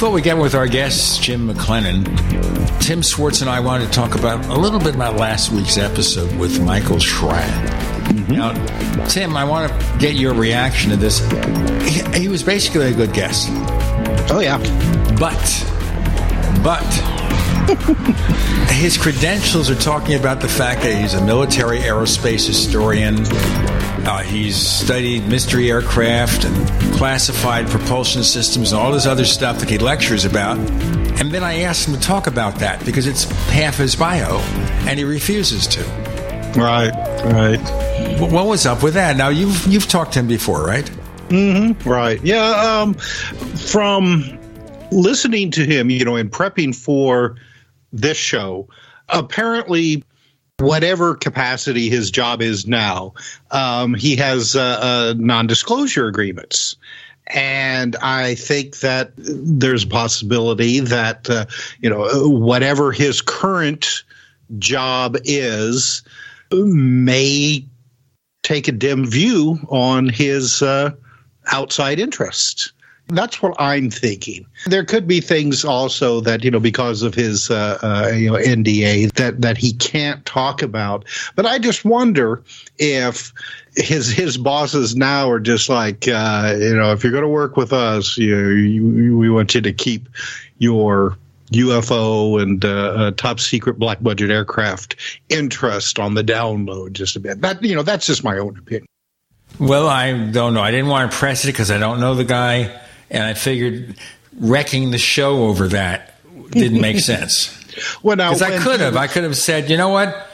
Before we get with our guest, Jim McClenon, Tim Swartz and I wanted to talk about a little bit about last week's episode with Michael Schratt. Mm-hmm. Now, Tim, I want to get your reaction to this. He, he was basically a good guest. Oh, yeah. But, but, his credentials are talking about the fact that he's a military aerospace historian. Uh, he's studied mystery aircraft and classified propulsion systems and all this other stuff that he lectures about. And then I asked him to talk about that because it's half his bio, and he refuses to. Right, right. What was up with that? Now you've you've talked to him before, right? Mm-hmm. Right. Yeah. Um, from listening to him, you know, and prepping for this show, apparently whatever capacity his job is now, um, he has uh, uh, non-disclosure agreements. And I think that there's a possibility that, uh, you know, whatever his current job is may take a dim view on his uh, outside interests. That's what I'm thinking. There could be things also that you know because of his uh, uh, you know NDA that that he can't talk about. But I just wonder if his his bosses now are just like uh, you know if you're going to work with us, you, you we want you to keep your UFO and uh, uh, top secret black budget aircraft interest on the download just a bit. That you know that's just my own opinion. Well, I don't know. I didn't want to press it because I don't know the guy and I figured wrecking the show over that didn't make sense. well, now I could have, I could have said, you know what?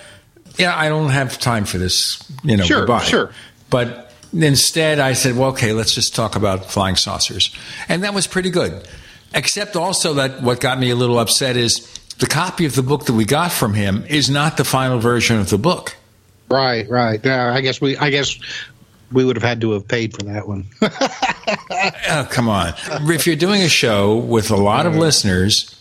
Yeah, I don't have time for this. You know, sure, goodbye. sure. But instead, I said, well, okay, let's just talk about flying saucers, and that was pretty good. Except also that what got me a little upset is the copy of the book that we got from him is not the final version of the book. Right, right. Yeah, I guess we, I guess we would have had to have paid for that one. oh, come on. If you're doing a show with a lot of listeners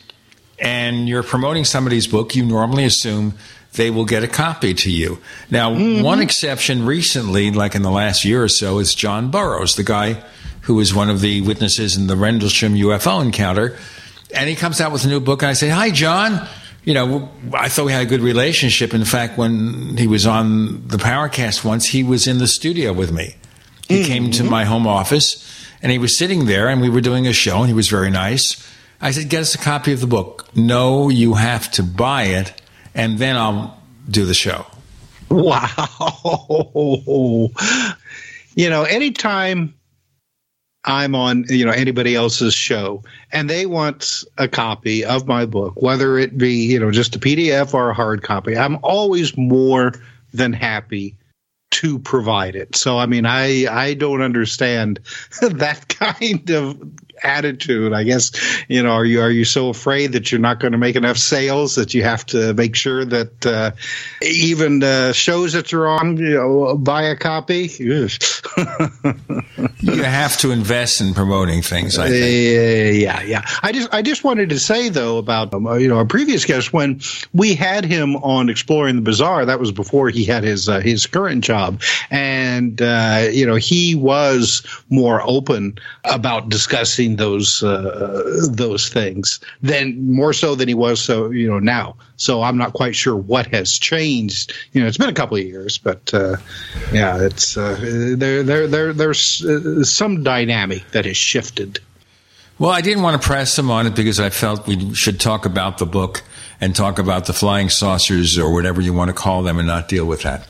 and you're promoting somebody's book, you normally assume they will get a copy to you. Now, mm-hmm. one exception recently, like in the last year or so, is John Burroughs, the guy who was one of the witnesses in the Rendlesham UFO encounter. And he comes out with a new book, and I say, Hi, John you know, I thought we had a good relationship. In fact, when he was on the Paracast once, he was in the studio with me. He mm-hmm. came to my home office and he was sitting there and we were doing a show and he was very nice. I said, Get us a copy of the book. No, you have to buy it and then I'll do the show. Wow. you know, anytime I'm on, you know, anybody else's show and they want a copy of my book, whether it be, you know, just a PDF or a hard copy, I'm always more than happy to provide it. So I mean, I I don't understand that kind of attitude. I guess you know, are you are you so afraid that you're not going to make enough sales that you have to make sure that uh, even the shows that you're on, you know, buy a copy? you have to invest in promoting things. I think. Uh, yeah, yeah. I just I just wanted to say though about um, you know our previous guest when we had him on exploring the bizarre. That was before he had his uh, his current job, and uh, you know he was more open about discussing those uh, those things than more so than he was so you know now. So I'm not quite sure what has changed. You know, it's been a couple of years, but uh, yeah, it's uh, there there there there's uh, some dynamic that has shifted. Well, I didn't want to press him on it because I felt we should talk about the book and talk about the flying saucers or whatever you want to call them and not deal with that.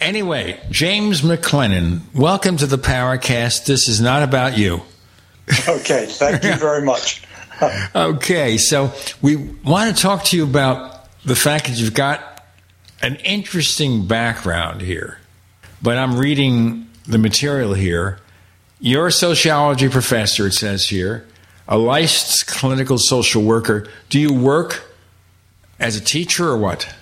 Anyway, James McClenon, welcome to the Paracast. This is not about you. Okay, thank you very much. okay, so we want to talk to you about the fact that you've got an interesting background here. But I'm reading the material here. You're a sociology professor, it says here, a licensed clinical social worker. Do you work as a teacher or what?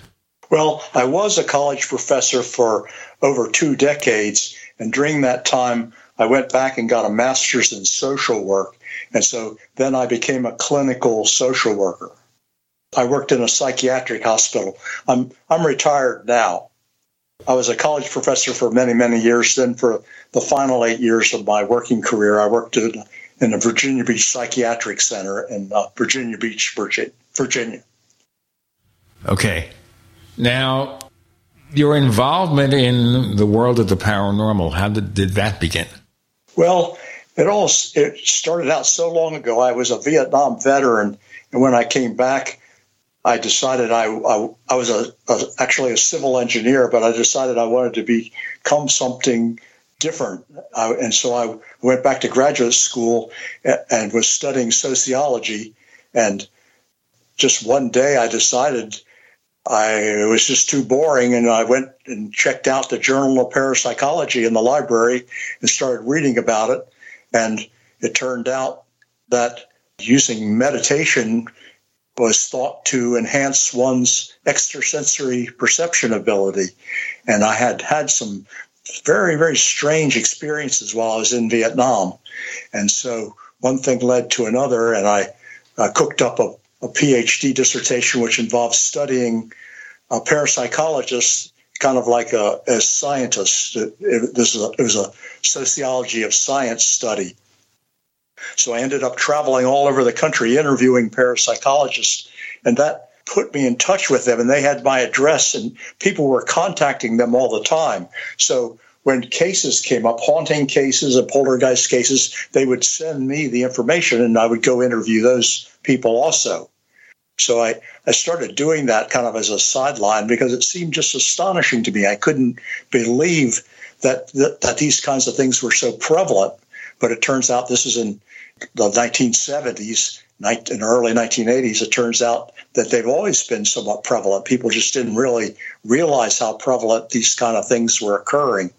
Well, I was a college professor for over two decades, and during that time, I went back and got a master's in social work. And so then I became a clinical social worker. I worked in a psychiatric hospital. I'm I'm retired now. I was a college professor for many many years. Then for the final eight years of my working career, I worked in, in the Virginia Beach Psychiatric Center in uh, Virginia Beach, Virginia. Okay, now your involvement in the world of the paranormal. How did, did that begin? Well, it all it started out so long ago. I was a Vietnam veteran, and when I came back, I decided I I, I was a, a, actually a civil engineer, but I decided I wanted to become something different, I, and so I went back to graduate school and, and was studying sociology. And just one day, I decided I it was just too boring, and I went and checked out the Journal of Parapsychology in the library and started reading about it and it turned out that using meditation was thought to enhance one's extrasensory perception ability. And I had had some very, very strange experiences while I was in Vietnam. And so one thing led to another, and I uh, cooked up a, a, PhD dissertation which involved studying a parapsychologists kind of like a as scientists. It, it, this was a, it was a sociology of science study. So I ended up traveling all over the country interviewing parapsychologists, and that put me in touch with them. And they had my address, and people were contacting them all the time. So when cases came up, haunting cases and poltergeist cases, they would send me the information, and I would go interview those people also. So I, I started doing that kind of as a sideline because it seemed just astonishing to me. I couldn't believe that, that, that these kinds of things were so prevalent. But it turns out this is in the 1970s, in early 1980s. It turns out that they've always been somewhat prevalent. People just didn't really realize how prevalent these kind of things were occurring.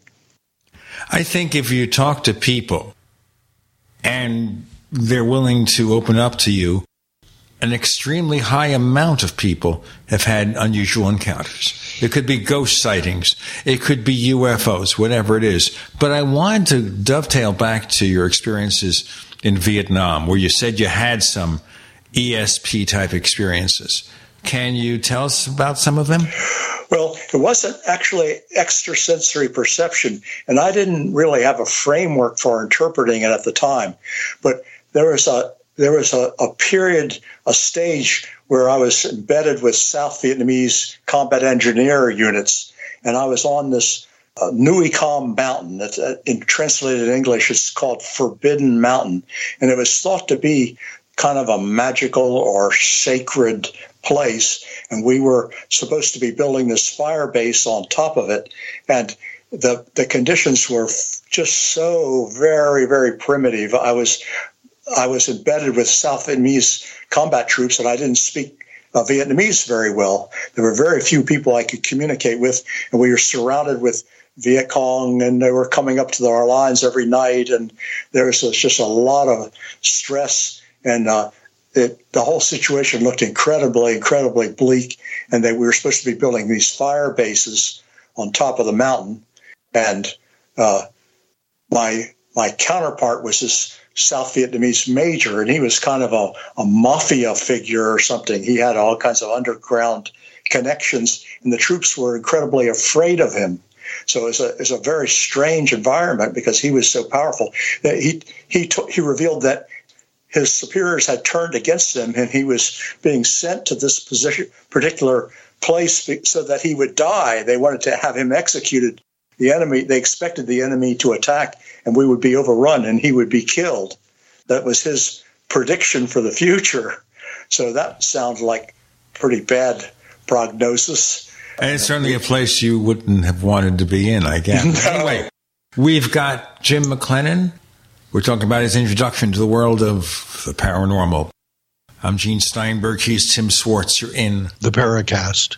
I think if you talk to people and they're willing to open up to you, an extremely high amount of people have had unusual encounters. It could be ghost sightings. It could be UFOs, whatever it is. But I wanted to dovetail back to your experiences in Vietnam, where you said you had some ESP type experiences. Can you tell us about some of them? Well, it wasn't actually extrasensory perception, and I didn't really have a framework for interpreting it at the time. But there was a there was a, a period, a stage where I was embedded with South Vietnamese combat engineer units, and I was on this uh, Nui Kam mountain. Uh, in translated English, it's called Forbidden Mountain, and it was thought to be kind of a magical or sacred place. And we were supposed to be building this fire base on top of it, and the the conditions were just so very very primitive. I was I was embedded with South Vietnamese combat troops, and I didn't speak uh, Vietnamese very well. There were very few people I could communicate with, and we were surrounded with Viet Cong, and they were coming up to our lines every night, and there was just a lot of stress, and uh, it, the whole situation looked incredibly, incredibly bleak. And they we were supposed to be building these fire bases on top of the mountain, and uh, my my counterpart was this South Vietnamese major, and he was kind of a, a mafia figure or something. He had all kinds of underground connections, and the troops were incredibly afraid of him. So it's a it's a very strange environment because he was so powerful that he he t- he revealed that his superiors had turned against him, and he was being sent to this position particular place so that he would die. They wanted to have him executed the enemy, they expected the enemy to attack and we would be overrun and he would be killed. That was his prediction for the future. So that sounds like pretty bad prognosis. And it's certainly a place you wouldn't have wanted to be in, I guess. No. Anyway, we've got Jim McClenon. We're talking about his introduction to the world of the paranormal. I'm Gene Steinberg. He's Tim Swartz. You're in the Paracast.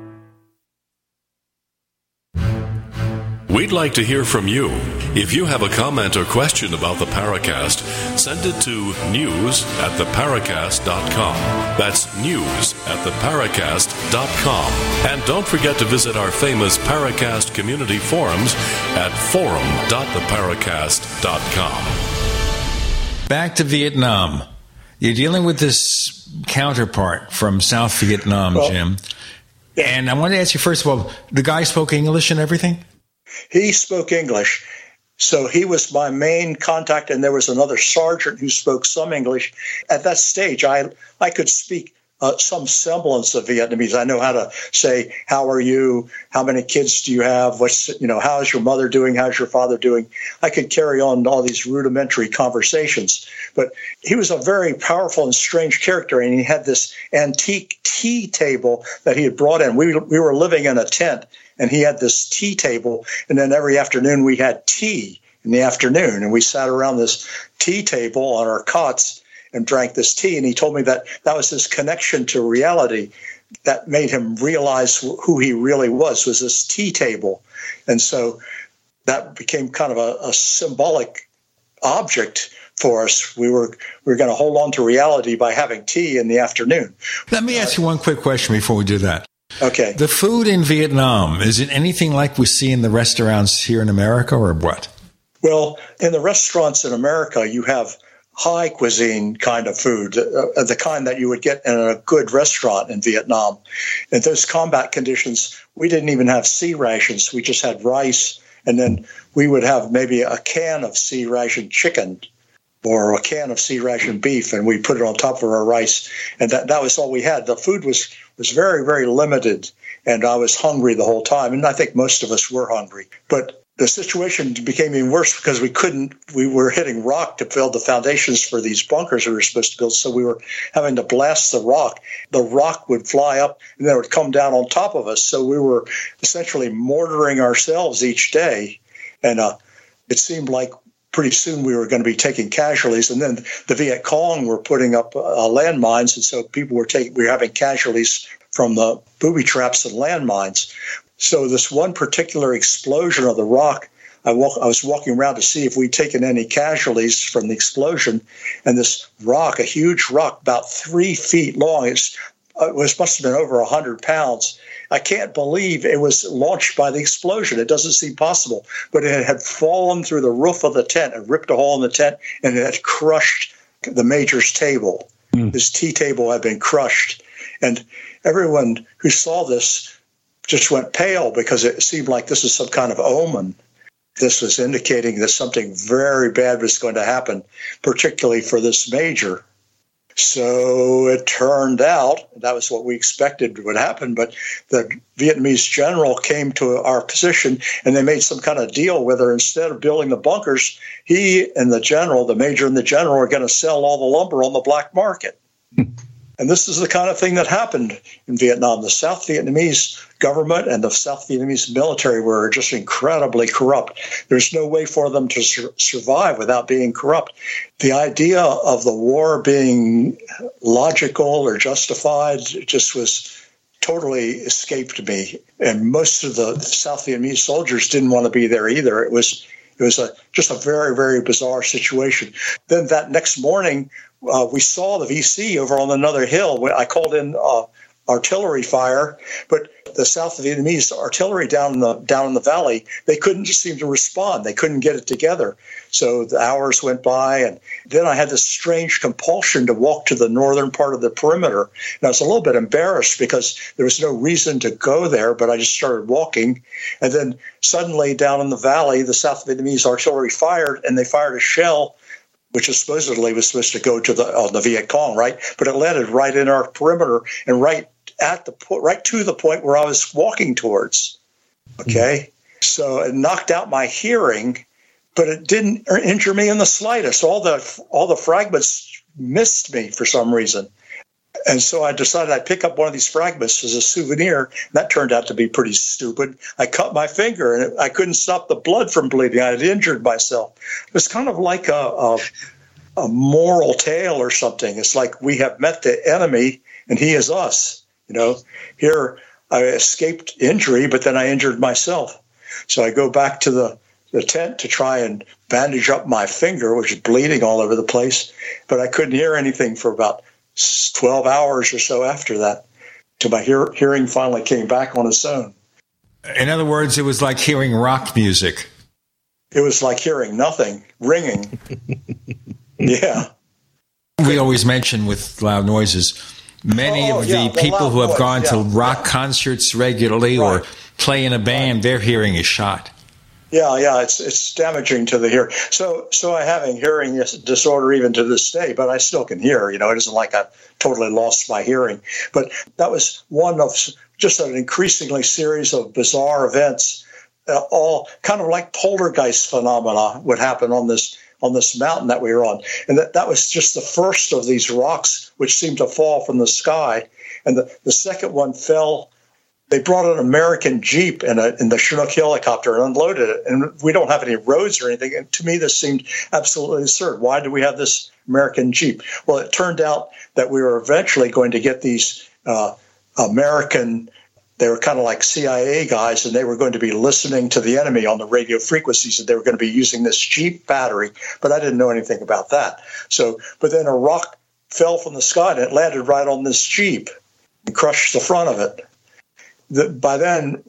We'd like to hear from you. If you have a comment or question about the Paracast, send it to news at theparacast.com. That's news at theparacast.com. And don't forget to visit our famous Paracast community forums at forum.theparacast.com. Back to Vietnam. You're dealing with this counterpart from South Vietnam, well, Jim. And I want to ask you first of all, the guy spoke English and everything? He spoke English. So he was my main contact, and there was another sergeant who spoke some English. At that stage, I I could speak uh, some semblance of Vietnamese. I know how to say "How are you? How many kids do you have? What's you know? How's your mother doing? How's your father doing?" I could carry on all these rudimentary conversations. But he was a very powerful and strange character, and he had this antique tea table that he had brought in. We we were living in a tent, and he had this tea table, and then every afternoon we had tea in the afternoon, and we sat around this tea table on our cots and drank this tea. And he told me that that was his connection to reality that made him realize who he really was was this tea table, and so that became kind of a, a symbolic object for us. We were we were going to hold on to reality by having tea in the afternoon. Let me ask you one quick question before we do that. Okay. The food in Vietnam, is it anything like we see in the restaurants here in America or what? Well, in the restaurants in America, you have high cuisine kind of food, uh, the kind that you would get in a good restaurant in Vietnam. In those combat conditions, we didn't even have C rations. We just had rice, and then we would have maybe a can of C ration chicken or a can of C ration beef, and we put it on top of our rice, and that, that was all we had. The food was was very very limited, and I was hungry the whole time, and I think most of us were hungry. But the situation became even worse because we couldn't we were hitting rock to build the foundations for these bunkers we were supposed to build. So we were having to blast the rock. The rock would fly up and then it would come down on top of us. So we were essentially mortaring ourselves each day. And uh, it seemed like pretty soon we were going to be taking casualties. And then the Viet Cong were putting up uh, landmines, and so people were taking we were having casualties from the booby traps and landmines. So this one particular explosion of the rock. I, walk, I was walking around to see if we'd taken any casualties from the explosion, and this rock, a huge rock, about three feet long, it's, it was must have been over hundred pounds, I can't believe it was launched by the explosion. It doesn't seem possible, but it had fallen through the roof of the tent and ripped a hole in the tent, and it had crushed the major's table. Mm. His tea table had been crushed, and everyone who saw this just went pale because it seemed like this is some kind of omen. This was indicating that something very bad was going to happen, particularly for this major. So it turned out that was what we expected would happen. But the Vietnamese general came to our position and they made some kind of deal with her. Instead of building the bunkers, he and the general, the major and the general, are going to sell all the lumber on the black market. And this is the kind of thing that happened in Vietnam. The South Vietnamese government and the South Vietnamese military were just incredibly corrupt. There's no way for them to sur- survive without being corrupt. The idea of the war being logical or justified just was totally escaped me. And most of the South Vietnamese soldiers didn't want to be there either. It was it was a, just a very, very bizarre situation. Then that next morning, uh, we saw the VC over on another hill. I called in uh, artillery fire, but the South Vietnamese artillery down in the down in the valley, they couldn't seem to respond. They couldn't get it together. So the hours went by, and then I had this strange compulsion to walk to the northern part of the perimeter. And I was a little bit embarrassed because there was no reason to go there, but I just started walking. And then suddenly, down in the valley, the South Vietnamese artillery fired, and they fired a shell which supposedly was supposed to go to the on the Viet Cong, right? But it landed right in our perimeter and right at the right to the point where I was walking towards. Okay, so it knocked out my hearing, but it didn't injure me in the slightest. All the all the fragments missed me for some reason. And so I decided I'd pick up one of these fragments as a souvenir. And That turned out to be pretty stupid. I cut my finger and I couldn't stop the blood from bleeding. I had injured myself. It was kind of like a, a, a moral tale or something. It's like we have met the enemy and he is us. You know, here I escaped injury, but then I injured myself. So I go back to the, the tent to try and bandage up my finger, which is bleeding all over the place. But I couldn't hear anything for about 12 hours or so after that till my hear- hearing finally came back on its own. In other words, it was like hearing rock music. It was like hearing nothing, ringing. yeah. We always mention with loud noises, many Oh, of yeah, the the people who have noise, gone to rock yeah. concerts regularly or play in a band, their hearing is shot. Yeah, yeah, it's it's damaging to the hearing. So so I have a hearing disorder even to this day, but I still can hear. You know, it isn't like I've totally lost my hearing. But that was one of just an increasingly series of bizarre events, uh, all kind of like poltergeist phenomena would happen on this on this mountain that we were on, and that that was just the first of these rocks which seemed to fall from the sky, and the the second one fell they brought an American Jeep in, a, in the Chinook helicopter and unloaded it. And we don't have any roads or anything. And to me, this seemed absolutely absurd. Why do we have this American Jeep? Well, it turned out that we were eventually going to get these uh, American they were kind of like CIA guys, and they were going to be listening to the enemy on the radio frequencies, and they were going to be using this Jeep battery. But I didn't know anything about that. So, but then a rock fell from the sky and it landed right on this Jeep and crushed the front of it. By then,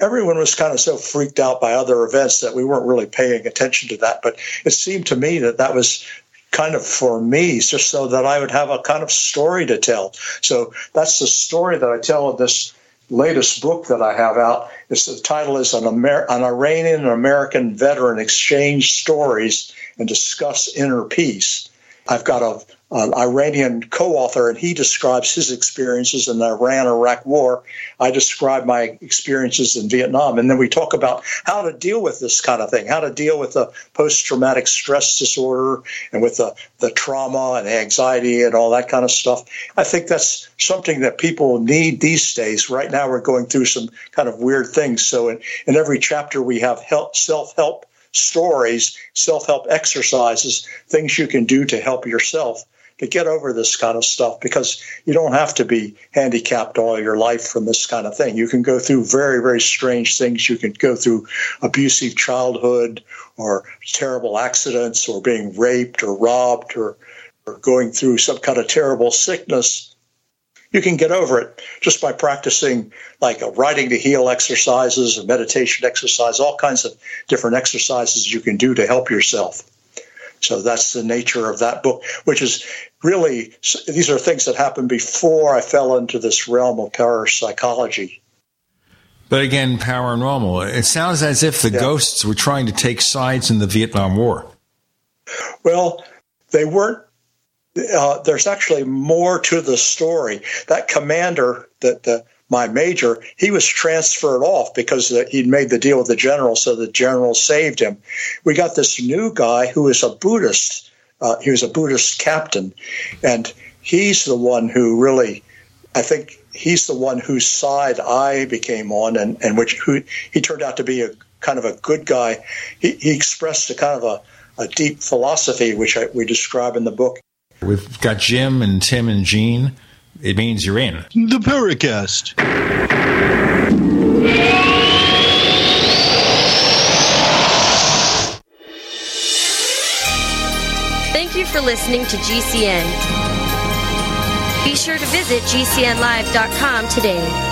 everyone was kind of so freaked out by other events that we weren't really paying attention to that. But it seemed to me that that was kind of for me, just so that I would have a kind of story to tell. So that's the story that I tell in this latest book that I have out. It's, the title is an, Amer- an Iranian American Veteran Exchange Stories and Discuss Inner Peace. I've got a an Iranian co-author, and he describes his experiences in the Iran-Iraq War. I describe my experiences in Vietnam, and then we talk about how to deal with this kind of thing, how to deal with the post-traumatic stress disorder and with the, the trauma and anxiety and all that kind of stuff. I think that's something that people need these days. Right now, we're going through some kind of weird things. So in, in every chapter, we have help, self-help stories, self-help exercises, things you can do to help yourself to get over this kind of stuff because you don't have to be handicapped all your life from this kind of thing. You can go through very, very strange things. You can go through abusive childhood or terrible accidents or being raped or robbed or, or going through some kind of terrible sickness. You can get over it just by practicing like uh, writing to heal exercises and meditation exercise, all kinds of different exercises you can do to help yourself. So that's the nature of that book, which is really, these are things that happened before I fell into this realm of parapsychology. But again, paranormal. It sounds as if the yeah. ghosts were trying to take sides in the Vietnam War. Well, they weren't. Uh, there's actually more to the story. That commander, that the my major, he was transferred off because he'd made the deal with the general, so the general saved him. We got this new guy who is a Buddhist. Uh, he was a Buddhist captain, and he's the one who really, I think, he's the one whose side I became on, and, and which who he turned out to be a kind of a good guy. He, he expressed a kind of a, a deep philosophy, which I, we describe in the book. We've got Jim and Tim and Gene it means you're in. The Paracast. Thank you for listening to GCN. Be sure to visit GCNlive.com today.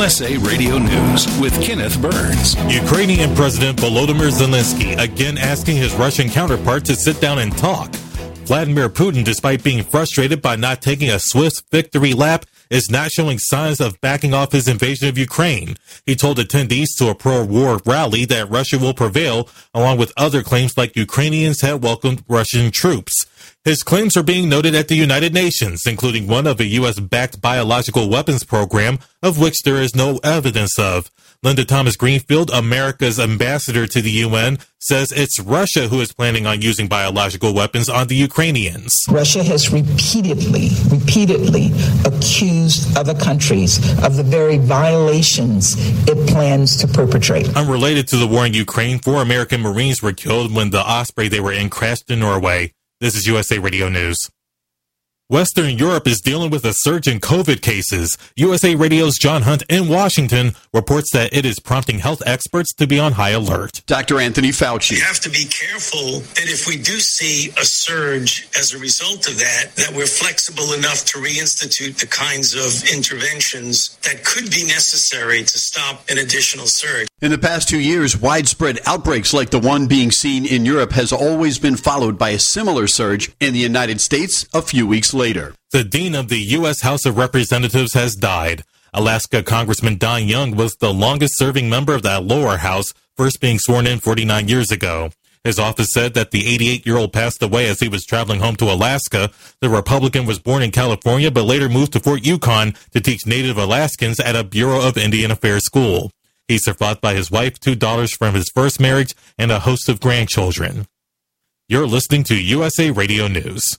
USA Radio News with Kenneth Burns. Ukrainian President Volodymyr Zelensky again asking his Russian counterpart to sit down and talk. Vladimir Putin, despite being frustrated by not taking a swift victory lap, is not showing signs of backing off his invasion of Ukraine. He told attendees to a pro-war rally that Russia will prevail, along with other claims like Ukrainians had welcomed Russian troops. His claims are being noted at the United Nations, including one of a U.S. backed biological weapons program, of which there is no evidence of. Linda Thomas Greenfield, America's ambassador to the UN, says it's Russia who is planning on using biological weapons on the Ukrainians. Russia has repeatedly, repeatedly accused other countries of the very violations it plans to perpetrate. Unrelated to the war in Ukraine, four American Marines were killed when the Osprey they were in crashed in Norway. This is USA Radio News. Western Europe is dealing with a surge in COVID cases. USA Radio's John Hunt in Washington reports that it is prompting health experts to be on high alert. Dr. Anthony Fauci. We have to be careful that if we do see a surge as a result of that, that we're flexible enough to reinstitute the kinds of interventions that could be necessary to stop an additional surge. In the past two years, widespread outbreaks like the one being seen in Europe has always been followed by a similar surge in the United States a few weeks later. The dean of the U.S. House of Representatives has died. Alaska Congressman Don Young was the longest serving member of that lower house, first being sworn in 49 years ago. His office said that the 88 year old passed away as he was traveling home to Alaska. The Republican was born in California, but later moved to Fort Yukon to teach Native Alaskans at a Bureau of Indian Affairs school. He's survived by his wife, two daughters from his first marriage, and a host of grandchildren. You're listening to USA Radio News.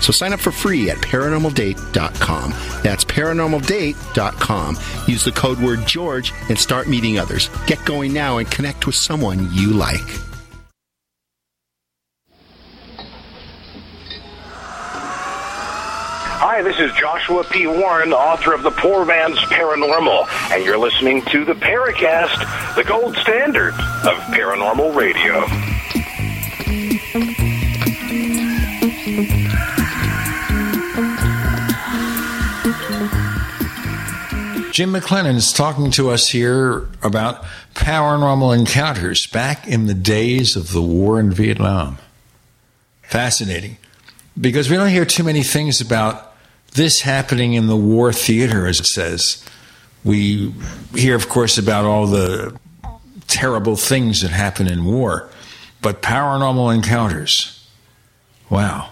So sign up for free at paranormaldate.com. That's paranormaldate.com. Use the code word George and start meeting others. Get going now and connect with someone you like. Hi, this is Joshua P. Warren, author of The Poor Man's Paranormal, and you're listening to the Paracast, the gold standard of paranormal radio. Jim McClenon is talking to us here about paranormal encounters back in the days of the war in Vietnam. Fascinating. Because we don't hear too many things about this happening in the war theater, as it says. We hear, of course, about all the terrible things that happen in war, but paranormal encounters. Wow.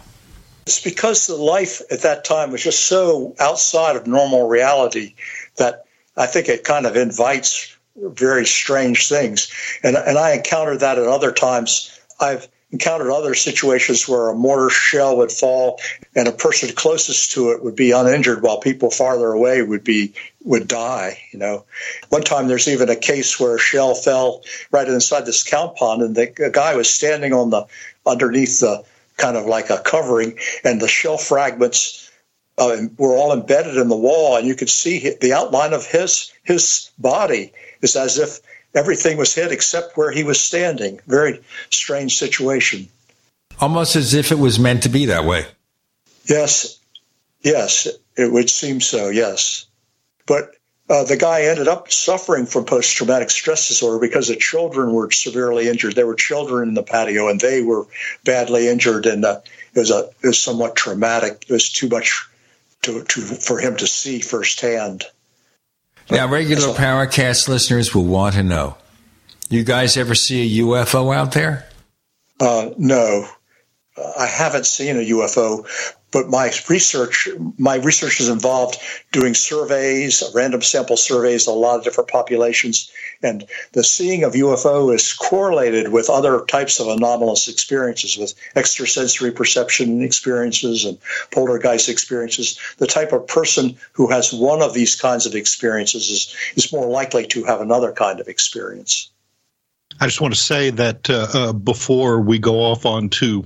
It's because the life at that time was just so outside of normal reality that I think it kind of invites very strange things. And, and I encountered that at other times. I've encountered other situations where a mortar shell would fall and a person closest to it would be uninjured while people farther away would be would die you know one time there's even a case where a shell fell right inside this cow pond and the guy was standing on the underneath the kind of like a covering and the shell fragments uh, were all embedded in the wall, and you could see the outline of his his body is as if everything was hid except where he was standing. Very strange situation. Almost as if it was meant to be that way. Yes, yes, it would seem so. Yes, but uh, the guy ended up suffering from post traumatic stress disorder because the children were severely injured. There were children in the patio, and they were badly injured, and uh, it was a it was somewhat traumatic. It was too much to, to for him to see firsthand. Now, regular Paracast listeners will want to know: You guys ever see a UFO out there? Uh, no, I haven't seen a UFO, but my research my research is involved doing surveys, random sample surveys, a lot of different populations, and the seeing of UFO is correlated with other types of anomalous experiences, with extrasensory perception experiences and poltergeist experiences. The type of person who has one of these kinds of experiences is, is more likely to have another kind of experience. I just want to say that uh, uh, before we go off on to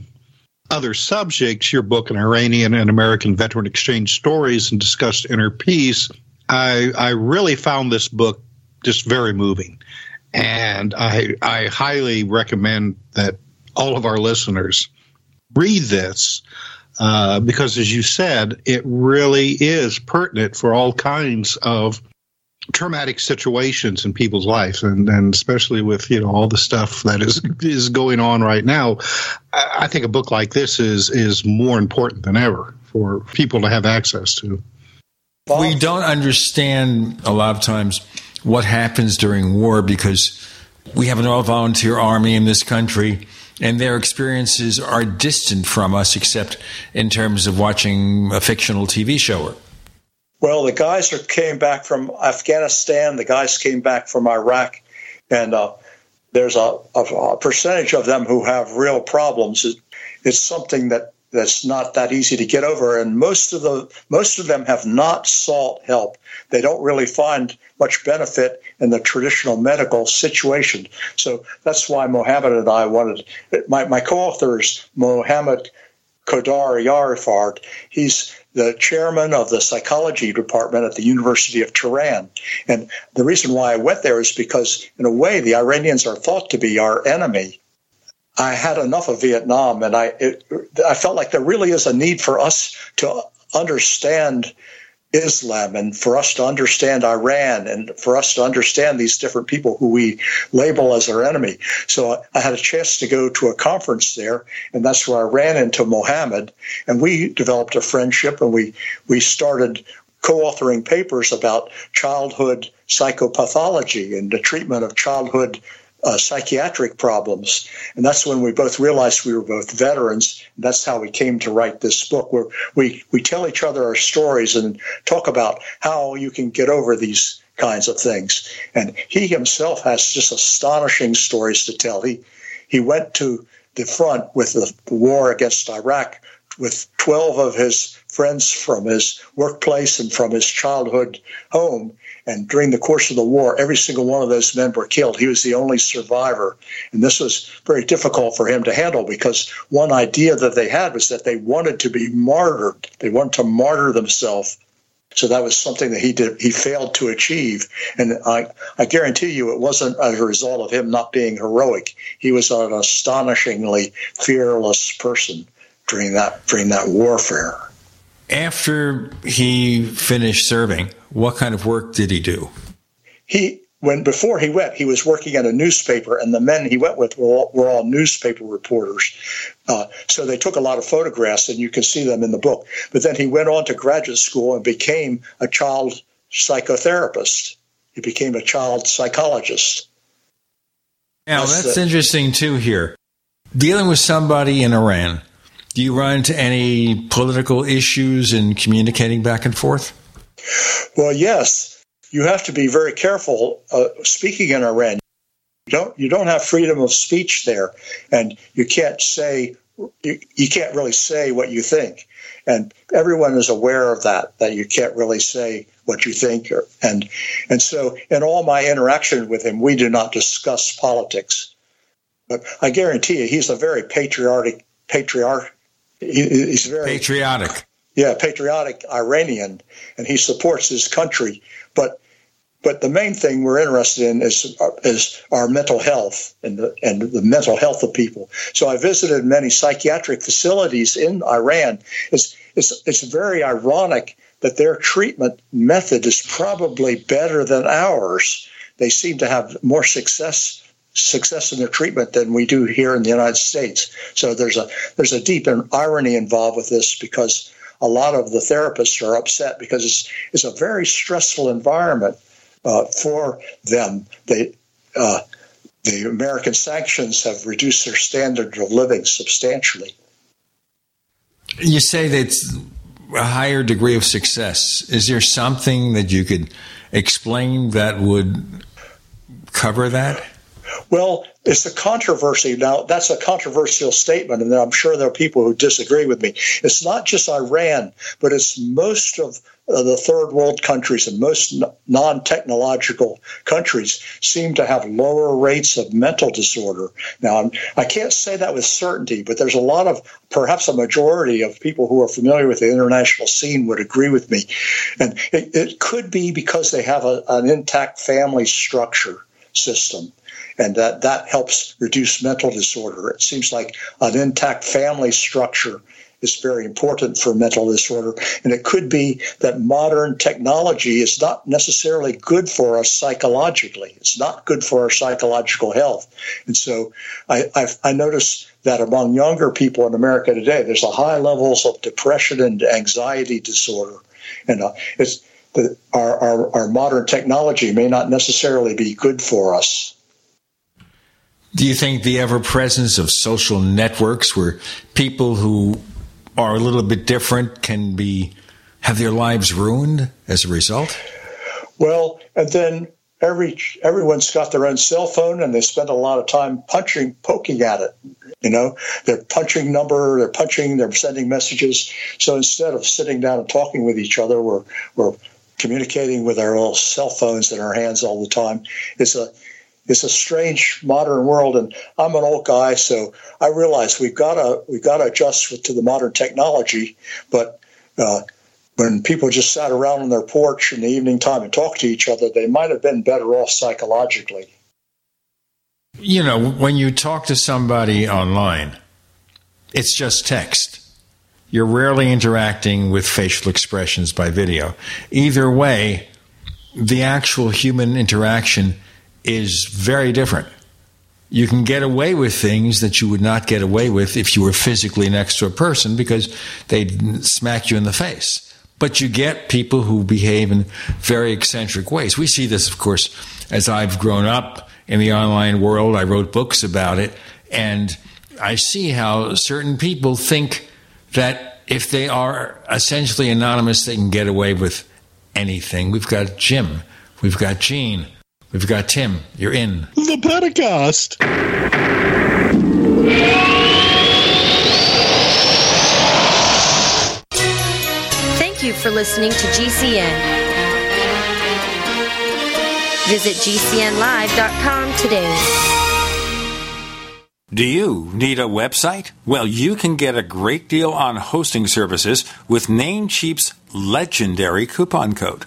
other subjects, your book, An Iranian and American Veteran Exchange Stories and Discussed Inner Peace, I, I really found this book just very moving. And I, I highly recommend that all of our listeners read this uh, because, as you said, it really is pertinent for all kinds of traumatic situations in people's lives, and, and especially with you know all the stuff that is is going on right now. I, think a book like this is is more important than ever for people to have access to. We don't understand a lot of times what happens during war because we have an all volunteer army in this country and their experiences are distant from us except in terms of watching a fictional TV show. Well, the guys came back from Afghanistan, the guys came back from Iraq, and uh, there's a, a, a, percentage of them who have real problems. It's something that that's not that easy to get over and most of the most of them have not sought help they don't really find much benefit in the traditional medical situation so that's why mohammed and i wanted my, my co-author is mohammed Khodayarifard he's the chairman of the psychology department at the University of Tehran. And the reason why I went there is because, in a way, the Iranians are thought to be our enemy. I had enough of Vietnam, and I it, I felt like there really is a need for us to understand Islam and for us to understand Iran and for us to understand these different people who we label as our enemy. So I had a chance to go to a conference there, and that's where I ran into Mohammed, and we developed a friendship, and we we started co-authoring papers about childhood psychopathology and the treatment of childhood uh, psychiatric problems. And that's when we both realized we were both veterans. That's how we came to write this book, where we, we tell each other our stories and talk about how you can get over these kinds of things. And he himself has just astonishing stories to tell. He, he went to the front with the war against Iraq with 12 of his friends from his workplace and from his childhood home and during the course of the war, every single one of those men were killed. He was the only survivor. And this was very difficult for him to handle because one idea that they had was that they wanted to be martyred. They wanted to martyr themselves. So that was something that he did he failed to achieve. And I, I guarantee you it wasn't as a result of him not being heroic. He was an astonishingly fearless person during that during that warfare. After he finished serving, what kind of work did he do? He when before he went, he was working at a newspaper, and the men he went with were all, were all newspaper reporters. Uh, so they took a lot of photographs, and you can see them in the book. But then he went on to graduate school and became a child psychotherapist. He became a child psychologist. Now that's, that's the, interesting too. Here, dealing with somebody in Iran, do you run into any political issues in communicating back and forth? Well, yes, you have to be very careful uh, speaking in Iran. You don't you don't have freedom of speech there, and you can't say you, you can't really say what you think, and everyone is aware of that that you can't really say what you think, or, and and so in all my interaction with him, we do not discuss politics. But I guarantee you, he's a very patriotic patriarch. He, he's very patriotic yeah, patriotic Iranian, and he supports his country. But but the main thing we're interested in is is our mental health and the and the mental health of people. So I visited many psychiatric facilities in Iran. It's it's it's very ironic that their treatment method is probably better than ours. They seem to have more success success in their treatment than we do here in the United States. So there's a there's a deep irony involved with this because a lot of the therapists are upset because it's, it's a very stressful environment uh, for them. They, uh, the American sanctions have reduced their standard of living substantially. You say that a higher degree of success. Is there something that you could explain that would cover that? Well, it's a controversy. Now, that's a controversial statement, and I'm sure there are people who disagree with me. It's not just Iran, but it's most of uh, the third world countries and most non technological countries seem to have lower rates of mental disorder. Now, I can't say that with certainty, but there's a lot of, perhaps a majority of people who are familiar with the international scene would agree with me. And it, it could be because they have a, an intact family structure system and that that helps reduce mental disorder. It seems like an intact family structure is very important for mental disorder. And it could be that modern technology is not necessarily good for us psychologically. It's not good for our psychological health. And so I, I've, I notice that among younger people in America today, there's a high levels of depression and anxiety disorder. And uh, it's the, our, our, our modern technology may not necessarily be good for us. Do you think the ever presence of social networks where people who are a little bit different can be have their lives ruined as a result? Well, and then every everyone's got their own cell phone and they spend a lot of time punching poking at it. You know, they're punching number, they're punching, they're sending messages. So instead of sitting down and talking with each other, we're we're communicating with our little cell phones in our hands all the time. It's a it's a strange modern world, and I'm an old guy, so I realize we've got to we've got to adjust to the modern technology. But uh, when people just sat around on their porch in the evening time and talked to each other, they might have been better off psychologically. You know, when you talk to somebody online, it's just text. You're rarely interacting with facial expressions by video. Either way, the actual human interaction is very different. You can get away with things that you would not get away with if you were physically next to a person because they'd smack you in the face. But you get people who behave in very eccentric ways. We see this, of course, as I've grown up in the online world. I wrote books about it, and I see how certain people think that if they are essentially anonymous, they can get away with anything. We've got Jim, we've got Gene, We've got Tim. You're in. The Paracast. Thank you for listening to GCN. Visit GCNlive.com today. Do you need a website? Well, you can get a great deal on hosting services with Namecheap's legendary coupon code.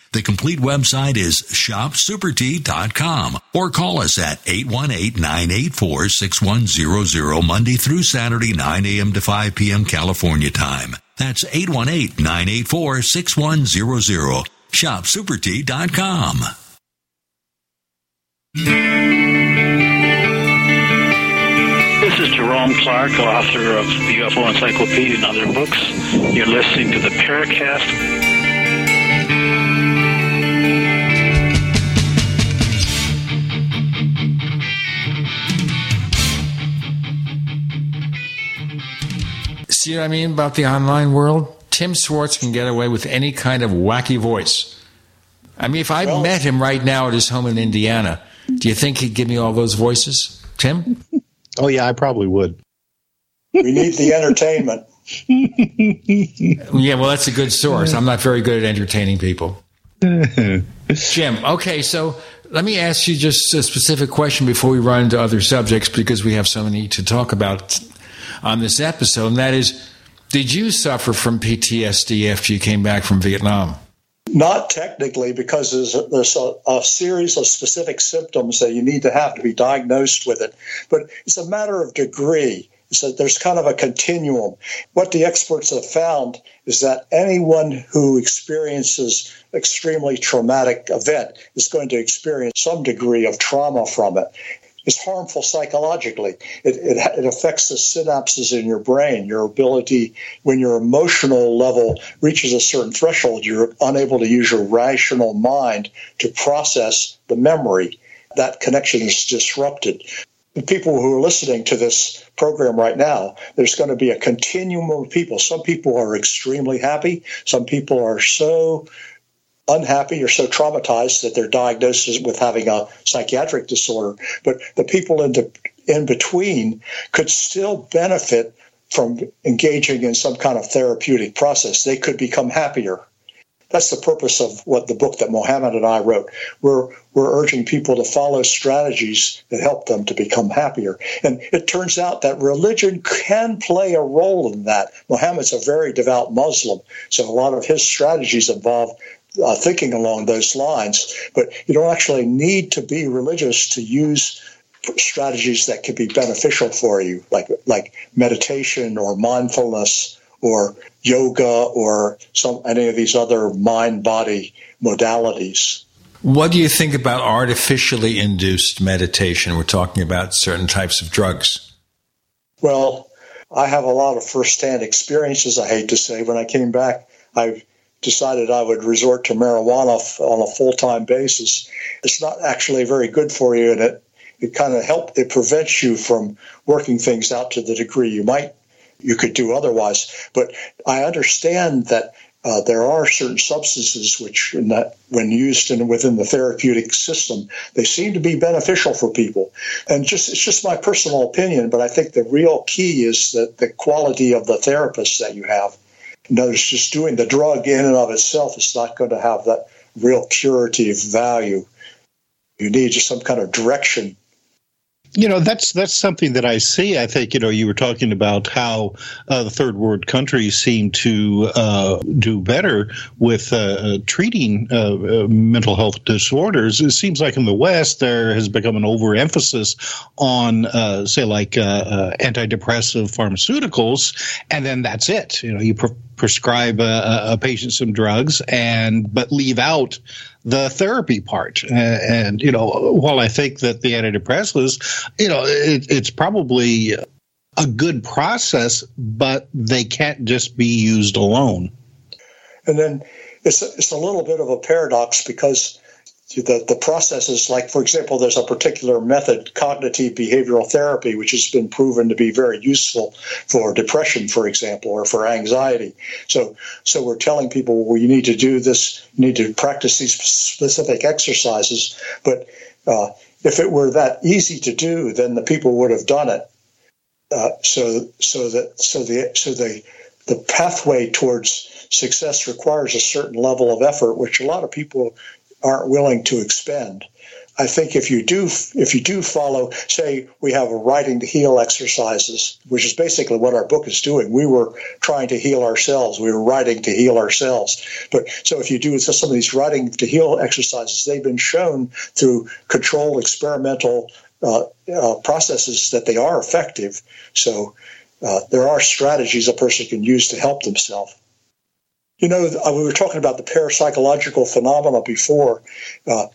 The complete website is shopsupertea.com or call us at 818-984-6100 Monday through Saturday 9 a.m. to 5 p.m. California time. That's 818-984-6100. ShopSuperTea.com. This is Jerome Clark, author of the UFO Encyclopedia and other books. You're listening to the Paracast. See what I mean about the online world? Tim Swartz can get away with any kind of wacky voice. I mean, if I well, met him right now at his home in Indiana, do you think he'd give me all those voices, Tim? Oh, yeah, I probably would. We need the entertainment. yeah, well, that's a good source. I'm not very good at entertaining people. Jim, okay, so let me ask you just a specific question before we run into other subjects because we have so many to talk about on this episode, and that is did you suffer from PTSD after you came back from Vietnam? Not technically, because there's, a, there's a, a, series of specific symptoms that you need to have to be diagnosed with it. But it's a matter of degree. So there's kind of a continuum. What the experts have found is that anyone who experiences extremely traumatic event is going to experience some degree of trauma from it is harmful psychologically. It, it, it, affects the synapses in your brain, your ability, when your emotional level reaches a certain threshold, you're unable to use your rational mind to process the memory. That connection is disrupted. The people who are listening to this program right now, there's going to be a continuum of people. Some people are extremely happy. Some people are so unhappy or so traumatized that they're diagnosed with having a psychiatric disorder. But the people in, the, in between could still benefit from engaging in some kind of therapeutic process. They could become happier. That's the purpose of what the book that Mohammed and I wrote. We're, we're urging people to follow strategies that help them to become happier. And it turns out that religion can play a role in that. Mohammed's a very devout Muslim, so a lot of his strategies involve uh, thinking along those lines. But you don't actually need to be religious to use strategies that could be beneficial for you, like like meditation or mindfulness or yoga or some any of these other mind body modalities. What do you think about artificially induced meditation? We're talking about certain types of drugs. Well, I have a lot of firsthand experiences. I hate to say, when I came back, I decided I would resort to marijuana on a full time basis. It's not actually very good for you, and it it kind of help it prevents you from working things out to the degree you might you could do otherwise. But I understand that. Uh, there are certain substances which, that, when used in, within the therapeutic system, they seem to be beneficial for people. And just it's just my personal opinion, but I think the real key is that the quality of the therapist that you have notice just doing the drug in and of itself is not going to have that real curative value. You need just some kind of direction you know that's that's something that I see. I think you know you were talking about how uh, the third world countries seem to uh, do better with uh, uh treating uh, uh, mental health disorders. It seems like in the West there has become an overemphasis on, say, like antidepressive pharmaceuticals, and then that's it. You know, you. Pre- prescribe a, a patient some drugs and but leave out the therapy part. Uh, and you know, while I think that the antidepressants, you know, it, it's probably a good process, but they can't just be used alone. And then it's it's a little bit of a paradox because the, the processes, like, for example, there's a particular method, cognitive behavioral therapy, which has been proven to be very useful for depression, for example, or for anxiety. So, so we're telling people, well, you need to do this, you need to practice these specific exercises. But uh, if it were that easy to do, then the people would have done it. Uh, so, so that, so the, so the, the pathway towards success requires a certain level of effort, which a lot of people aren't willing to expend. I think if you do if you do follow, say we have a writing to heal exercises, which is basically what our book is doing. We were trying to heal ourselves. We were writing to heal ourselves. But so if you do some of these writing to heal exercises, they've been shown through controlled experimental uh, uh, processes that they are effective. So uh, there are strategies a person can use to help themselves. You know, uh, we were talking about the parapsychological phenomena before, uh,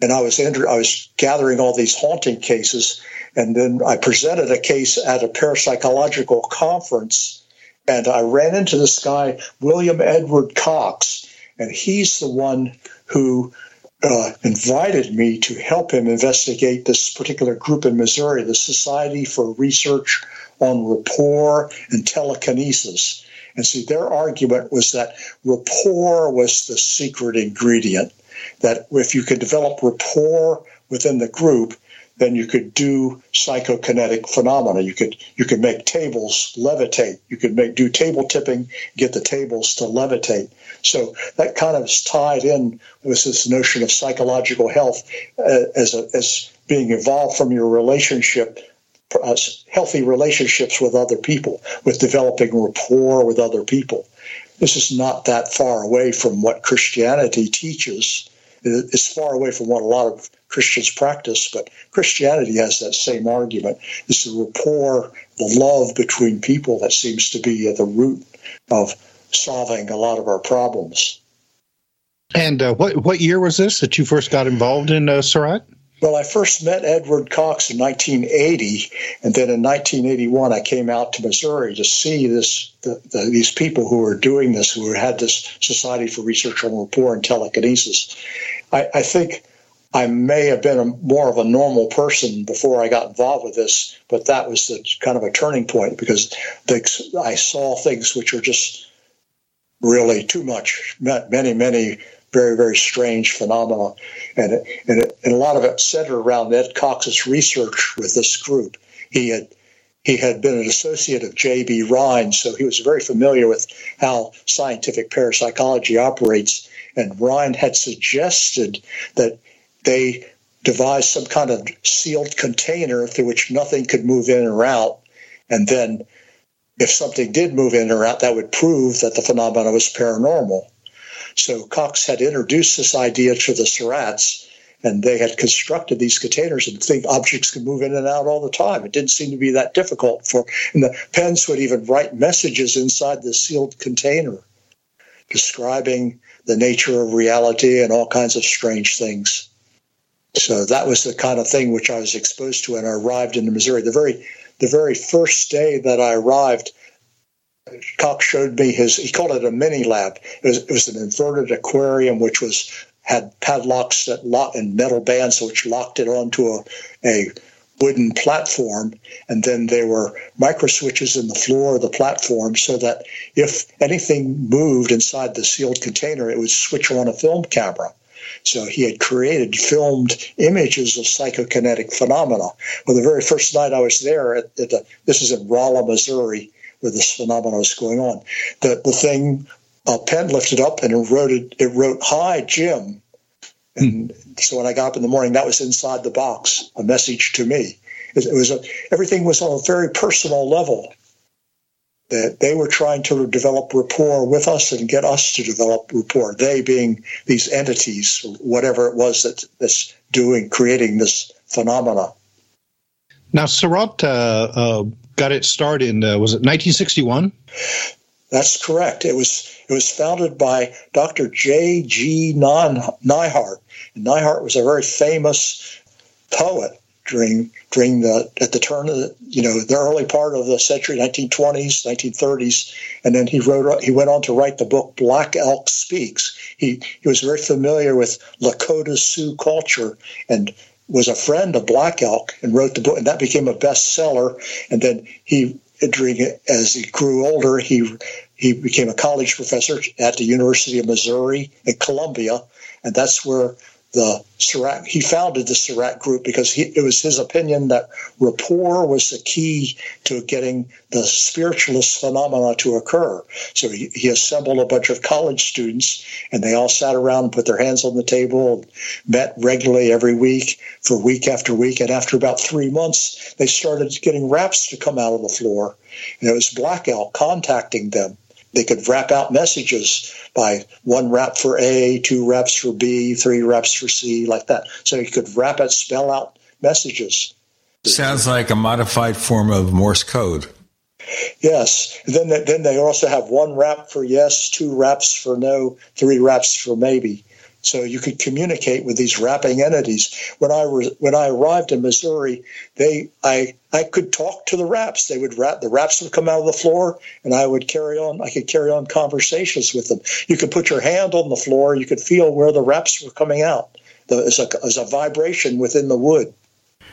and I was I was gathering all these haunting cases, and then I presented a case at a parapsychological conference, and I ran into this guy William Edward Cox, and he's the one who uh, invited me to help him investigate this particular group in Missouri, the Society for Research on Rapport and Telekinesis. And see, their argument was that rapport was the secret ingredient. That if you could develop rapport within the group, then you could do psychokinetic phenomena. You could you could make tables levitate. You could make do table tipping, get the tables to levitate. So that kind of is tied in with this notion of psychological health uh, as a, as being evolved from your relationship uh, healthy relationships with other people, with developing rapport with other people. This is not that far away from what Christianity teaches. It's far away from what a lot of Christians practice, but Christianity has that same argument. It's the rapport, the love between people that seems to be at the root of solving a lot of our problems. And uh, what what year was this that you first got involved in uh, SORRAT? Well, I first met Edward Cox in 1980, and then in 1981 I came out to Missouri to see this the, the, these people who were doing this, who had this Society for Research on Rapport and Telekinesis. I, I think I may have been a, more of a normal person before I got involved with this, but that was the, kind of a turning point because the, I saw things which were just really too much. Many, many very, very strange phenomena. And, it, and, and a lot of it centered around Ed Cox's research with this group. He had he had been an associate of J.B. Rhine, so he was very familiar with how scientific parapsychology operates. And Rhine had suggested that they devise some kind of sealed container through which nothing could move in or out. And then if something did move in or out, that would prove that the phenomena was paranormal. So Cox had introduced this idea to the SORRATs, and they had constructed these containers and think objects could move in and out all the time. It didn't seem to be that difficult for, and the pens would even write messages inside the sealed container describing the nature of reality and all kinds of strange things. So that was the kind of thing which I was exposed to when I arrived in Missouri. The very the very first day that I arrived, Cox showed me his. He called it a mini lab. It was, it was an inverted aquarium, which was had padlocks that lock and metal bands, which locked it onto a, a wooden platform, and then there were micro switches in the floor of the platform, so that if anything moved inside the sealed container, it would switch on a film camera. So he had created filmed images of psychokinetic phenomena. Well, the very first night I was there, at, at the, this is in Rolla, Missouri, where this phenomenon was going on. The the thing, a pen lifted up and it wrote it, it wrote "Hi Jim," and hmm. so when I got up in the morning, that was inside the box, a message to me. It, it was a, everything was on a very personal level. That they were trying to develop rapport with us and get us to develop rapport. They being these entities, whatever it was that that's doing, creating this phenomena. Now, SORRAT uh, uh, got its start in, uh, was it 1961? That's correct. It was it was founded by Dr. J. G. Neihardt. And Neihardt was a very famous poet during during the at the turn of the you know the early part of the century, 1920s, 1930s, and then he wrote he went on to write the book Black Elk Speaks. He he was very familiar with Lakota Sioux culture and was a friend of Black Elk and wrote the book, and that became a bestseller. And then he during as he grew older, he he became a college professor at the University of Missouri at Columbia, and that's where the SORRAT, he founded the SORRAT group because he, it was his opinion that rapport was the key to getting the spiritualist phenomena to occur. So he, he assembled a bunch of college students and they all sat around and put their hands on the table, and met regularly every week for week after week. And after about three months, they started getting raps to come out of the floor. And it was Black Elk contacting them they could rap out messages by one rap for A, two raps for B, three raps for C, like that. So you could rap it, spell out messages. Sounds like a modified form of Morse code. Yes. then, then they also have one rap for yes, two raps for no, three raps for maybe. So you could communicate with these rapping entities. When I was when I arrived in Missouri, they I I could talk to the raps. They would rap. The raps would come out of the floor, and I would carry on. I could carry on conversations with them. You could put your hand on the floor. You could feel where the raps were coming out. There's a, there's a vibration within the wood.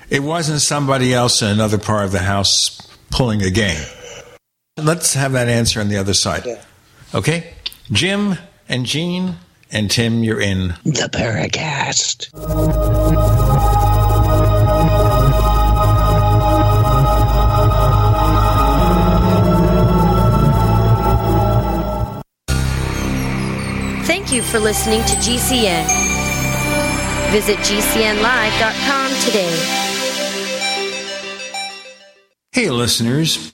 It wasn't somebody else in another part of the house pulling a game. Let's have that answer on the other side. Yeah. Okay, Jim and Gene and Tim, you're in the Paracast. Thank you for listening to GCN. Visit GCNlive.com today. Hey, listeners.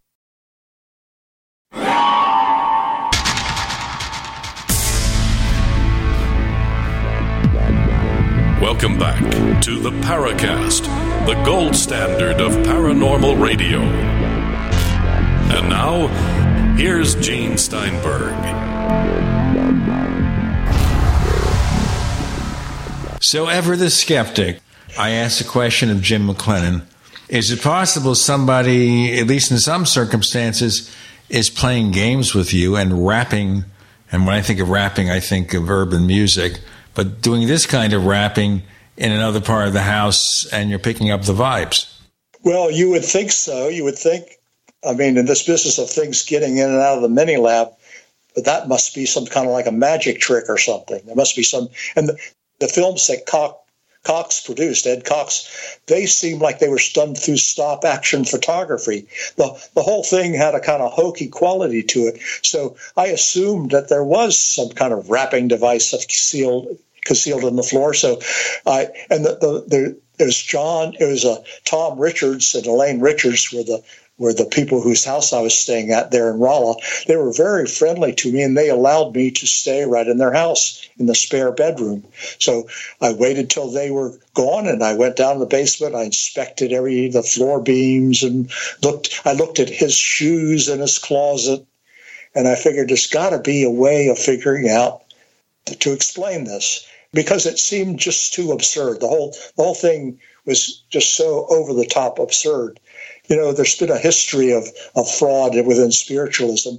Welcome back to the Paracast, the gold standard of paranormal radio. And now, here's Gene Steinberg. So, ever the skeptic, I asked the question of Jim McClenon. Is it possible somebody, at least in some circumstances, is playing games with you and rapping? And when I think of rapping, I think of urban music but doing this kind of rapping in another part of the house and you're picking up the vibes. Well, you would think so. You would think, I mean, in this business of things getting in and out of the mini lab, but that must be some kind of like a magic trick or something. There must be some, and the, the films that Cox, Cox produced, Ed Cox, they seemed like they were done through stop action photography. The, the whole thing had a kind of hokey quality to it. So I assumed that there was some kind of rapping device concealed, concealed in the floor. So I, and the, the, the was John, it was uh, Tom Richards and Elaine Richards were the were the people whose house I was staying at there in Rolla. They were very friendly to me and they allowed me to stay right in their house in the spare bedroom. So I waited till they were gone and I went down to the basement. I inspected every the floor beams and looked I looked at his shoes in his closet and I figured there's got to be a way of figuring out to explain this because it seemed just too absurd. The whole the whole thing was just so over the top absurd you know, there's been a history of, of fraud within spiritualism.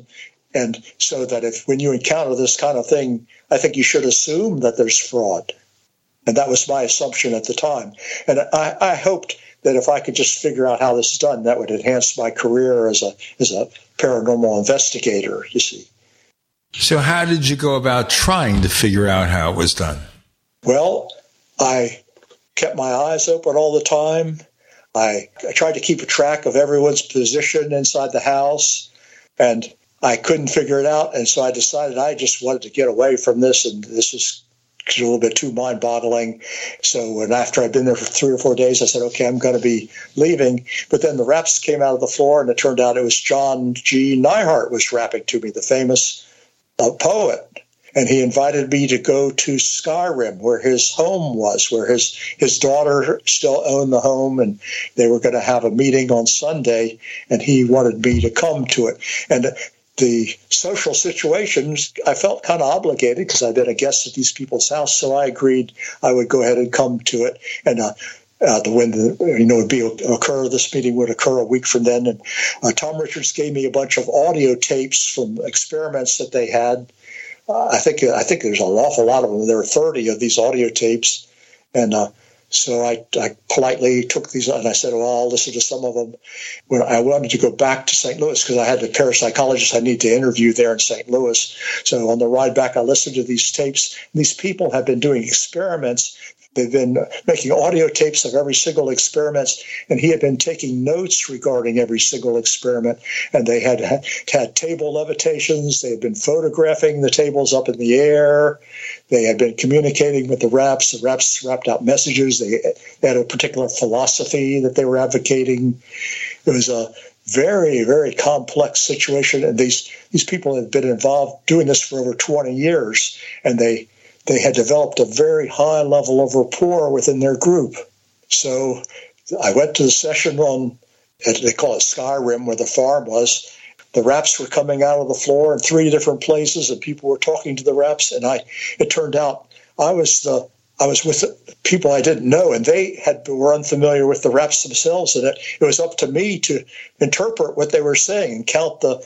And so that if when you encounter this kind of thing, I think you should assume that there's fraud. And that was my assumption at the time. And I, I hoped that if I could just figure out how this is done, that would enhance my career as a as a paranormal investigator, you see. So how did you go about trying to figure out how it was done? Well, I kept my eyes open all the time. I, I tried to keep a track of everyone's position inside the house, and I couldn't figure it out. And so I decided I just wanted to get away from this, and this was a little bit too mind boggling. So when after I'd been there for three or four days, I said, okay, I'm going to be leaving. But then the raps came out of the floor, and it turned out it was John G. Neihardt was rapping to me, the famous uh, poet and he invited me to go to Skyrim, where his home was, where his his daughter still owned the home, and they were going to have a meeting on Sunday, and he wanted me to come to it. And the social situations, I felt kind of obligated because I'd been a guest at these people's house, so I agreed I would go ahead and come to it. And uh, uh, the when the you know would be occur. This meeting would occur a week from then, and uh, Tom Richards gave me a bunch of audio tapes from experiments that they had I think I think there's an awful lot of them. There are 30 of these audio tapes, and uh, so I, I politely took these and I said, "Well, I'll listen to some of them." When I wanted to go back to St. Louis because I had the parapsychologist I need to interview there in St. Louis, so on the ride back, I listened to these tapes. These people have been doing experiments They've been making audio tapes of every single experiment, and he had been taking notes regarding every single experiment. And they had had table levitations. They had been photographing the tables up in the air. They had been communicating with the raps. The raps rapped out messages. They, they had a particular philosophy that they were advocating. It was a very, very complex situation. And these, these people had been involved doing this for over 20 years, and they they had developed a very high level of rapport within their group. So I went to the session on, they call it Skyrim, where the farm was. The raps were coming out of the floor in three different places, and people were talking to the raps. And I, it turned out I was the I was with people I didn't know, and they had were unfamiliar with the raps themselves, and it, it was up to me to interpret what they were saying and count the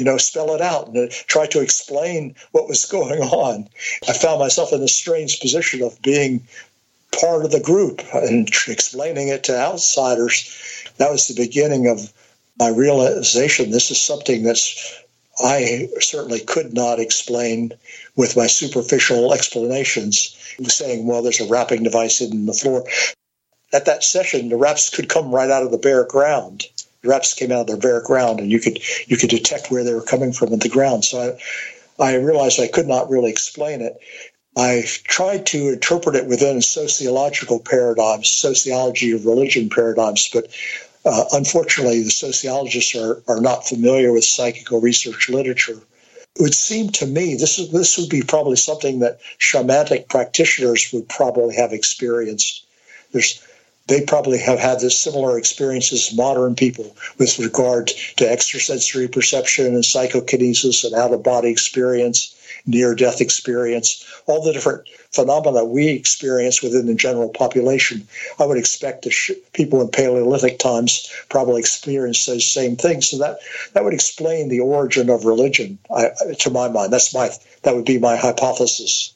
you know, spell it out and uh, try to explain what was going on. I found myself in a strange position of being part of the group and explaining it to outsiders. That was the beginning of my realization. This is something that's I certainly could not explain with my superficial explanations, saying, well, there's a rapping device hidden in the floor. At that session, the raps could come right out of the bare ground reps came out of their bare ground, and you could you could detect where they were coming from in the ground. So I, I realized I could not really explain it. I tried to interpret it within sociological paradigms, sociology of religion paradigms, but uh, unfortunately, the sociologists are, are not familiar with psychical research literature. It would seem to me this is, this would be probably something that shamanic practitioners would probably have experienced. There's they probably have had this similar experience as modern people with regard to extrasensory perception and psychokinesis and out of body experience, near death experience, all the different phenomena we experience within the general population. I would expect the sh- people in Paleolithic times probably experienced those same things. So that, that would explain the origin of religion, I, to my mind. That's my that would be my hypothesis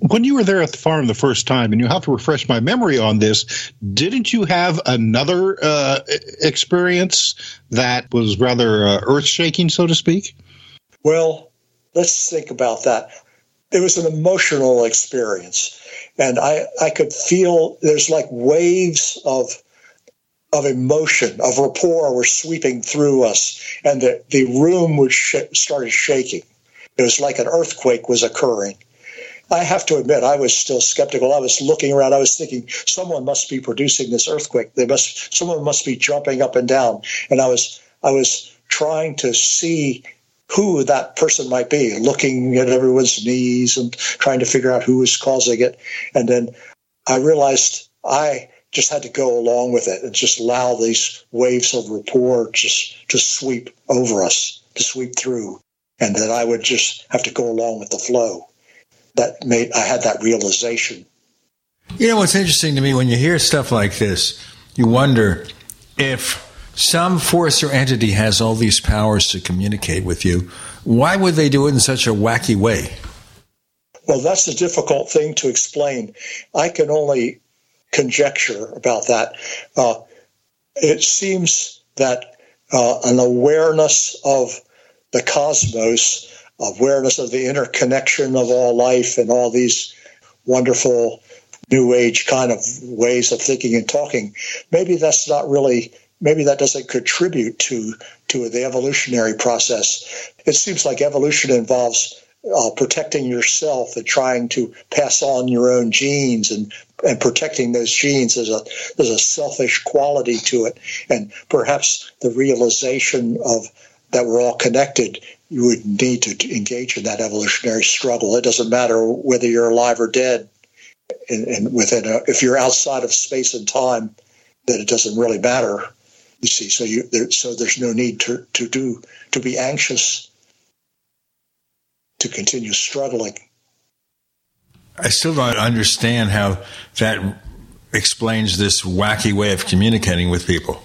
when you were there at the farm the first time, and you have to refresh my memory on this, didn't you have another uh, experience that was rather uh, earth shaking, so to speak? Well, let's think about that. It was an emotional experience, and I I could feel there's like waves of of emotion, of rapport were sweeping through us, and the, the room was sh- started shaking. It was like an earthquake was occurring. I have to admit, I was still skeptical. I was looking around. I was thinking, someone must be producing this earthquake. They must, someone must be jumping up and down. And I was, I was trying to see who that person might be, looking at everyone's knees and trying to figure out who was causing it. And then I realized I just had to go along with it and just allow these waves of rapport just to sweep over us, to sweep through, and that I would just have to go along with the flow. That made I had that realization. You know what's interesting to me when you hear stuff like this, you wonder if some force or entity has all these powers to communicate with you. Why would they do it in such a wacky way? Well, that's a difficult thing to explain. I can only conjecture about that. Uh, it seems that uh, an awareness of the cosmos, awareness of the interconnection of all life and all these wonderful new age kind of ways of thinking and talking, maybe that's not really maybe that doesn't contribute to to the evolutionary process. It seems like evolution involves uh, protecting yourself and trying to pass on your own genes and and protecting those genes there's a there's a selfish quality to it and perhaps the realization of that we're all connected you would need to engage in that evolutionary struggle. It doesn't matter whether you're alive or dead and, and within a, if you're outside of space and time that it doesn't really matter you see. So you there, so there's no need to to do to be anxious to continue struggling. I still don't understand how that explains this wacky way of communicating with people.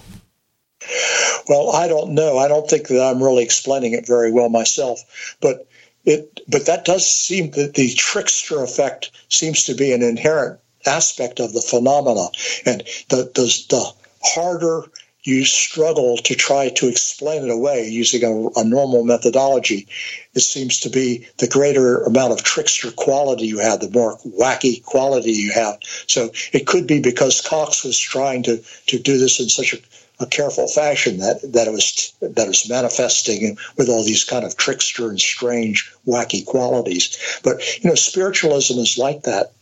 Well, I don't know. I don't think that I'm really explaining it very well myself, but it but that does seem that the trickster effect seems to be an inherent aspect of the phenomena, and the the, the harder you struggle to try to explain it away using a, a, normal methodology, it seems to be the greater amount of trickster quality you have, the more wacky quality you have. So it could be because Cox was trying to, to do this in such a, a careful fashion that, that it was that it was manifesting with all these kind of trickster and strange, wacky qualities. But you know, spiritualism is like that.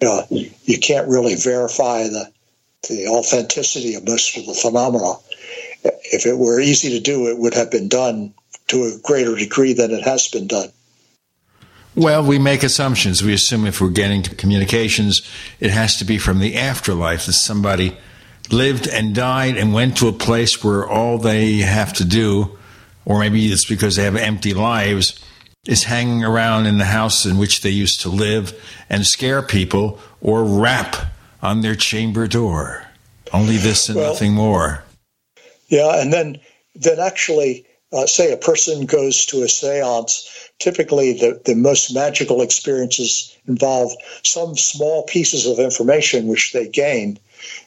Uh, you can't really verify the the authenticity of most of the phenomena. If it were easy to do, it would have been done to a greater degree than it has been done. Well, we make assumptions. We assume if we're getting communications, it has to be from the afterlife that somebody lived and died and went to a place where all they have to do, or maybe it's because they have empty lives, is hanging around in the house in which they used to live and scare people or rap on their chamber door. Only this and well, nothing more. Yeah, and then then actually, uh, say a person goes to a séance. Typically, the, the most magical experiences involve some small pieces of information which they gain.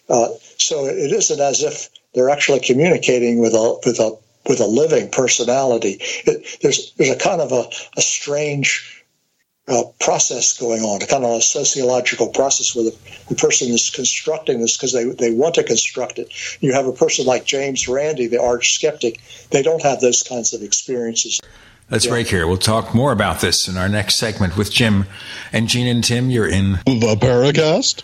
Uh, so it isn't as if they're actually communicating with a with a with a living personality. It, there's there's a kind of a, a strange uh, process going on, a kind of a sociological process where the, the person is constructing this because they, they want to construct it. You have a person like James Randi, the arch skeptic, they don't have those kinds of experiences. Let's yeah. break here. We'll talk more about this in our next segment with Jim. And Gene and Tim, you're in the Paracast.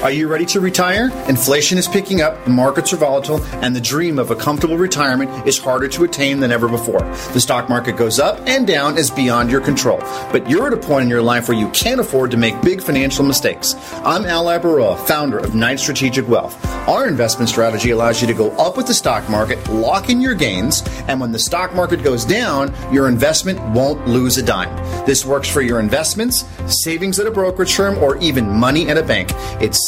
Are you ready to retire? Inflation is picking up, the markets are volatile, and the dream of a comfortable retirement is harder to attain than ever before. The stock market goes up and down is beyond your control. But you're at a point in your life where you can't afford to make big financial mistakes. I'm Al Labaroa, founder of Knight Strategic Wealth. Our investment strategy allows you to go up with the stock market, lock in your gains, and when the stock market goes down, your investment won't lose a dime. This works for your investments, savings at a brokerage firm, or even money at a bank. It's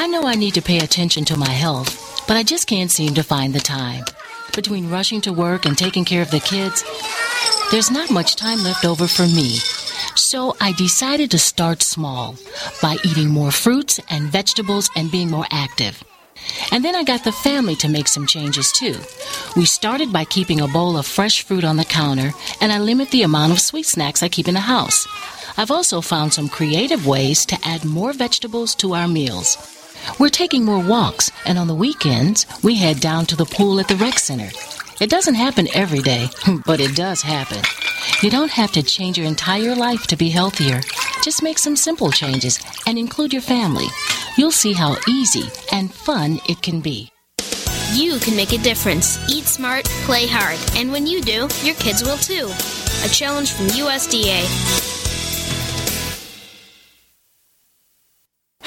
I know I need to pay attention to my health, but I just can't seem to find the time. Between rushing to work and taking care of the kids, there's not much time left over for me. So I decided to start small by eating more fruits and vegetables and being more active. And then I got the family to make some changes too. We started by keeping a bowl of fresh fruit on the counter, and I limit the amount of sweet snacks I keep in the house. I've also found some creative ways to add more vegetables to our meals. We're taking more walks, and on the weekends, we head down to the pool at the rec center. It doesn't happen every day, but it does happen. You don't have to change your entire life to be healthier. Just make some simple changes and include your family. You'll see how easy and fun it can be. You can make a difference. Eat smart, play hard, and when you do, your kids will too. A challenge from USDA.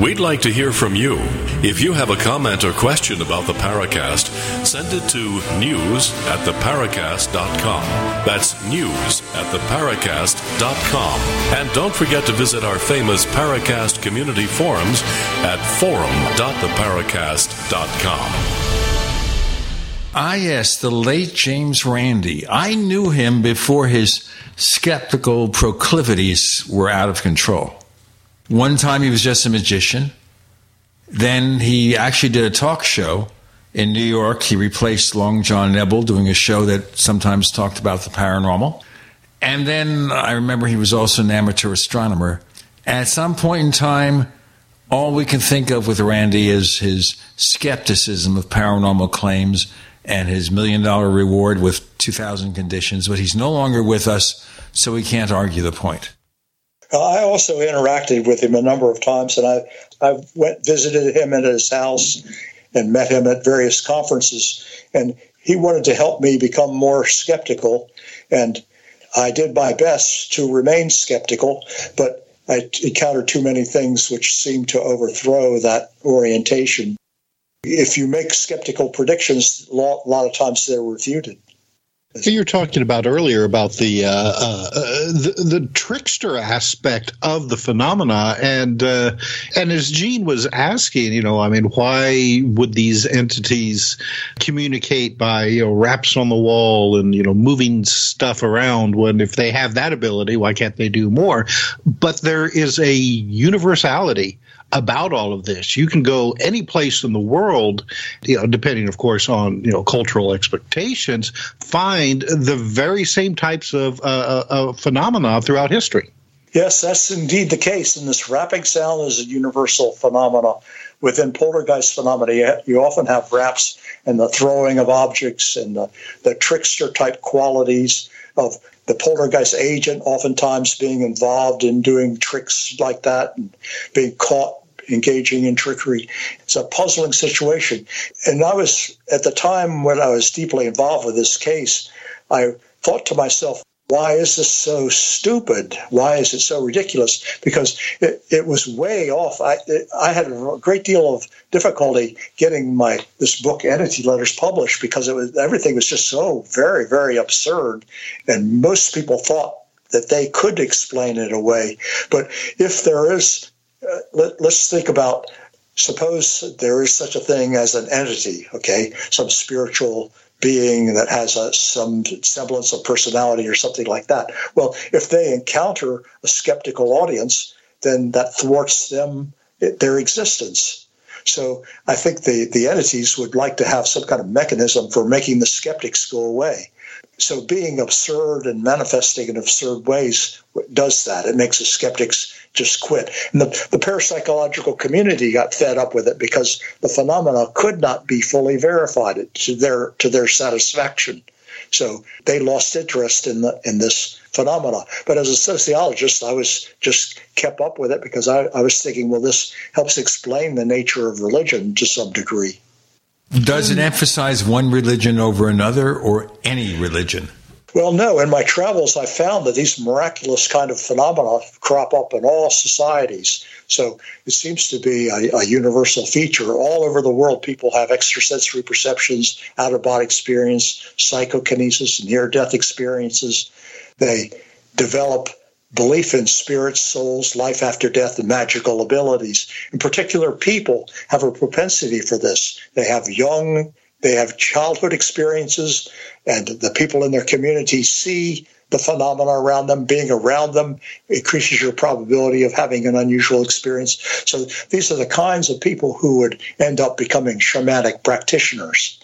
We'd like to hear from you. If you have a comment or question about the Paracast, send it to news at theparacast.com. That's news at theparacast.com. And don't forget to visit our famous Paracast community forums at forum.theparacast.com. Ah, yes, the late James Randi. I knew him before his skeptical proclivities were out of control. One time he was just a magician. Then he actually did a talk show in New York. He replaced Long John Nebel doing a show that sometimes talked about the paranormal. And then I remember he was also an amateur astronomer. At some point in time, all we can think of with Randi is his skepticism of paranormal claims and his million dollar reward with 2,000 conditions. But he's no longer with us, so we can't argue the point. Uh, I also interacted with him a number of times, and I I went visited him at his house and met him at various conferences, and he wanted to help me become more skeptical, and I did my best to remain skeptical, but I encountered too many things which seemed to overthrow that orientation. If you make skeptical predictions, a lot of times they're refuted. You were talking about earlier about the, uh, uh, the the trickster aspect of the phenomena, and uh, and as Gene was asking, you know, I mean, why would these entities communicate by you know raps on the wall and you know moving stuff around? When if they have that ability, why can't they do more? But there is a universality about all of this. You can go any place in the world, you know, depending, of course, on you know cultural expectations, find the very same types of uh, uh, phenomena throughout history. Yes, that's indeed the case. And this rapping sound is a universal phenomenon. Within poltergeist phenomena, you often have raps and the throwing of objects and the, the trickster type qualities of the poltergeist agent oftentimes being involved in doing tricks like that and being caught engaging in trickery. It's a puzzling situation. And I was, at the time when I was deeply involved with this case, I thought to myself, why is this so stupid? Why is it so ridiculous? Because it, it was way off. I, it, I had a great deal of difficulty getting my this book entity letters published because it was everything was just so very very absurd, and most people thought that they could explain it away. But if there is uh, let, let's think about suppose there is such a thing as an entity, okay, some spiritual being that has a, some semblance of personality or something like that. Well, if they encounter a skeptical audience, then that thwarts them their existence. So I think the, the entities would like to have some kind of mechanism for making the skeptics go away. So being absurd and manifesting in absurd ways does that. It makes the skeptics just quit. And the, the parapsychological community got fed up with it because the phenomena could not be fully verified to their to their satisfaction. So they lost interest in the in this phenomena. But as a sociologist, I was just kept up with it because I, I was thinking, well, this helps explain the nature of religion to some degree. Does it emphasize one religion over another or any religion? Well, no. In my travels, I found that these miraculous kind of phenomena crop up in all societies. So it seems to be a, a universal feature. All over the world, people have extrasensory perceptions, out of body experience, psychokinesis, near death experiences. They develop belief in spirits, souls, life after death, and magical abilities. In particular, people have a propensity for this. They have young, they have childhood experiences, and the people in their community see the phenomena around them, being around them increases your probability of having an unusual experience. So these are the kinds of people who would end up becoming shamanic practitioners.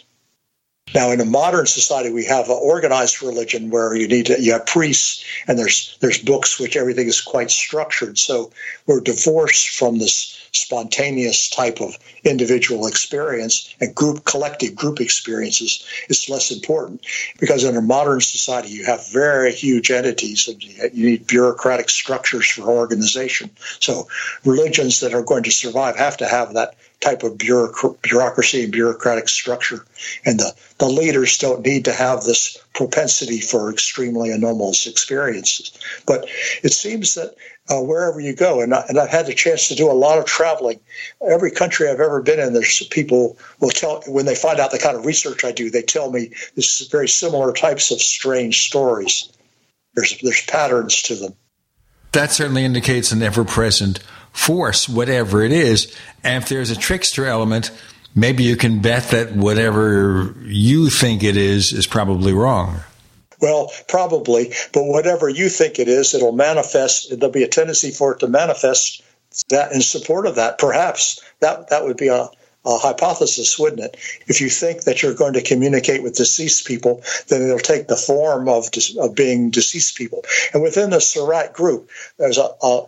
Now, in a modern society, we have an organized religion where you need to, you have priests and there's there's books which everything is quite structured. So we're divorced from this spontaneous type of individual experience and group collective group experiences is less important because in a modern society you have very huge entities and you need bureaucratic structures for organization. So religions that are going to survive have to have that type of bureaucracy and bureaucratic structure. And the, the leaders don't need to have this propensity for extremely anomalous experiences. But it seems that uh, wherever you go, and, I, and I've had the chance to do a lot of traveling. Every country I've ever been in, there's people will tell when they find out the kind of research I do, they tell me this is very similar types of strange stories. There's there's patterns to them. That certainly indicates an ever-present force, whatever it is. And if there's a trickster element, maybe you can bet that whatever you think it is is probably wrong. Well, probably, but whatever you think it is, it'll manifest. There'll be a tendency for it to manifest that in support of that. Perhaps that that would be a, a hypothesis, wouldn't it? If you think that you're going to communicate with deceased people, then it'll take the form of, of being deceased people. And within the SORRAT group, there's a, a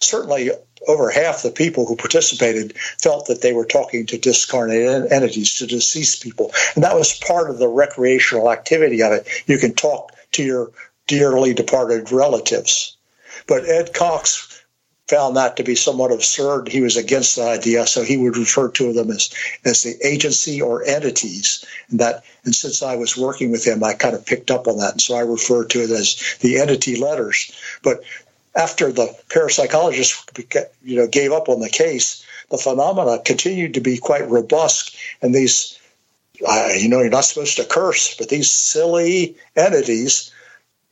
certainly over half the people who participated felt that they were talking to discarnate entities, to deceased people. And that was part of the recreational activity of it. You can talk to your dearly departed relatives. But Ed Cox found that to be somewhat absurd. He was against the idea, so he would refer to them as, as the agency or entities. And that and since I was working with him, I kind of picked up on that. And so I refer to it as the entity letters. But after the parapsychologist you know gave up on the case, the phenomena continued to be quite robust, and these I, you know, you're not supposed to curse, but these silly entities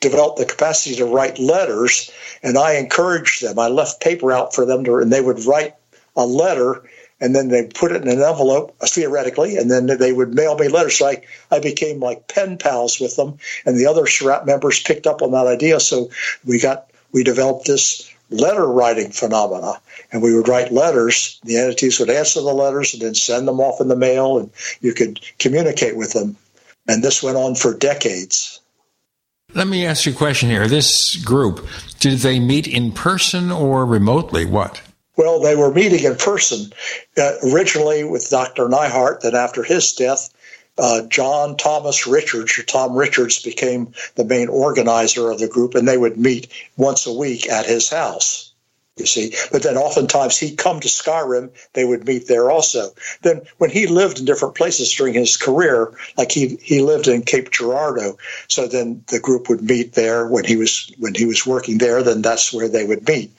developed the capacity to write letters, and I encouraged them. I left paper out for them to, and they would write a letter, and then they put it in an envelope, uh, theoretically, and then they would mail me letters. So I, I became like pen pals with them, and the other SORRAT members picked up on that idea. So we got we developed this letter writing phenomena. And we would write letters. The entities would answer the letters and then send them off in the mail, and you could communicate with them. And this went on for decades. Let me ask you a question here. This group, did they meet in person or remotely? What? Well, they were meeting in person uh, originally with Dr. Neihardt. Then, after his death, uh, John Thomas Richards, or Tom Richards, became the main organizer of the group, and they would meet once a week at his house. You see, but then oftentimes he'd come to Skyrim, they would meet there also. Then, when he lived in different places during his career, like he he lived in Cape Girardeau, so then the group would meet there when he was when he was working there. Then that's where they would meet.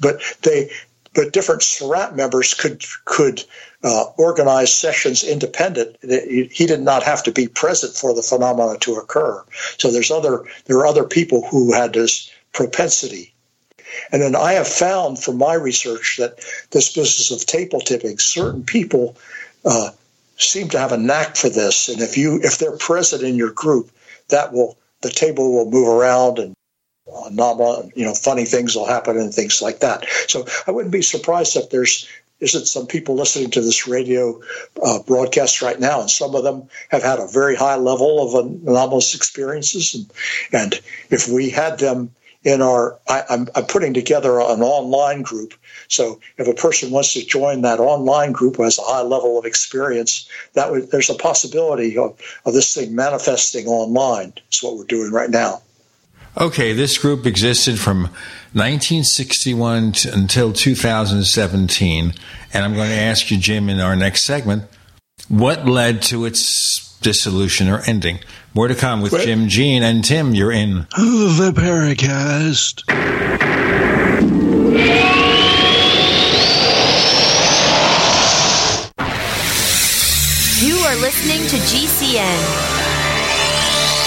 But they but different SORRAT members could could uh, organize sessions independent. He did not have to be present for the phenomena to occur. So there's other there are other people who had this propensity. And then I have found from my research that this business of table tipping, certain people uh, seem to have a knack for this. And if you if they're present in your group, that will the table will move around and uh, you know, funny things will happen and things like that. So I wouldn't be surprised if there's isn't some people listening to this radio uh, broadcast right now, and some of them have had a very high level of anomalous experiences, and and if we had them in our, I, I'm, I'm putting together an online group. So if a person wants to join that online group who has a high level of experience, that would, there's a possibility of, of this thing manifesting online. It's what we're doing right now. Okay, this group existed from 1961 to, until 2017, and I'm going to ask you, Jim, in our next segment, what led to its dissolution or ending? More to come with Jim Gene and Tim. You're in the Paracast. You are listening to GCN.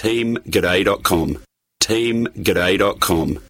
teamg'day.com. Teamg'day.com.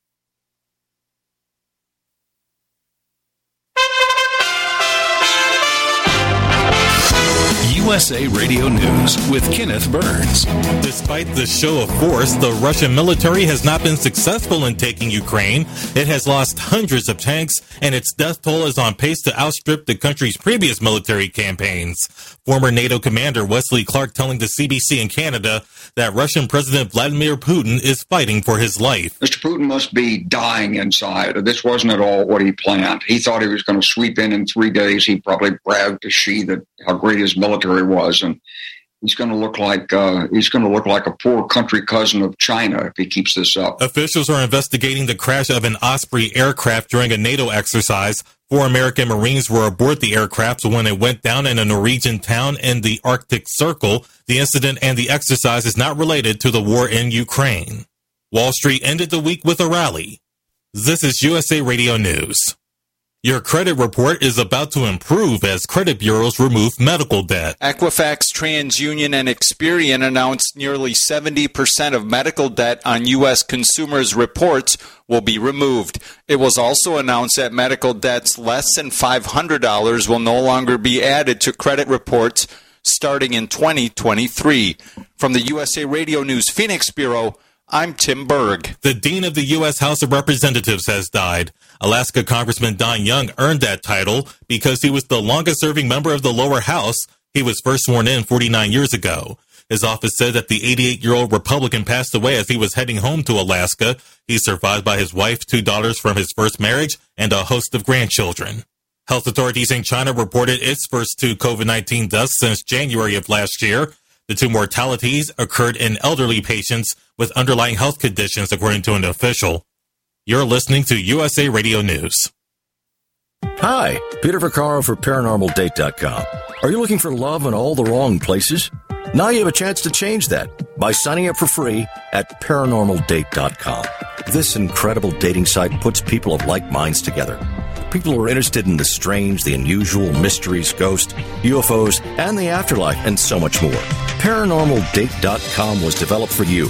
USA Radio News with Kenneth Burns. Despite the show of force, the Russian military has not been successful in taking Ukraine. It has lost hundreds of tanks, and its death toll is on pace to outstrip the country's previous military campaigns. Former NATO commander Wesley Clark telling the CBC in Canada that Russian President Vladimir Putin is fighting for his life. Mr. Putin must be dying inside. This wasn't at all what he planned. He thought he was going to sweep in in three days. He probably bragged to Xi that how great his military was, and he's going to look like uh, he's going to look like a poor country cousin of China if he keeps this up. Officials are investigating the crash of an Osprey aircraft during a NATO exercise. Four American Marines were aboard the aircraft when it went down in a Norwegian town in the Arctic Circle. The incident and the exercise is not related to the war in Ukraine. Wall Street ended the week with a rally. This is USA Radio News. Your credit report is about to improve as credit bureaus remove medical debt. Equifax, TransUnion, and Experian announced nearly 70% of medical debt on U.S. consumers' reports will be removed. It was also announced that medical debts less than $500 will no longer be added to credit reports starting in 2023. From the USA Radio News Phoenix Bureau, I'm Tim Berg. The Dean of the U.S. House of Representatives has died. Alaska Congressman Don Young earned that title because he was the longest serving member of the lower house. He was first sworn in 49 years ago. His office said that the 88 year old Republican passed away as he was heading home to Alaska. He's survived by his wife, two daughters from his first marriage, and a host of grandchildren. Health authorities in China reported its first two COVID 19 deaths since January of last year. The two mortalities occurred in elderly patients with underlying health conditions, according to an official. You're listening to USA Radio News. Hi, Peter Vaccaro for ParanormalDate.com. Are you looking for love in all the wrong places? Now you have a chance to change that by signing up for free at ParanormalDate.com. This incredible dating site puts people of like minds together. People who are interested in the strange, the unusual, mysteries, ghosts, UFOs, and the afterlife, and so much more. ParanormalDate.com was developed for you,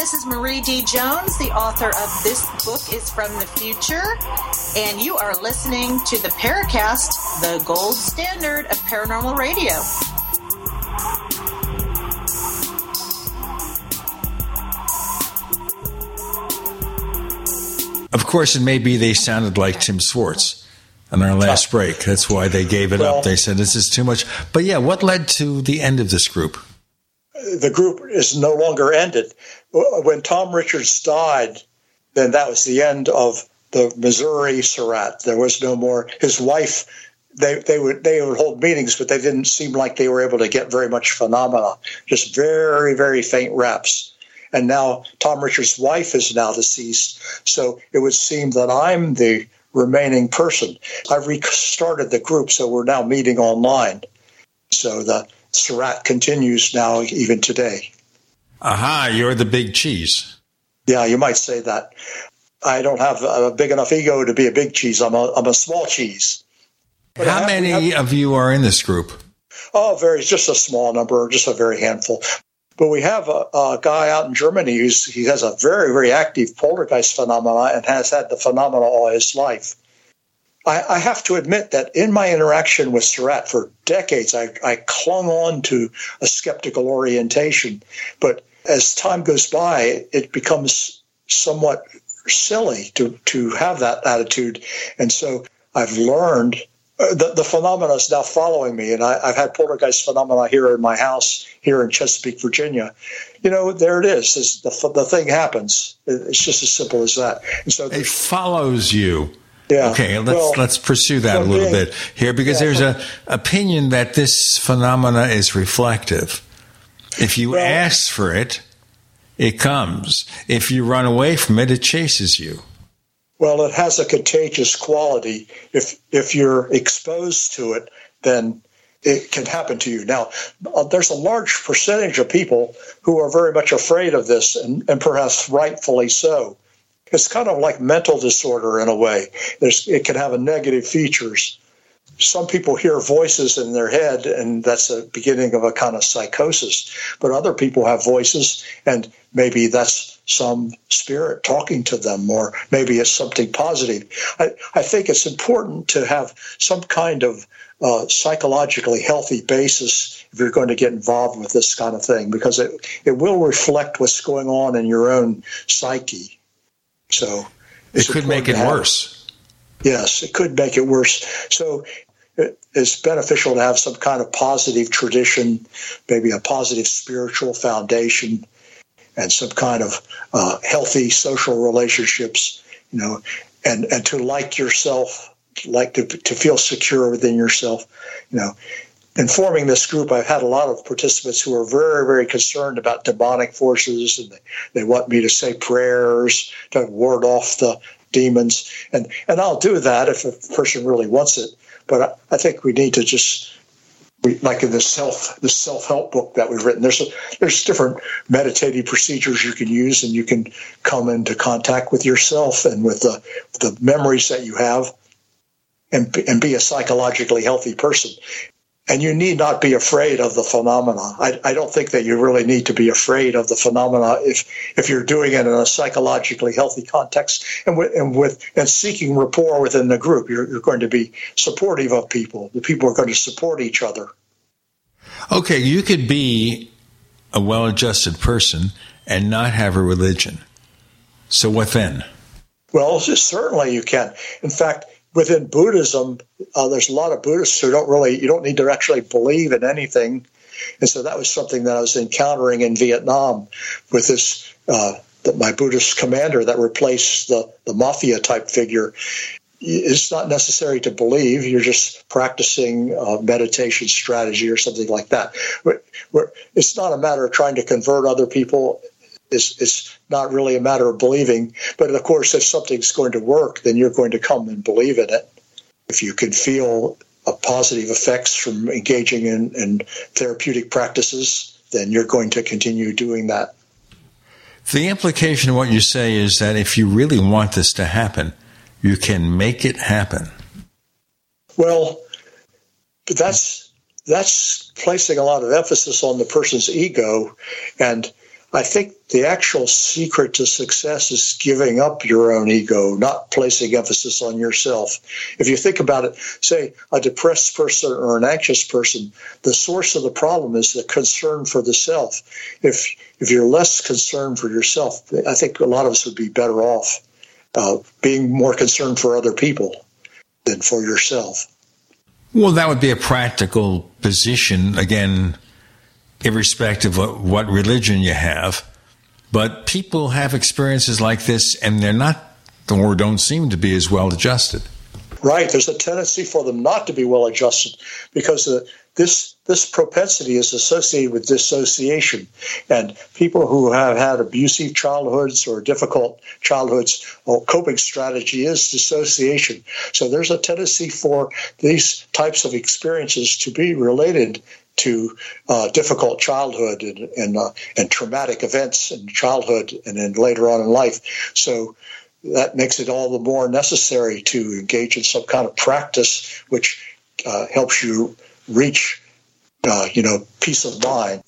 This is Marie D. Jones, the author of This Book is from the Future, and you are listening to the Paracast, the gold standard of paranormal radio. Of course, it may be they sounded like Tim Swartz on our last break. That's why they gave it up. They said this is too much. But yeah, what led to the end of this group? The group is no longer ended. When Tom Richards died, then that was the end of the Missouri SORRAT. There was no more. His wife, they they would they would hold meetings, but they didn't seem like they were able to get very much phenomena. Just very very faint raps. And now Tom Richards' wife is now deceased, so it would seem that I'm the remaining person. I've restarted the group, so we're now meeting online. So the Surratt continues now even today. Aha, you're the big cheese. Yeah, you might say that. I don't have a big enough ego to be a big cheese. I'm a, I'm a small cheese. But How have, many have, of you are in this group? Oh, very, just a small number, just a very handful. But we have a, a, guy out in Germany who's he has a very very active poltergeist phenomena and has had the phenomena all his life. I, I have to admit that in my interaction with SORRAT for decades, I, I clung on to a skeptical orientation. But as time goes by, it becomes somewhat silly to to have that attitude, and so I've learned uh, the, the phenomena is now following me, and I, have had poltergeist phenomena here in my house here in Chesapeake, Virginia. You know, there it is. The, the thing happens. It's just as simple as that. And so it follows you. Yeah. Okay, let's well, let's pursue that a little bit here because yeah, there's a opinion that this phenomena is reflective. If you well, ask for it, it comes. If you run away from it, it chases you. Well, it has a contagious quality. If if you're exposed to it, then it can happen to you. Now, uh, there's a large percentage of people who are very much afraid of this, and, and perhaps rightfully so. It's kind of like mental disorder in a way. There's, it can have a negative features. Some people hear voices in their head, and that's the beginning of a kind of psychosis. But other people have voices, and maybe that's some spirit talking to them, or maybe it's something positive. I, I think it's important to have some kind of uh, psychologically healthy basis if you're going to get involved with this kind of thing, because it, it will reflect what's going on in your own psyche. So it could make it worse. Yes, it could make it worse. So it's beneficial to have some kind of positive tradition, maybe a positive spiritual foundation and some kind of uh, healthy social relationships, you know, and, and to like yourself, like to, to feel secure within yourself, you know, in forming this group, I've had a lot of participants who are very, very concerned about demonic forces, and they, they want me to say prayers to ward off the demons, and and I'll do that if a person really wants it. But I, I think we need to just we, like in the self the self help book that we've written. There's a, there's different meditative procedures you can use, and you can come into contact with yourself and with the the memories that you have, and and be a psychologically healthy person. And you need not be afraid of the phenomena. I, I don't think that you really need to be afraid of the phenomena if if you're doing it in a psychologically healthy context and with and with and seeking rapport within the group. You're, you're going to be supportive of people. The people are going to support each other. Okay, you could be a well adjusted person and not have a religion. So what then? Well, certainly you can. In fact, within Buddhism, uh, there's a lot of Buddhists who don't really, you don't need to actually believe in anything. And so that was something that I was encountering in Vietnam with this, uh, my Buddhist commander that replaced the, the mafia type figure. It's not necessary to believe. You're just practicing uh, meditation strategy or something like that. It's not a matter of trying to convert other people is is not really a matter of believing. But of course, if something's going to work, then you're going to come and believe in it. If you can feel a positive effects from engaging in, in therapeutic practices, then you're going to continue doing that. The implication of what you say is that if you really want this to happen, you can make it happen. Well, that's that's placing a lot of emphasis on the person's ego and I think the actual secret to success is giving up your own ego, not placing emphasis on yourself. If you think about it, say a depressed person or an anxious person, the source of the problem is the concern for the self. If if you're less concerned for yourself, I think a lot of us would be better off uh, being more concerned for other people than for yourself. Well, that would be a practical position. Again, irrespective of what religion you have. But people have experiences like this and they're not or don't seem to be as well adjusted. Right. There's a tendency for them not to be well adjusted because uh, this this propensity is associated with dissociation. And people who have had abusive childhoods or difficult childhoods, or coping strategy is dissociation. So there's a tendency for these types of experiences to be related to uh, difficult childhood and and, uh, and, traumatic events in childhood and then later on in life. So that makes it all the more necessary to engage in some kind of practice which uh, helps you reach, uh, you know, peace of mind.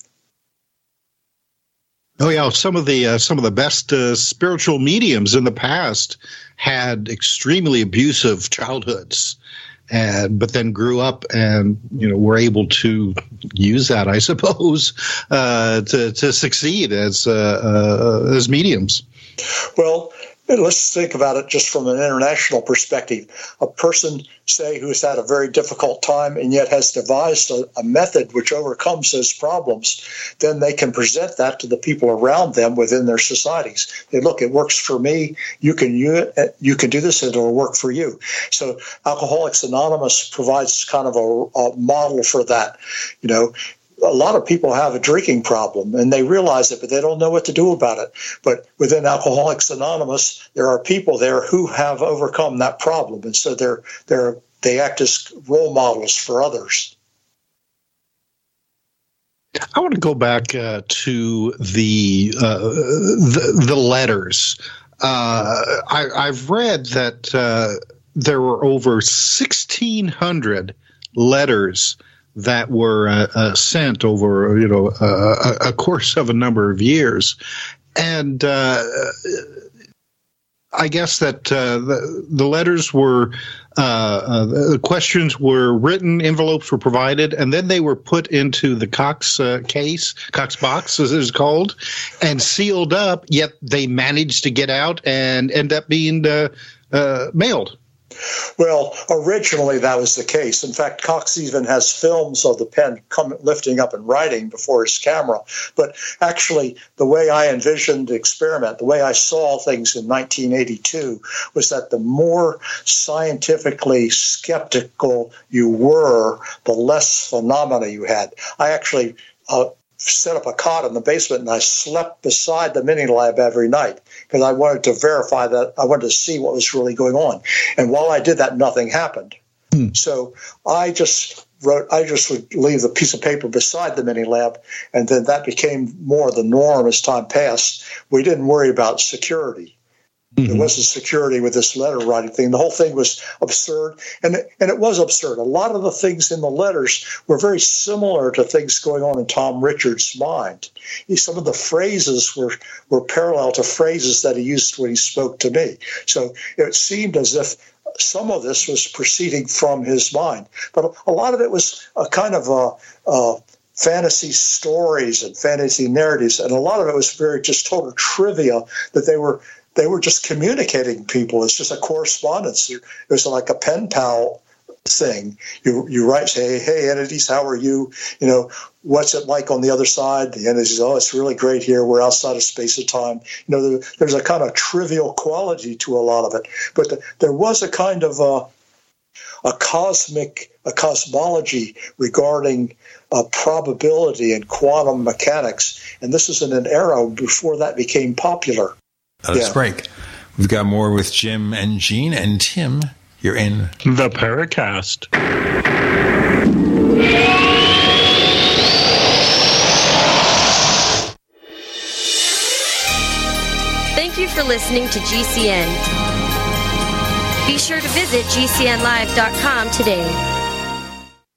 Oh yeah, some of the uh, some of the best uh, spiritual mediums in the past had extremely abusive childhoods and but then grew up and you know were able to use that, I suppose, uh, to to succeed as uh, uh, as mediums. Well, let's think about it just from an international perspective. A person, say, who has had a very difficult time and yet has devised a, a, method which overcomes those problems, then they can present that to the people around them within their societies. They look, it works for me. You can you, you can do this, and it'll work for you. So, Alcoholics Anonymous provides kind of a, a model for that. You know, a lot of people have a drinking problem and they realize it, but they don't know what to do about it. But within Alcoholics Anonymous, there are people there who have overcome that problem, and so they're they're they act as role models for others. I want to go back uh, to the, uh, the, the letters. Uh, I, have read that uh, there were over sixteen hundred letters that were uh, uh, sent over you know uh, a, course of a number of years, and uh, I guess that uh, the, the, letters were uh, the questions were written, envelopes were provided, and then they were put into the Cox case, Cox box as it is called, and sealed up. Yet they managed to get out and end up being mailed. Well, originally that was the case. In fact, Cox even has films of the pen come, lifting up and writing before his camera. But actually, the way I envisioned the experiment, the way I saw things in 1982, was that the more scientifically skeptical you were, the less phenomena you had. I actually uh, set up a cot in the basement and I slept beside the mini lab every night because I wanted to verify that I wanted to see what was really going on. And while I did that, nothing happened. Hmm. So I just wrote, I just would leave the piece of paper beside the mini lab, and then that became more the norm as time passed. We didn't worry about security. Mm-hmm. There wasn't security with this letter writing thing. The whole thing was absurd, and and it was absurd. A lot of the things in the letters were very similar to things going on in Tom Richards' mind. He, some of the phrases were were parallel to phrases that he used when he spoke to me. So it seemed as if some of this was proceeding from his mind, but a lot of it was a kind of a, a fantasy stories and fantasy narratives, and a lot of it was very just total trivia that they were they were just communicating people. It's just a correspondence. It was like a pen pal thing. You you write, say, hey entities, how are you? You know, what's it like on the other side? The entities, oh, it's really great here. We're outside of space and time. You know, there, there's a kind of trivial quality to a lot of it, but the, there was a kind of a, a cosmic, a cosmology regarding uh, probability and quantum mechanics, and this is in an era before that became popular. Let us yeah. break. We've got more with Jim and Gene and Tim. You're in the Paracast. Thank you for listening to GCN. Be sure to visit GCNlive.com today.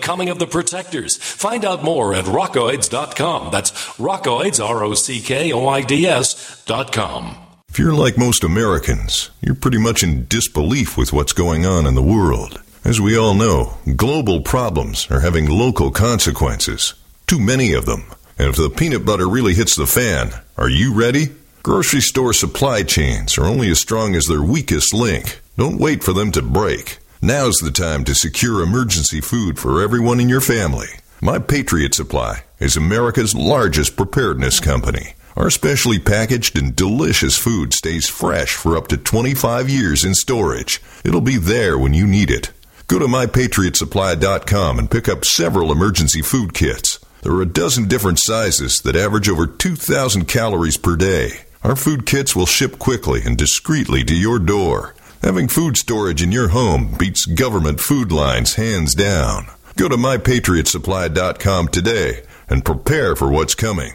Coming of the Protectors. Find out more at rockoids.com. That's rockoids, R O C K O I D S.com. If you're like most Americans, you're pretty much in disbelief with what's going on in the world. As we all know, global problems are having local consequences. Too many of them. And if the peanut butter really hits the fan, are you ready? Grocery store supply chains are only as strong as their weakest link. Don't wait for them to break. Now's the time to secure emergency food for everyone in your family. My Patriot Supply is America's largest preparedness company. Our specially packaged and delicious food stays fresh for up to 25 years in storage. It'll be there when you need it. Go to mypatriotsupply.com and pick up several emergency food kits. There are a dozen different sizes that average over 2,000 calories per day. Our food kits will ship quickly and discreetly to your door. Having food storage in your home beats government food lines hands down. Go to mypatriotsupply.com today and prepare for what's coming.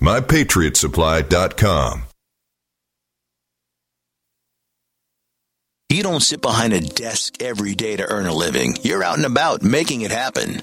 mypatriotsupply.com. You don't sit behind a desk every day to earn a living. You're out and about making it happen.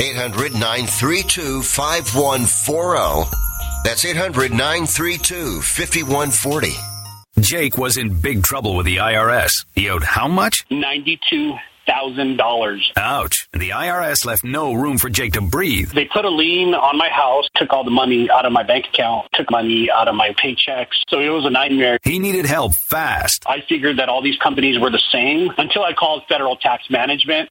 800 932 5140. That's 800 932 5140. Jake was in big trouble with the IRS. He owed how much? Ninety-two thousand dollars. Ouch. The IRS left no room for Jake to breathe. They put a lien on my house, took all the money out of my bank account, took money out of my paychecks. So it was a nightmare. He needed help fast. I figured that all these companies were the same until I called federal tax management.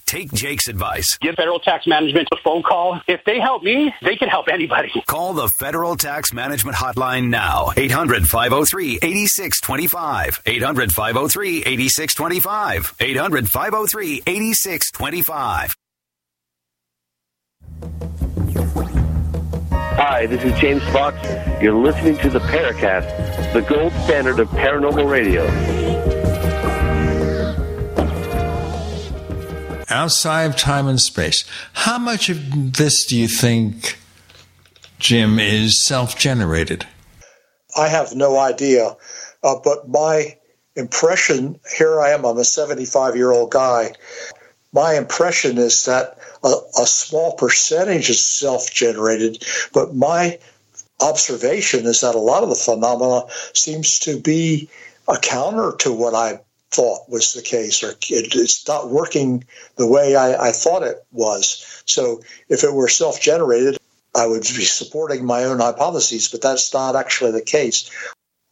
take Jake's advice. Give federal tax management a phone call. If they help me, they can help anybody. Call the Federal Tax Management Hotline now. 800 503 8625. 800 503 8625. 800 503 8625. Hi, this is James Fox. You're listening to the Paracast, the gold standard of paranormal radio. Outside of time and space. How much of this do you think, Jim, is self generated? I have no idea. Uh, but my impression here I am, I'm a 75 year old guy. My impression is that a, a small percentage is self generated, but my observation is that a lot of the phenomena seems to be a counter to what I thought was the case, or it, it's not working the way I, I thought it was. So if it were self generated, I would be supporting my own hypotheses, but that's not actually the case.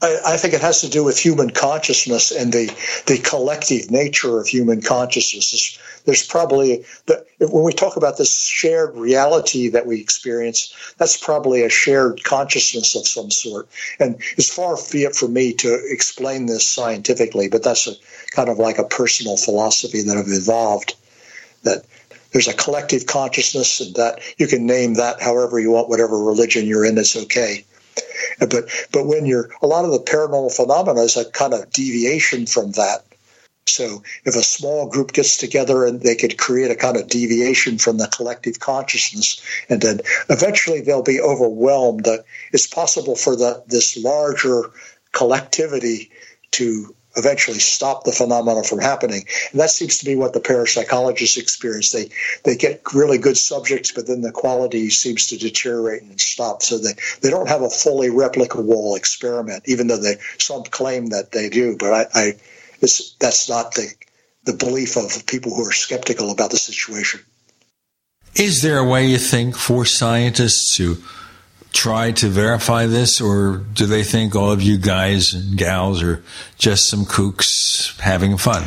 I, I, think it has to do with human consciousness and the, the collective nature of human consciousness. There's, probably, the, when we talk about this shared reality that we experience, that's probably a shared consciousness of some sort. And it's far be it for me to explain this scientifically, but that's a kind of like a personal philosophy that I've evolved that there's a collective consciousness and that you can name that however you want, whatever religion you're in, it's okay. But but when you're a lot of the paranormal phenomena is a kind of deviation from that. So if a small group gets together and they could create a kind of deviation from the collective consciousness, and then eventually they'll be overwhelmed. It's possible for the this larger collectivity to eventually stop the phenomena from happening. And that seems to be what the parapsychologists experience. They they get really good subjects, but then the quality seems to deteriorate and stop. So they, they don't have a fully replicable experiment, even though they some claim that they do. But I, I it's, that's not the the belief of people who are skeptical about the situation. Is there a way you think for scientists to try to verify this, or do they think all of you guys and gals are just some kooks having fun?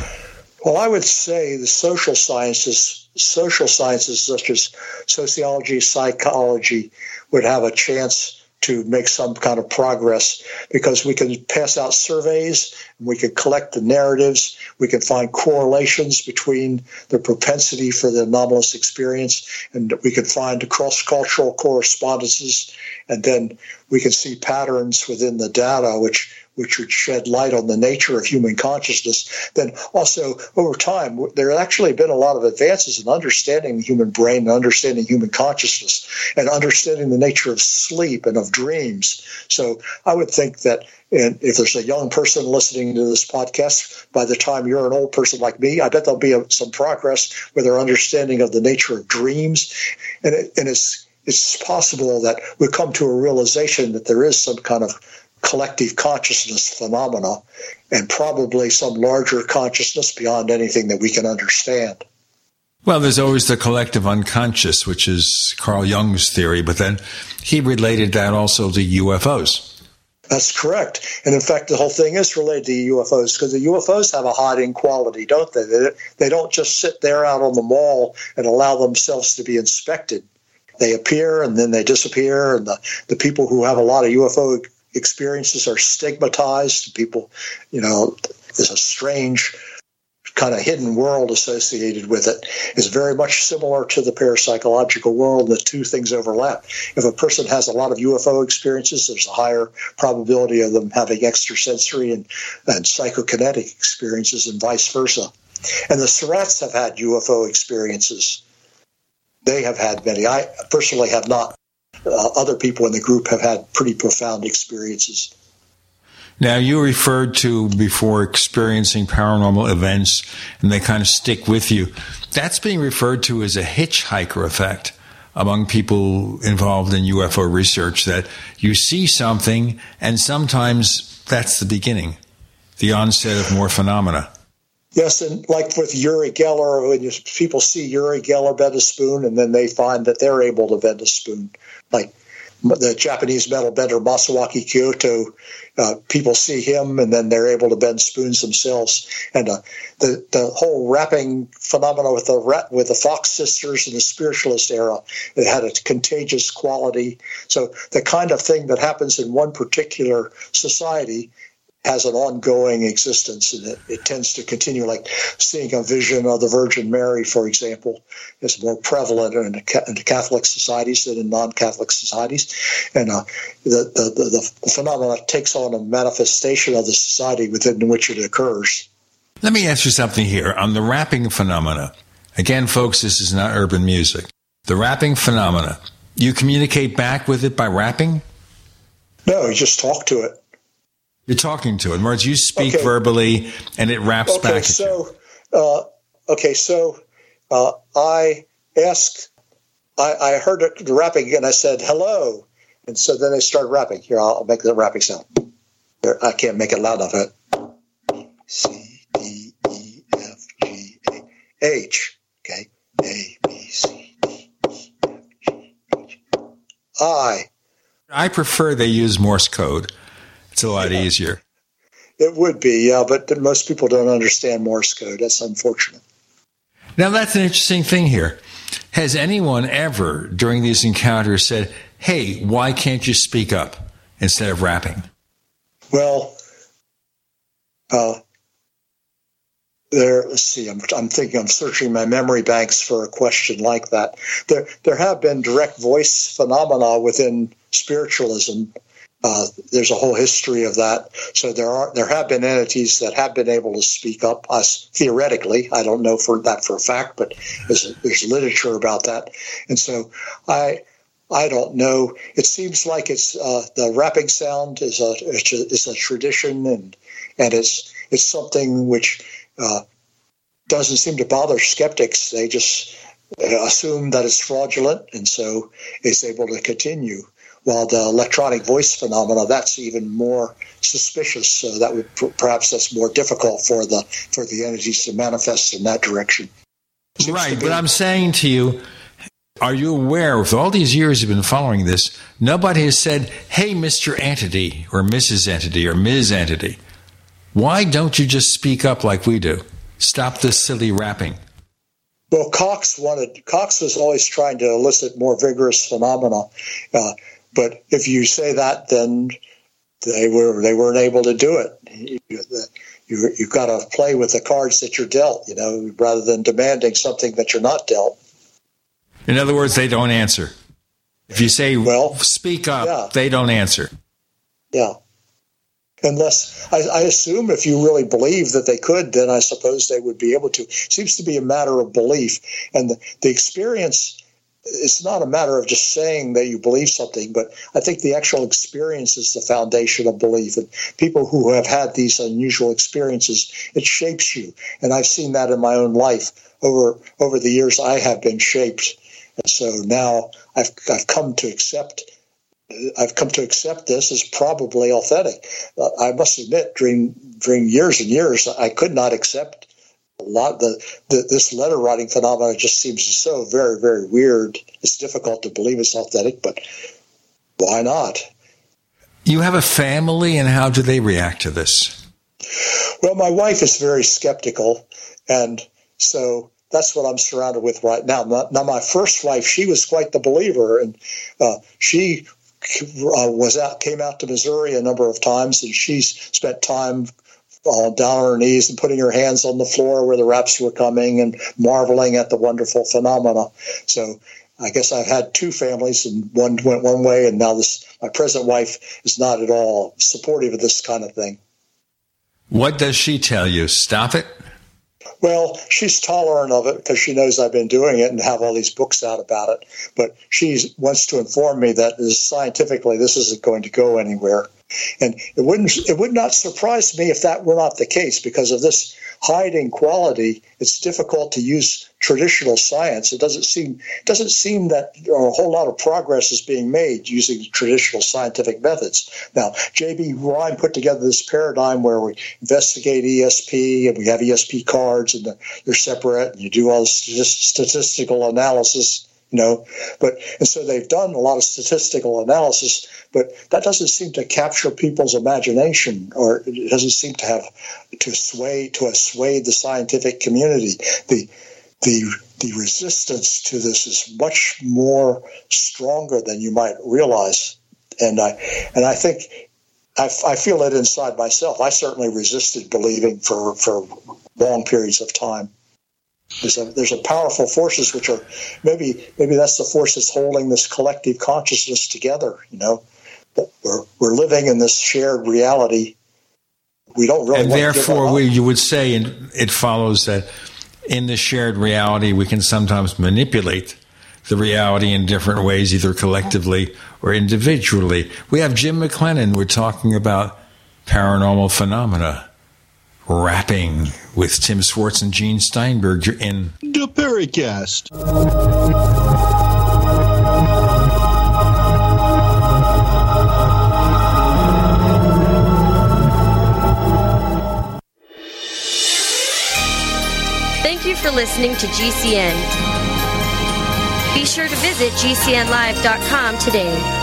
Well, I would say the social sciences, social sciences such as sociology, psychology, would have a chance to make some kind of progress because we can pass out surveys and we can collect the narratives. We can find correlations between the propensity for the anomalous experience and we can find cross cultural correspondences. And then we can see patterns within the data, which which would shed light on the nature of human consciousness. Then also over time, there have actually been a lot of advances in understanding the human brain and understanding human consciousness and understanding the nature of sleep and of dreams. So I would think that and if there's a young person listening to this podcast, by the time you're an old person like me, I bet there'll be a, some progress with their understanding of the nature of dreams. And, it, and it's, it's possible that we come to a realization that there is some kind of collective consciousness phenomena and probably some larger consciousness beyond anything that we can understand. Well, there's always the collective unconscious, which is Carl Jung's theory, but then he related that also to UFOs. That's correct. And in fact, the whole thing is related to UFOs because the UFOs have a hiding quality, don't they? They don't just sit there out on the mall and allow themselves to be inspected. They appear and then they disappear, and the, the people who have a lot of UFO experiences are stigmatized. People, you know, there's a strange kind of hidden world associated with it is very much similar to the parapsychological world. The two things overlap. If a person has a lot of UFO experiences, there's a higher probability of them having extrasensory and, and psychokinetic experiences, and vice versa. And the SORRATs have had UFO experiences. They have had many. I personally have not. Uh, other people in the group have had pretty profound experiences. Now, you referred to before experiencing paranormal events and they kind of stick with you. That's being referred to as a hitchhiker effect among people involved in UFO research that you see something and sometimes that's the beginning, the onset of more phenomena. Yes, and like with Uri Geller, when you, people see Uri Geller bend a spoon and then they find that they're able to bend a spoon. Like the Japanese metal bender Masuaki Kiyota, uh, people see him and then they're able to bend spoons themselves. And uh, the the whole rapping phenomenon with the with the Fox sisters in the spiritualist era, it had a contagious quality. So the kind of thing that happens in one particular society has an ongoing existence and it, it, tends to continue. Like seeing a vision of the virgin mary for example is more prevalent in, in catholic societies than in non-catholic societies. And uh, the, the, the, the phenomenon takes on a manifestation of the society within which it occurs. Let me ask you something here on the rapping phenomena. Again folks this is not urban music. The rapping phenomena. You communicate back with it by rapping no you just talk to it you're talking to it. In words, you speak okay. verbally, and it raps okay, back. So, uh, okay, so uh, I asked, I, I heard it rapping, and I said hello, and so then they started rapping. Here, I'll make the rapping sound. I can't make it loud enough. C D E F G A H. Okay, A B C D E F G H I. I prefer they use Morse code it's a lot yeah. easier. It would be, yeah, but most people don't understand Morse code. That's unfortunate. Now, that's an interesting thing here. Has anyone ever, during these encounters, said, hey, why can't you speak up instead of rapping? Well, uh, there, let's see, I'm, I'm, thinking, I'm searching my memory banks for a question like that. There, there have been direct voice phenomena within spiritualism uh, there's a whole history of that. So there are there have been entities that have been able to speak up. Us theoretically, I don't know for that for a fact, but there's, there's literature about that. And so I I don't know. It seems like it's uh, the rapping sound is a is a tradition and and it's it's something which uh, doesn't seem to bother skeptics. They just assume that it's fraudulent, and so it's able to continue. While the electronic voice phenomena, that's even more suspicious. So that would perhaps that's more difficult for the for the entities to manifest in that direction. Seems right, but I'm saying to you, are you aware, with all these years you've been following this, nobody has said, hey, Mr. Entity, or Mrs. Entity, or Ms. Entity, why don't you just speak up like we do? Stop this silly rapping. Well, Cox wanted, Cox was always trying to elicit more vigorous phenomena. Uh, but if you say that, then they were they weren't able to do it. You, have got to play with the cards that you're dealt, you know, rather than demanding something that you're not dealt. In other words, they don't answer. If you say, "Well, speak up," yeah. they don't answer. Yeah. Unless I, I, assume if you really believe that they could, then I suppose they would be able to. It seems to be a matter of belief, and the, the experience it's not a matter of just saying that you believe something, but I think the actual experience is the foundation of belief. And people who have had these unusual experiences, it shapes you. And I've seen that in my own life over over the years. I have been shaped, and so now I've I've come to accept. I've come to accept this as probably authentic. Uh, I must admit, during during years and years, I could not accept lot the, the this letter writing phenomenon just seems so very very weird. It's difficult to believe it's authentic, but why not? You have a family, and how do they react to this? Well, my wife is very skeptical, and so that's what I'm surrounded with right now. Now, my first wife, she was quite the believer, and uh, she uh, was out, came out to Missouri a number of times, and she's spent time all down on her knees and putting her hands on the floor where the raps were coming and marveling at the wonderful phenomena. So I guess I've had two families, and one went one way, and now this my present wife is not at all supportive of this kind of thing. What does she tell you? Stop it. Well, she's tolerant of it because she knows I've been doing it and have all these books out about it. But she wants to inform me that scientifically this isn't going to go anywhere. And it wouldn't it would not surprise me if that were not the case because of this hiding quality. It's difficult to use traditional science. It doesn't seem doesn't seem that a whole lot of progress is being made using traditional scientific methods. Now, J.B. Rhine put together this paradigm where we investigate ESP and we have ESP cards and they're separate and you do all the statistical analysis you know but and so they've done a lot of statistical analysis but that doesn't seem to capture people's imagination or it doesn't seem to have to sway to swayed the scientific community the the the resistance to this is much more stronger than you might realize and i and i think I, I feel it inside myself. I certainly resisted believing for, for long periods of time. There's a, there's a powerful forces which are maybe maybe that's the force that's holding this collective consciousness together. You know, we're we're living in this shared reality. We don't really. And therefore, we, you would say, and it follows that in the shared reality, we can sometimes manipulate the reality in different ways, either collectively or individually. We have Jim McClenon. We're talking about paranormal phenomena rapping with Tim Swartz and Gene Steinberg You're in the Paracast. Thank you for listening to GCN. Be sure to visit GCNlive.com today.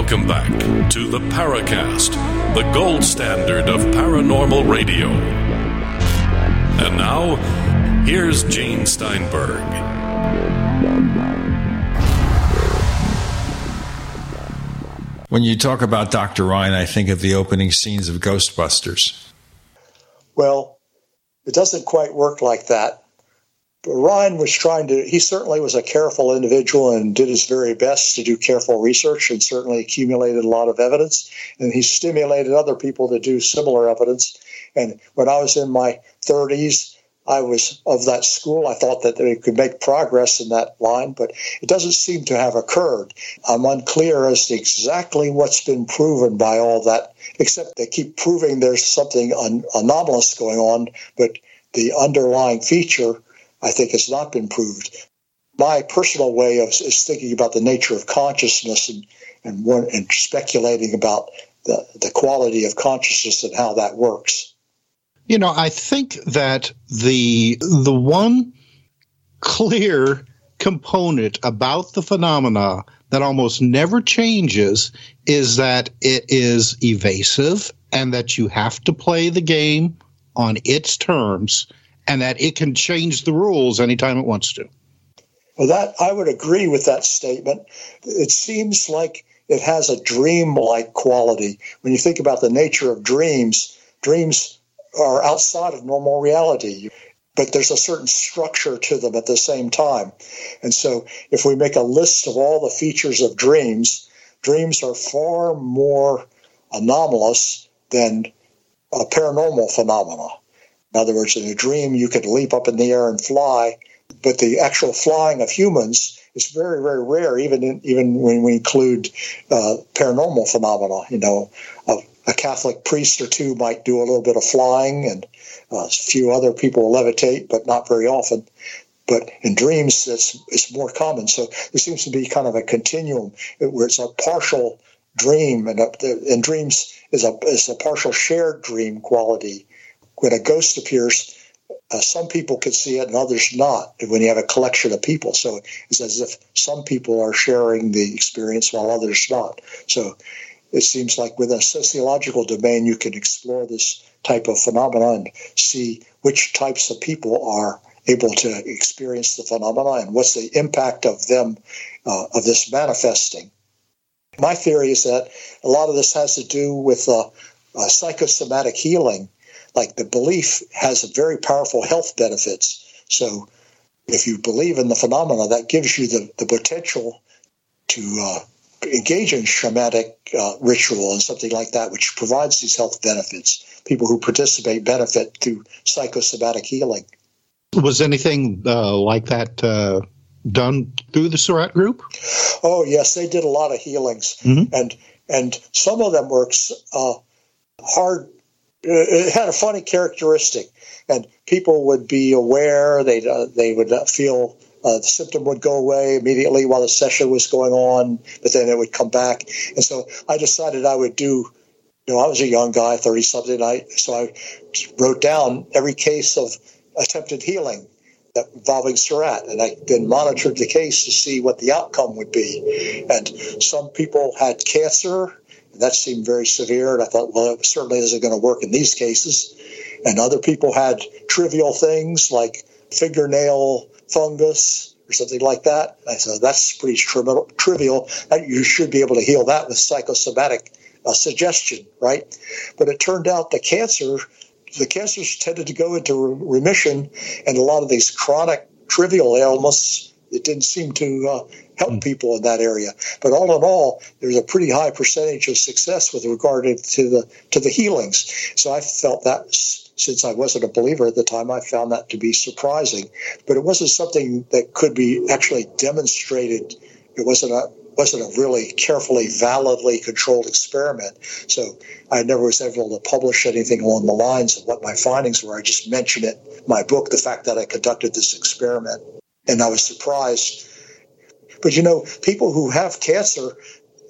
Welcome back to the Paracast, the gold standard of paranormal radio. And now, here's Gene Steinberg. When you talk about Dr. Rhine, I think of the opening scenes of Ghostbusters. Well, it doesn't quite work like that. Rhine was trying to, he certainly was a careful individual and did his very best to do careful research and certainly accumulated a lot of evidence. And he stimulated other people to do similar evidence. And when I was in my 30s, I was of that school. I thought that they could make progress in that line, but it doesn't seem to have occurred. I'm unclear as to exactly what's been proven by all that, except they keep proving there's something un- anomalous going on, but the underlying feature, I think, has not been proved. My personal way of is thinking about the nature of consciousness and and, one, and speculating about the, the quality of consciousness and how that works. You know, I think that the the one clear component about the phenomena that almost never changes is that it is evasive and that you have to play the game on its terms and that it can change the rules anytime it wants to. Well, that I would agree with that statement. It seems like it has a dream-like quality. When you think about the nature of dreams, dreams are outside of normal reality, but there's a certain structure to them at the same time. And so if we make a list of all the features of dreams, dreams are far more anomalous than a paranormal phenomena. In other words, in a dream, you could leap up in the air and fly, but the actual flying of humans is very, very rare, even in, even when we include uh, paranormal phenomena. You know, a, a, Catholic priest or two might do a little bit of flying, and uh, a few other people levitate, but not very often. But in dreams, it's it's more common. So there seems to be kind of a continuum where it's a partial dream, and in dreams is a is a partial shared dream quality. When a ghost appears, uh, some people can see it and others not when you have a collection of people. So it's as if some people are sharing the experience while others not. So it seems like with a sociological domain, you can explore this type of phenomena and see which types of people are able to experience the phenomena and what's the impact of them uh, of this manifesting. My theory is that a lot of this has to do with uh, uh, psychosomatic healing like the belief has very powerful health benefits. So if you believe in the phenomena, that gives you the, the potential to uh, engage in shamanic uh, ritual and something like that, which provides these health benefits. People who participate benefit through psychosomatic healing. Was anything uh, like that uh, done through the SORRAT group? Oh yes, they did a lot of healings, mm-hmm. and and some of them were uh, hard it had a funny characteristic, and people would be aware. They uh, they would feel uh, the symptom would go away immediately while the session was going on, but then it would come back. And so I decided I would do. You know, I was a young guy, thirty something. I so I wrote down every case of attempted healing involving SORRAT, and I then monitored the case to see what the outcome would be. And some people had cancer that seemed very severe, and I thought, well, it certainly isn't going to work in these cases. And other people had trivial things like fingernail fungus or something like that. I said, that's pretty tri- trivial. You should be able to heal that with psychosomatic uh, suggestion, right? But it turned out the cancer, the cancers tended to go into re- remission, and a lot of these chronic trivial ailments, it didn't seem to uh, help mm. people in that area. But all in all, there's a pretty high percentage of success with regard to the to the healings. So I felt that since I wasn't a believer at the time, I found that to be surprising. But it wasn't something that could be actually demonstrated. It wasn't a wasn't a really carefully, validly controlled experiment. So I never was able to publish anything along the lines of what my findings were. I just mentioned it in my book, the fact that I conducted this experiment. And I was surprised but you know, people who have cancer,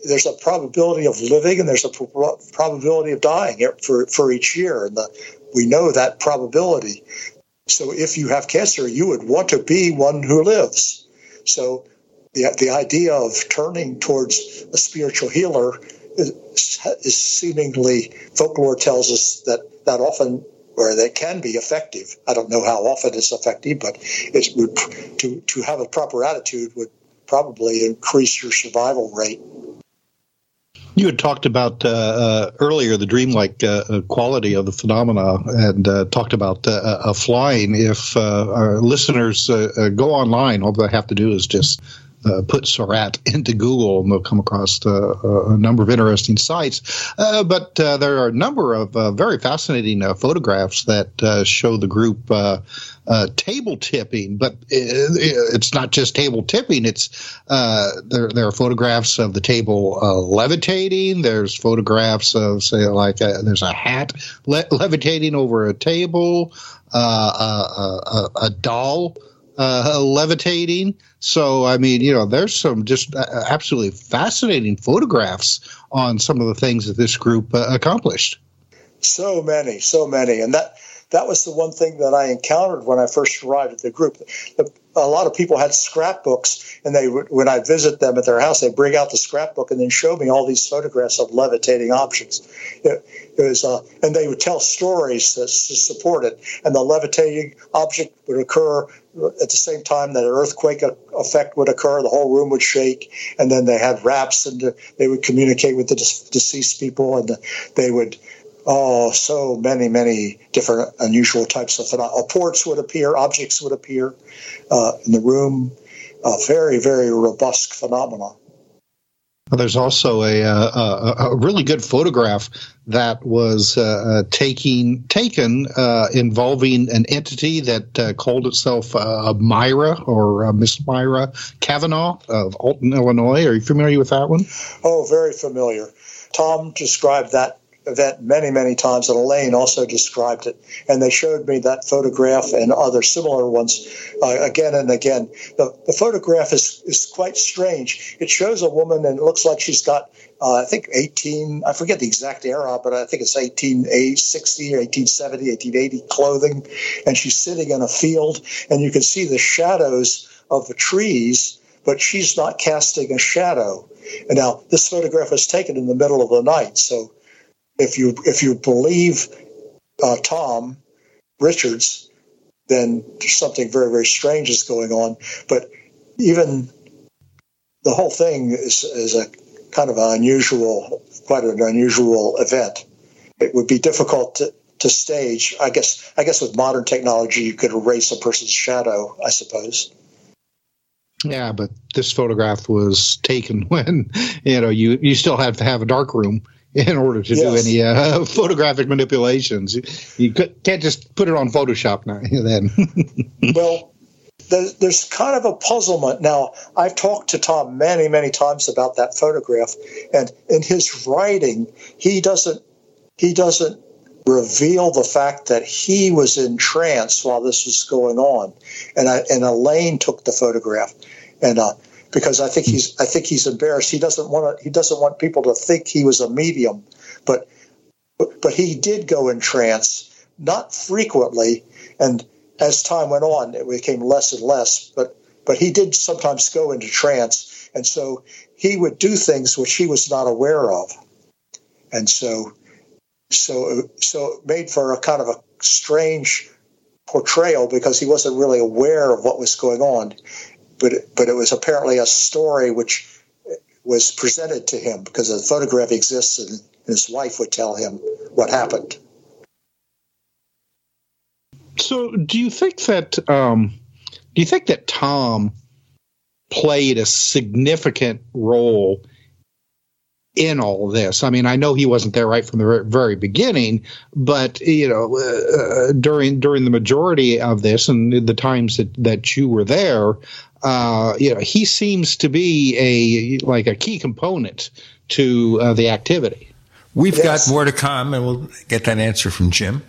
there's a probability of living and there's a pro- probability of dying for, for each year. And the, we know that probability. So if you have cancer, you would want to be one who lives. So the, the idea of turning towards a spiritual healer is, is seemingly, folklore tells us that that often or that can be effective. I don't know how often it's effective, but it would to to have a proper attitude would probably increase your survival rate. You had talked about uh, uh, earlier the dreamlike uh, uh quality of the phenomena and uh, talked about uh, flying. If our listeners go online, all they have to do is just uh, put SORRAT into Google, and they'll come across uh, a number of interesting sites. Uh, but there are a number of very fascinating photographs that show the group table tipping. But it's not just table tipping; it's there. There are photographs of the table levitating. There's photographs of, say, like a, there's a hat le- levitating over a table. a, a, a doll uh, levitating. So, I mean, you know, there's some just uh, absolutely fascinating photographs on some of the things that this group uh, accomplished. So many, so many, and that that was the one thing that I encountered when I first arrived at the group. A lot of people had scrapbooks, and they when I visit them at their house, they bring out the scrapbook and then show me all these photographs of levitating objects. It, it was, uh, and they would tell stories to, to, support it. And the levitating object would occur at the same time that an earthquake uh, effect would occur. The whole room would shake, and then they had raps, and uh, they would communicate with the deceased people, and uh, they would oh, so many, many different unusual types of phenomena. Apports would appear, objects would appear uh, in the room. A very, very robust phenomenon. There's also a, a, a, really good photograph that was uh, uh, taking, taken uh, involving an entity that uh, called itself uh, Myra or uh, Miss Myra Kavanaugh of Alton, Illinois. Are you familiar with that one? Oh, very familiar. Tom described that event many, many times, and Elaine also described it. And they showed me that photograph and other similar ones uh, again and again. The, the photograph is, is quite strange. It shows a woman, and it looks like she's got, uh, I think, 18, I forget the exact era, but I think it's 1860 or 1870, 1880 clothing. And she's sitting in a field, and you can see the shadows of the trees but she's not casting a shadow. And now this photograph was taken in the middle of the night, so if you if you believe uh, Tom Richards, then something very very strange is going on. But even the whole thing is is a kind of an unusual, quite an unusual event. It would be difficult to, to stage. I guess I guess with modern technology, you could erase a person's shadow. I suppose. Yeah, but this photograph was taken when you know you you still have to have a dark room in order to yes. do any uh, photographic manipulations. You can't just put it on Photoshop now. Then, well, there's kind of a puzzlement now. I've talked to Tom many, many times about that photograph, and in his writing, he doesn't he doesn't reveal the fact that he was in trance while this was going on, and I, and Elaine took the photograph, and uh, because I think he's I think he's embarrassed. He doesn't want to, he doesn't want people to think he was a medium, but but he did go in trance, not frequently, and as time went on, it became less and less. But but he did sometimes go into trance, and so he would do things which he was not aware of, and so so so it made for a kind of a strange portrayal because he wasn't really aware of what was going on but it, but it was apparently a story which was presented to him because the photograph exists and his wife would tell him what happened. So, do you think that um, do you think that Tom played a significant role in all this. I mean, I know he wasn't there right from the very beginning, but you know, uh, during during the majority of this and the times that that you were there, uh, you know, he seems to be a like a key component to uh, the activity. We've yes. got more to come, and we'll get that answer from Jim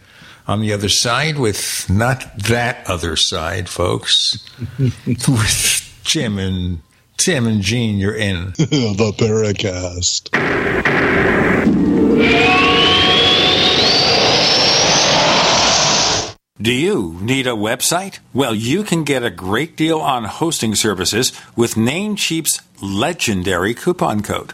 on the other side with not that other side, folks, with Jim and Tim and Gene. You're in the Paracast. Do you need a website? Well, you can get a great deal on hosting services with Namecheap's legendary coupon code.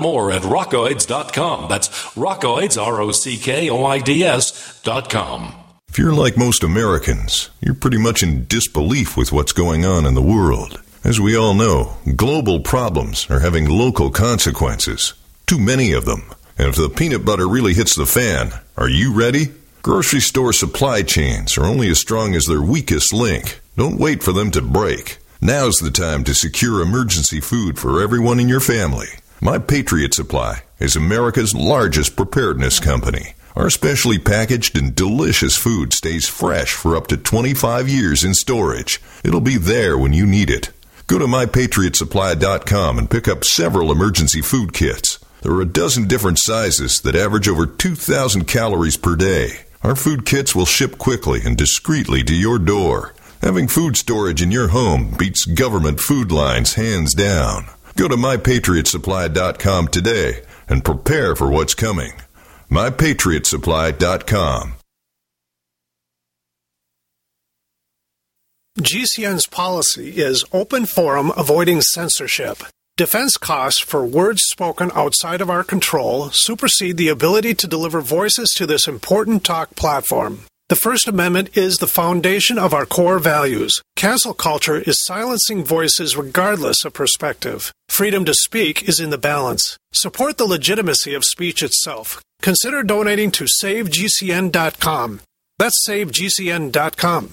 more at rockoids.com. That's rockoids, R O C K O I D S.com. If you're like most Americans, you're pretty much in disbelief with what's going on in the world. As we all know, global problems are having local consequences. Too many of them. And if the peanut butter really hits the fan, are you ready? Grocery store supply chains are only as strong as their weakest link. Don't wait for them to break. Now's the time to secure emergency food for everyone in your family. My Patriot Supply is America's largest preparedness company. Our specially packaged and delicious food stays fresh for up to 25 years in storage. It'll be there when you need it. Go to mypatriotsupply.com and pick up several emergency food kits. There are a dozen different sizes that average over 2,000 calories per day. Our food kits will ship quickly and discreetly to your door. Having food storage in your home beats government food lines hands down. Go to mypatriotsupply.com today and prepare for what's coming. mypatriotsupply.com. GCN's policy is open forum avoiding censorship. Defense costs for words spoken outside of our control supersede the ability to deliver voices to this important talk platform. The First Amendment is the foundation of our core values. Cancel culture is silencing voices regardless of perspective. Freedom to speak is in the balance. Support the legitimacy of speech itself. Consider donating to SaveGCN.com. That's SaveGCN.com.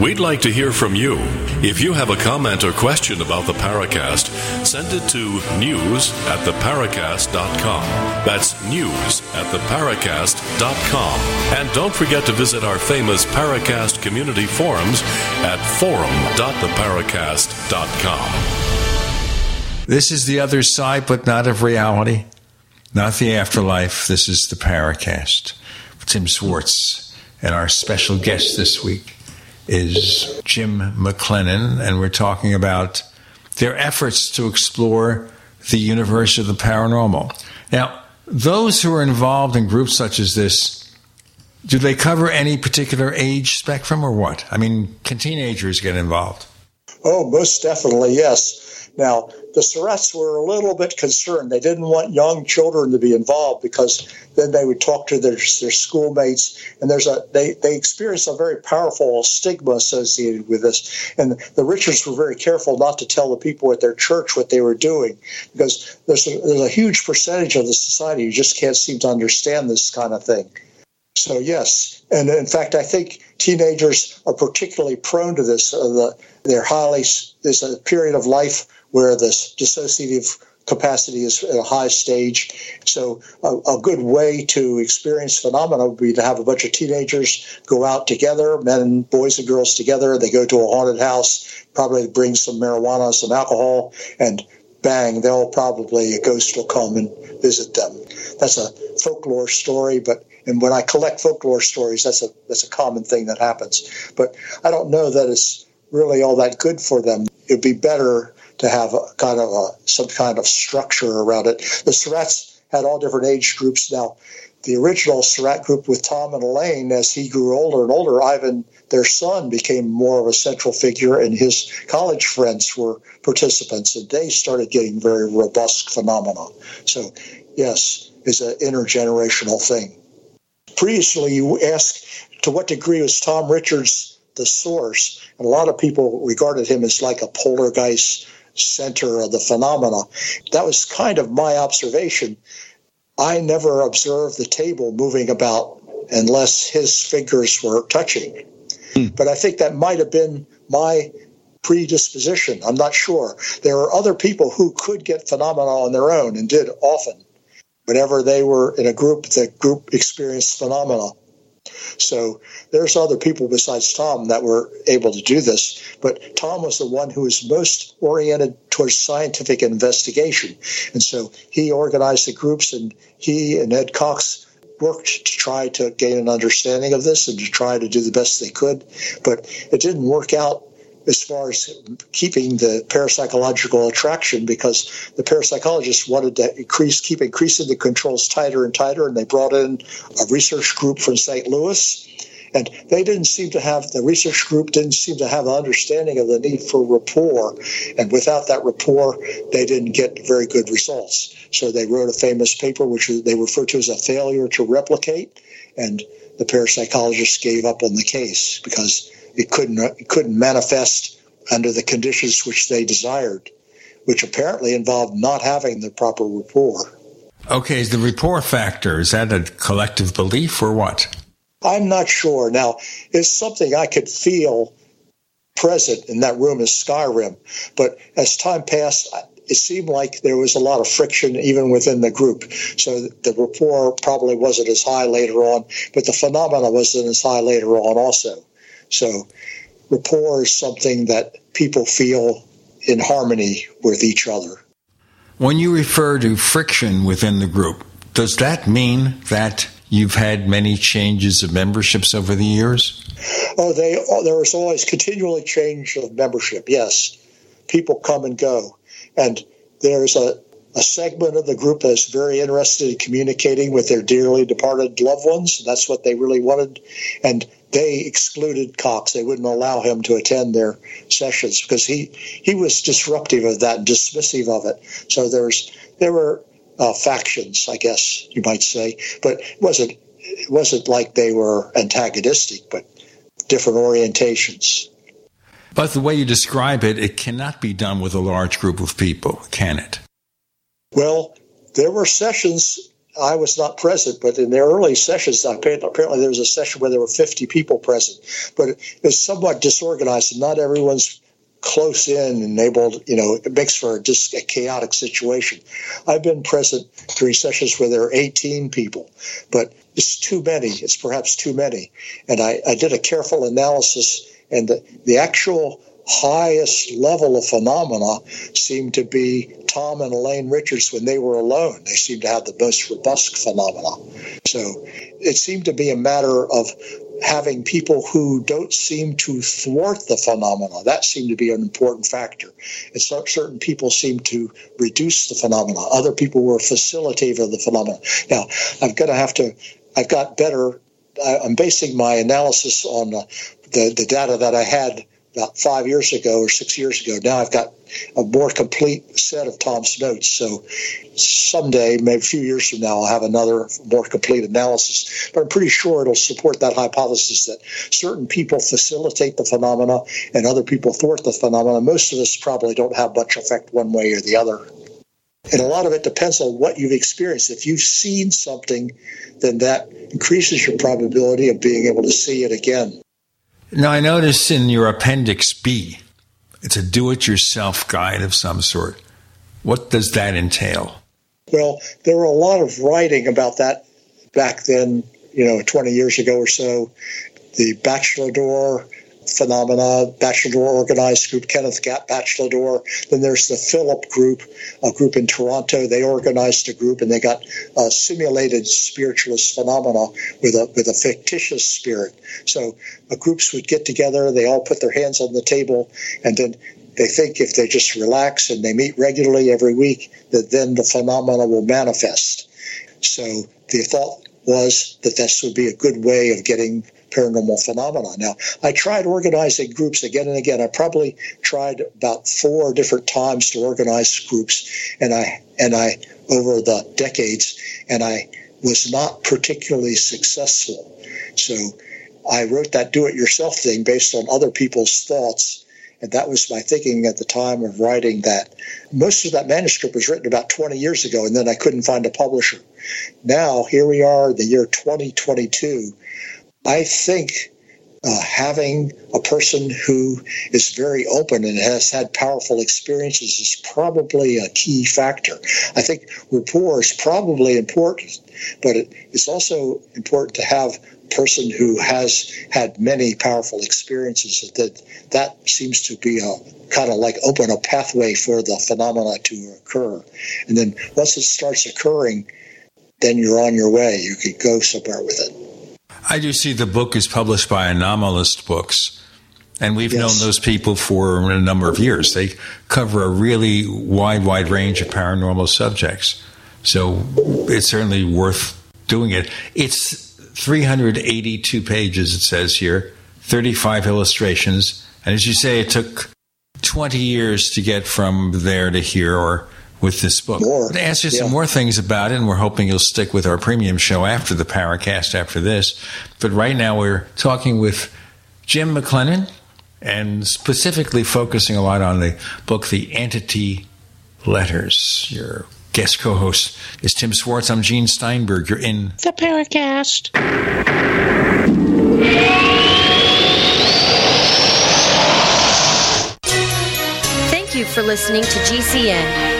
We'd like to hear from you. If you have a comment or question about the Paracast, send it to news at theparacast.com. That's news at theparacast.com. And don't forget to visit our famous Paracast community forums at forum.theparacast.com. This is the other side, but not of reality, not the afterlife. This is the Paracast. Tim Swartz and our special guest this week is Jim McClenon, and we're talking about their efforts to explore the universe of the paranormal. Now, those who are involved in groups such as this, do they cover any particular age spectrum or what? I mean, can teenagers get involved? Oh, most definitely, yes. Now, the SORRATs were a little bit concerned. They didn't want young children to be involved because then they would talk to their, their schoolmates, and there's a they they experience a very powerful stigma associated with this. And the Richards were very careful not to tell the people at their church what they were doing because there's a, there's a huge percentage of the society who just can't seem to understand this kind of thing. So yes, and in fact, I think teenagers are particularly prone to this. Uh, the, they're highly there's a period of life where this dissociative capacity is at a high stage. So, a, a, good way to experience phenomena would be to have a bunch of teenagers go out together, men, boys, and girls together. They go to a haunted house, probably bring some marijuana, some alcohol, and bang, they'll probably a ghost will come and visit them. That's a folklore story, but and when I collect folklore stories, that's a that's a common thing that happens. But I don't know that it's really all that good for them. It'd be better to have a kind of a, some kind of structure around it. The SORRATs had all different age groups. Now, the original SORRAT group with Tom and Elaine, as he grew older and older, Ivan, their son, became more of a central figure, and his college friends were participants, and they started getting very robust phenomena. So, yes, it's an intergenerational thing. Previously, you asked to what degree was Tom Richards the source, and a lot of people regarded him as like a polar poltergeist center of the phenomena. That was kind of my observation. I never observed the table moving about unless his fingers were touching. Hmm. But I think that might have been my predisposition. I'm not sure. There are other people who could get phenomena on their own and did often. Whenever they were in a group, the group experienced phenomena. So there's other people besides Tom that were able to do this, but Tom was the one who was most oriented towards scientific investigation. And so he organized the groups and he and Ed Cox worked to try to gain an understanding of this and to try to do the best they could. But it didn't work out as far as keeping the parapsychological attraction because the parapsychologists wanted to increase, keep increasing the controls tighter and tighter, and they brought in a research group from St. Louis. And they didn't seem to have, the research group didn't seem to have an understanding of the need for rapport. And without that rapport, they didn't get very good results. So they wrote a famous paper, which they refer to as a failure to replicate. And the parapsychologists gave up on the case because it couldn't it couldn't manifest under the conditions which they desired, which apparently involved not having the proper rapport. Okay, is the rapport factor is that a collective belief or what? I'm not sure. Now, it's something I could feel present in that room as Skyrim, but as time passed, it seemed like there was a lot of friction even within the group. So the rapport probably wasn't as high later on, but the phenomena wasn't as high later on also. So rapport is something that people feel in harmony with each other. When you refer to friction within the group, does that mean that you've had many changes of memberships over the years? Oh, they oh, there is always continually change of membership. Yes, people come and go, and there's a a segment of the group that's very interested in communicating with their dearly departed loved ones. That's what they really wanted. And they excluded Cox. They wouldn't allow him to attend their sessions because he he was disruptive of that, dismissive of it. So there's there were uh, factions, I guess you might say, but it wasn't it wasn't like they were antagonistic, but different orientations. But the way you describe it, it cannot be done with a large group of people, can it? Well, there were sessions I was not present, but in the early sessions, apparently there was a session where there were 50 people present, but it was somewhat disorganized, and not everyone's close in and able, to, you know, it makes for just a chaotic situation. I've been present during sessions where there are 18 people, but it's too many. It's perhaps too many. And I, I did a careful analysis, and the, the actual highest level of phenomena seemed to be Tom and Elaine Richards when they were alone. They seemed to have the most robust phenomena. So it seemed to be a matter of having people who don't seem to thwart the phenomena. That seemed to be an important factor. And so certain people seem to reduce the phenomena. Other people were facilitative of the phenomena. Now, I'm going to have to, I've got better, I'm basing my analysis on uh, the, the data that I had about five years ago or six years ago. Now I've got a more complete set of Tom's notes. So someday, maybe a few years from now, I'll have another more complete analysis. But I'm pretty sure it'll support that hypothesis that certain people facilitate the phenomena and other people thwart the phenomena. Most of us probably don't have much effect one way or the other. And a lot of it depends on what you've experienced. If you've seen something, then that increases your probability of being able to see it again. Now, I notice in your Appendix B, it's a do-it-yourself guide of some sort. What does that entail? Well, there were a lot of writing about that back then, you know, 20 years ago or so. The Batcheldor phenomena, Batcheldor organized group, Kenneth Gap Batcheldor. Then there's the Philip group, a group in Toronto. They organized a group and they got uh, simulated spiritualist phenomena with a with a fictitious spirit. So uh, groups would get together, they all put their hands on the table, and then they think if they just relax and they meet regularly every week, that then the phenomena will manifest. So the thought was that this would be a good way of getting paranormal phenomena. Now, I tried organizing groups again and again. I probably tried about four different times to organize groups, and I and I over the decades, and I was not particularly successful. So I wrote that do-it-yourself thing based on other people's thoughts. And that was my thinking at the time of writing that. Most of that manuscript was written about 20 years ago, and then I couldn't find a publisher. Now, here we are, the year 2022, I think uh, having a person who is very open and has had powerful experiences is probably a key factor. I think rapport is probably important, but it's also important to have a person who has had many powerful experiences. That that seems to be a kind of like open a pathway for the phenomena to occur, and then once it starts occurring, then you're on your way. You could go somewhere with it. I do see the book is published by Anomalist Books, and we've yes. known those people for a number of years. They cover a really wide, wide range of paranormal subjects. So it's certainly worth doing it. It's 382 pages, it says here, 35 illustrations. And as you say, it took 20 years to get from there to here, or with this book. More. To ask you yeah. some more things about it, and we're hoping you'll stick with our premium show after the Paracast after this. But right now we're talking with Jim McClenon and specifically focusing a lot on the book, The Entity Letters. Your guest co host is Tim Swartz. I'm Gene Steinberg. You're in the Paracast. Thank you for listening to GCN.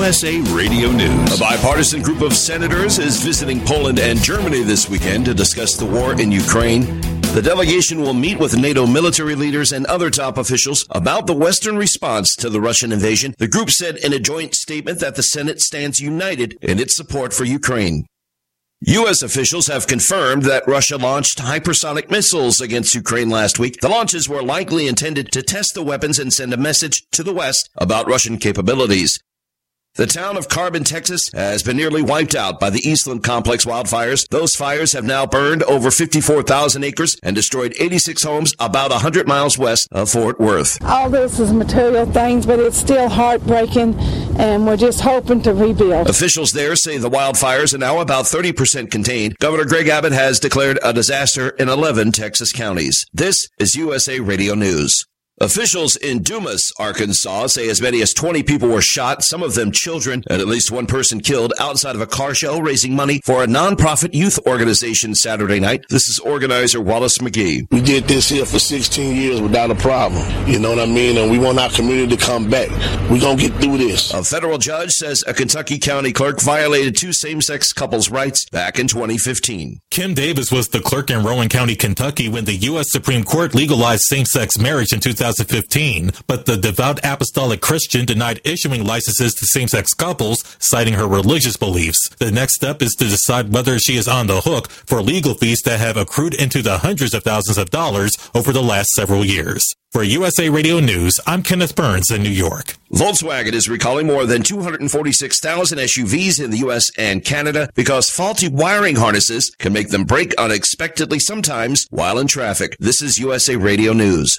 USA Radio News. A bipartisan group of senators is visiting Poland and Germany this weekend to discuss the war in Ukraine. The delegation will meet with NATO military leaders and other top officials about the Western response to the Russian invasion. The group said in a joint statement that the Senate stands united in its support for Ukraine. U.S. officials have confirmed that Russia launched hypersonic missiles against Ukraine last week. The launches were likely intended to test the weapons and send a message to the West about Russian capabilities. The town of Carbon, Texas has been nearly wiped out by the Eastland Complex wildfires. Those fires have now burned over 54,000 acres and destroyed 86 homes about 100 miles west of Fort Worth. All this is material things, but it's still heartbreaking, and we're just hoping to rebuild. Officials there say the wildfires are now about 30% contained. Governor Greg Abbott has declared a disaster in 11 Texas counties. This is USA Radio News. Officials in Dumas, Arkansas say as many as 20 people were shot, some of them children, and at least one person killed outside of a car show raising money for a nonprofit youth organization Saturday night. This is organizer Wallace McGee. We did this here for 16 years without a problem. You know what I mean? And we want our community to come back. We're going to get through this. A federal judge says a Kentucky county clerk violated two same sex couples' rights back in 2015. Kim Davis was the clerk in Rowan County, Kentucky when the U.S. Supreme Court legalized same sex marriage in 2000. 2015, but the devout apostolic Christian denied issuing licenses to same sex couples, citing her religious beliefs. The next step is to decide whether she is on the hook for legal fees that have accrued into the hundreds of thousands of dollars over the last several years. For USA Radio News, I'm Kenneth Burns in New York. Volkswagen is recalling more than 246,000 SUVs in the US and Canada because faulty wiring harnesses can make them break unexpectedly sometimes while in traffic. This is USA Radio News.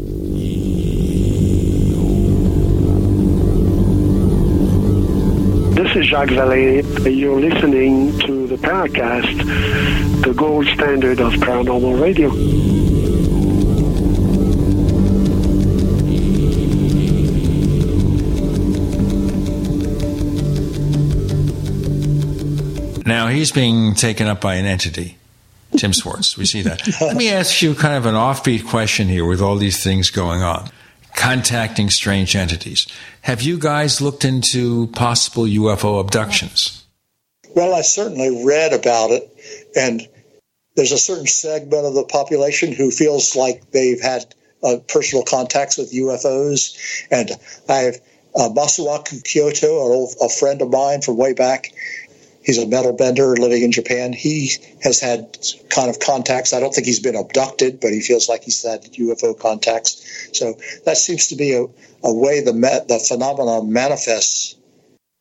This is Jacques Vallée. You're listening to the Paracast, the gold standard of paranormal radio. Now he's being taken up by an entity. Tim Swartz, we see that. Let me ask you kind of an offbeat question here with all these things going on. Contacting strange entities. Have you guys looked into possible UFO abductions? Well, I certainly read about it, and there's a certain segment of the population who feels like they've had uh, personal contacts with UFOs. And I have uh, Masuaki Kiyota, an old, a friend of mine from way back. He's a metal bender living in Japan. He has had kind of contacts. I don't think he's been abducted, but he feels like he's had UFO contacts. So that seems to be a, a way the the phenomenon manifests.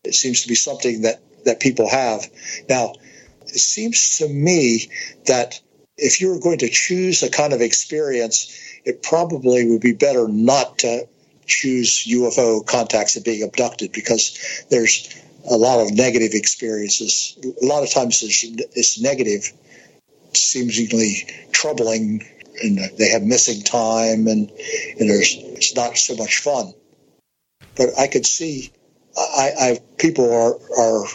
It seems to be something that that people have. Now, it seems to me that if you were going to choose a kind of experience, it probably would be better not to choose UFO contacts and being abducted because there's a lot of negative experiences. A lot of times it's, it's negative, seemingly troubling, and they have missing time, and, and there's it's not so much fun. But I could see, I, I people are are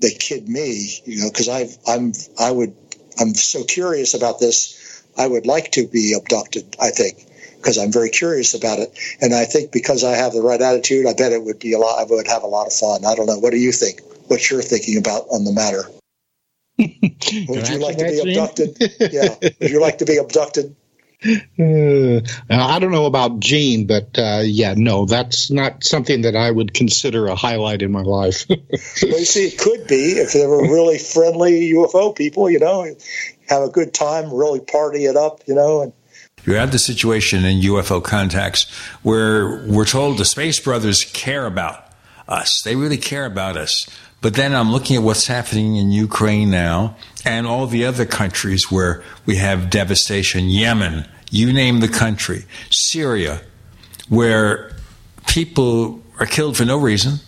they kid me, you know, because I've I'm I would I'm so curious about this. I would like to be abducted. I think because I'm very curious about it, and I think because I have the right attitude, I bet it would be a lot. I would have a lot of fun. I don't know. What do you think? What you're thinking about on the matter? would you like to be abducted? yeah. Would you like to be abducted? Uh, I don't know about Gene, but uh, yeah, no, that's not something that I would consider a highlight in my life. well, you see, it could be if they were really friendly UFO people, you know, have a good time, really party it up, you know, and you have the situation in UFO contacts where we're told the Space Brothers care about us. They really care about us. But then I'm looking at what's happening in Ukraine now and all the other countries where we have devastation Yemen, you name the country, Syria, where people are killed for no reason,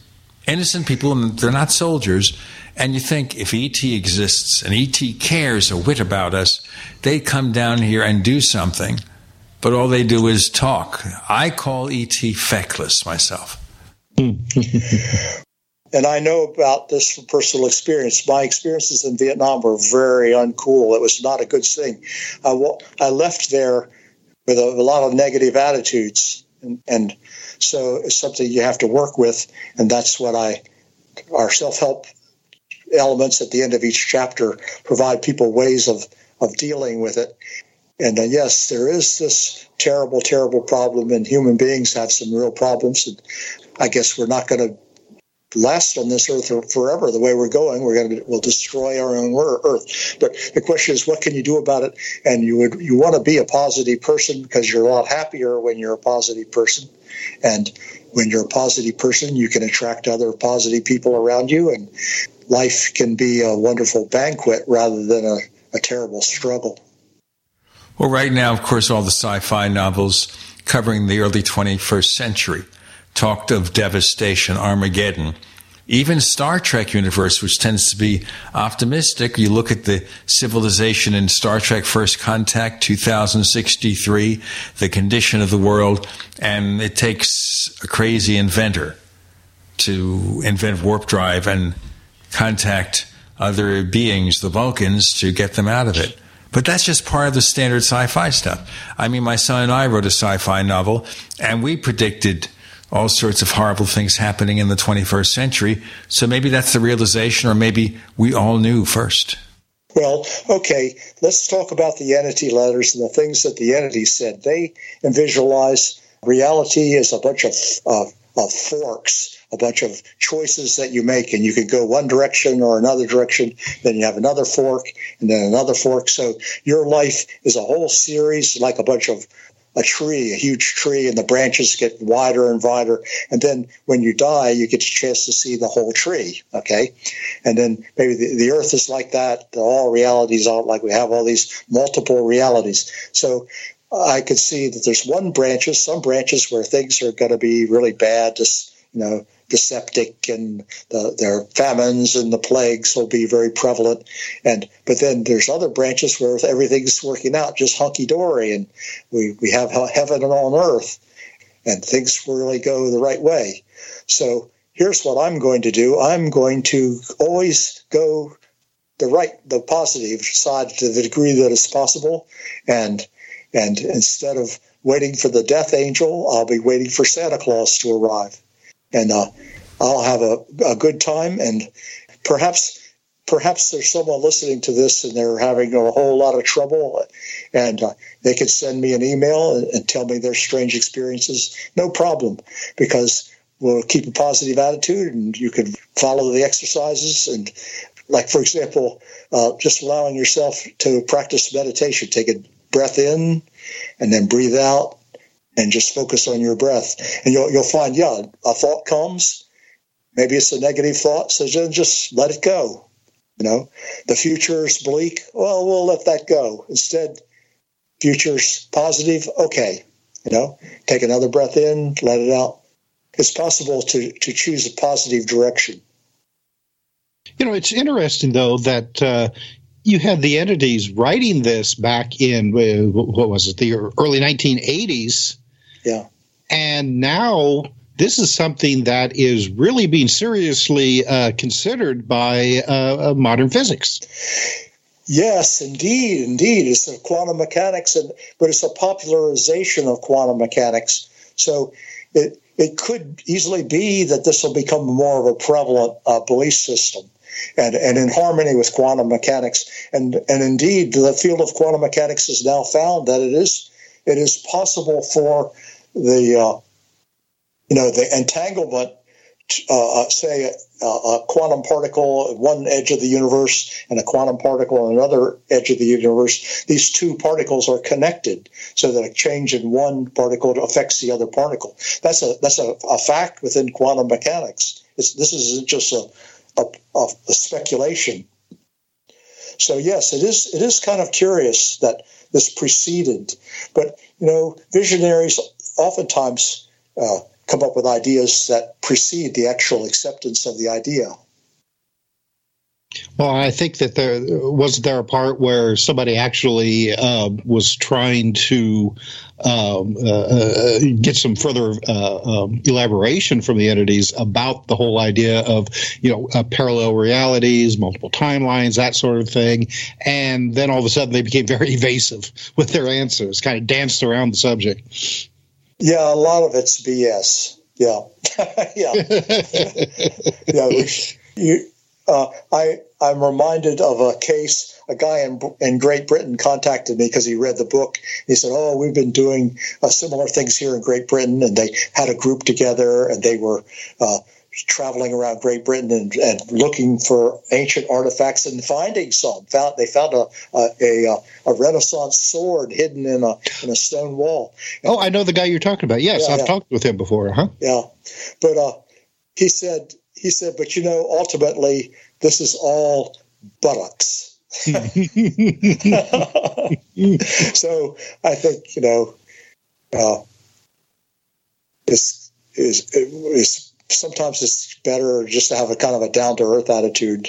innocent people, and they're not soldiers. And you think if ET exists and ET cares a whit about us, they come down here and do something, but all they do is talk. I call ET feckless myself. and I know about this from personal experience. My experiences in Vietnam were very uncool. It was not a good thing. I, I left there with a, a lot of negative attitudes, and, and so it's something you have to work with, and that's what I our self help elements at the end of each chapter provide people ways of of dealing with it. And uh, yes, there is this terrible, terrible problem, and human beings have some real problems. And I guess we're not going to last on this earth forever. The way we're going, we're going to we'll destroy our own earth. But the question is, what can you do about it? And you would you want to be a positive person because you're a lot happier when you're a positive person, and when you're a positive person, you can attract other positive people around you, and life can be a wonderful banquet rather than a, a terrible struggle. Well, right now, of course, all the sci-fi novels covering the early 21st century talked of devastation, Armageddon. Even Star Trek universe, which tends to be optimistic, you look at the civilization in Star Trek First Contact 2063, the condition of the world, and it takes a crazy inventor to invent warp drive and contact other beings, the Vulcans, to get them out of it. But that's just part of the standard sci fi stuff. I mean, my son and I wrote a sci fi novel, and we predicted all sorts of horrible things happening in the 21st century. So maybe that's the realization, or maybe we all knew first. Well, okay, let's talk about the entity letters and the things that the entity said. They visualize reality as a bunch of, of forks, a bunch of choices that you make, and you can go one direction or another direction. Then you have another fork, and then another fork. So your life is a whole series, like a bunch of a tree, a huge tree, and the branches get wider and wider. And then when you die, you get a chance to see the whole tree. Okay. And then maybe the, the earth is like that. All realities are like we have all these multiple realities. So I could see that there's one branches, some branches where things are going to be really bad, just, you know, the septic and the, their famines and the plagues will be very prevalent. And but then there's other branches where everything's working out just hunky dory, and we we have heaven on earth, and things really go the right way. So here's what I'm going to do. I'm going to always go the right, the positive side to the degree that is possible, and and instead of waiting for the death angel, I'll be waiting for Santa Claus to arrive and uh, I'll have a, a good time. And perhaps perhaps there's someone listening to this and they're having a whole lot of trouble, and uh, they could send me an email and, and tell me their strange experiences. No problem, because we'll keep a positive attitude, and you can follow the exercises and. Like, for example, uh, just allowing yourself to practice meditation. Take a breath in and then breathe out and just focus on your breath. And you'll, you'll find, yeah, a thought comes. Maybe it's a negative thought. So then just let it go. You know, the future is bleak. Well, we'll let that go. Instead, future's positive. Okay. You know, take another breath in, let it out. It's possible to, to choose a positive direction. You know, it's interesting, though, that uh, you had the entities writing this back in, uh, what was it, the early 1980s yeah. And now this is something that is really being seriously uh, considered by uh, uh, modern physics. Yes, indeed, indeed. It's a quantum mechanics, and but it's a popularization of quantum mechanics. So it it could easily be that this will become more of a prevalent uh, belief system, and and in harmony with quantum mechanics. And and indeed, the field of quantum mechanics has now found that it is it is possible for the uh, you know the entanglement, uh, uh, say a, a, quantum particle at one edge of the universe and a quantum particle on another edge of the universe. These two particles are connected, so that a change in one particle affects the other particle. That's a that's a, a fact within quantum mechanics. It's, this isn't just a, a, a speculation. So yes, it is it is kind of curious that this preceded, but you know, visionaries oftentimes uh, come up with ideas that precede the actual acceptance of the idea. Well, I think that there was there a part where somebody actually uh, was trying to um, uh, uh, get some further uh, um, elaboration from the entities about the whole idea of you know uh, parallel realities, multiple timelines, that sort of thing, and then all of a sudden they became very evasive with their answers, kind of danced around the subject. Yeah, a lot of it's BS. Yeah, yeah, yeah. We, you, uh, I I'm reminded of a case. A guy in in Great Britain contacted me because he read the book. He said, "Oh, we've been doing uh, similar things here in Great Britain, and they had a group together, and they were." Uh, traveling around Great Britain and, and, looking for ancient artifacts and finding some. Found they found a a, a, a Renaissance sword hidden in a in a stone wall. Oh, I know the guy you're talking about. Yes, yeah, I've yeah. talked with him before. Huh? Yeah, but uh, he said he said, but you know, ultimately, this is all buttocks. so I think you know, uh, it's is is sometimes it's better just to have a kind of a down to earth attitude.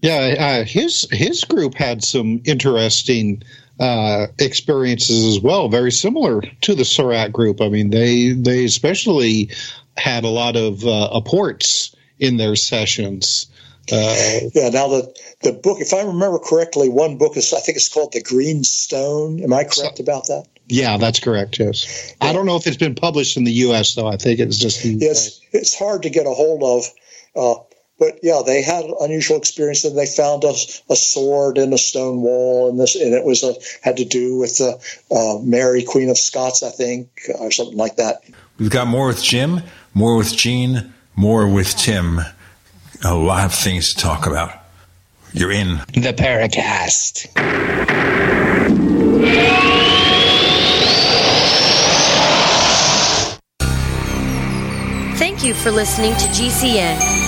Yeah, uh, his his group had some interesting uh, experiences as well, very similar to the SORRAT group. I mean, they they especially had a lot of uh, apports in their sessions. Uh, yeah. Now the the book, if I remember correctly, one book is I think it's called The Green Stone. Am I correct so, about that? Yeah, that's correct. Yes. Yeah. I don't know if it's been published in the U.S. though. I think it's just. Yes, it's hard to get a hold of. Uh, but yeah, they had unusual experience, and they found a, a sword in a stone wall, and this, and it was a, had to do with uh, uh, Mary, Queen of Scots, I think, or something like that. We've got more with Jim, more with Gene, more with Tim. A lot of things to talk about. You're in the Paracast. Thank you for listening to GCN.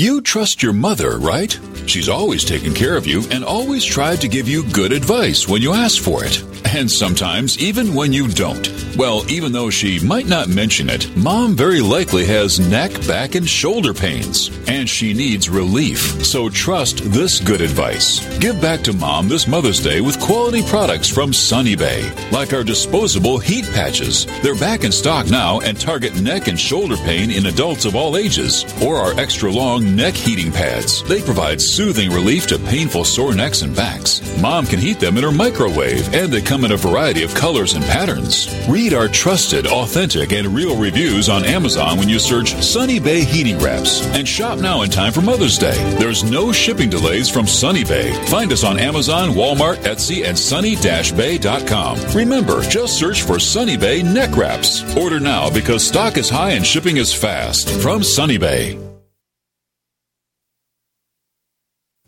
You trust your mother, right? She's always taken care of you and always tried to give you good advice when you ask for it. And sometimes even when you don't. Well, even though she might not mention it, mom very likely has neck, back, and shoulder pains. And she needs relief. So trust this good advice. Give back to mom this Mother's Day with quality products from Sunny Bay, like our disposable heat patches. They're back in stock now and target neck and shoulder pain in adults of all ages, or our extra long neck heating pads. They provide soothing relief to painful sore necks and backs. Mom can heat them in her microwave, and they come in a variety of colors and patterns. Read our trusted, authentic, and real reviews on Amazon when you search Sunny Bay Heating Wraps and shop now in time for Mother's Day. There's no shipping delays from Sunny Bay. Find us on Amazon, Walmart, Etsy, and sunny-bay.com. Remember, just search for Sunny Bay neck wraps. Order now because stock is high and shipping is fast. From Sunny Bay.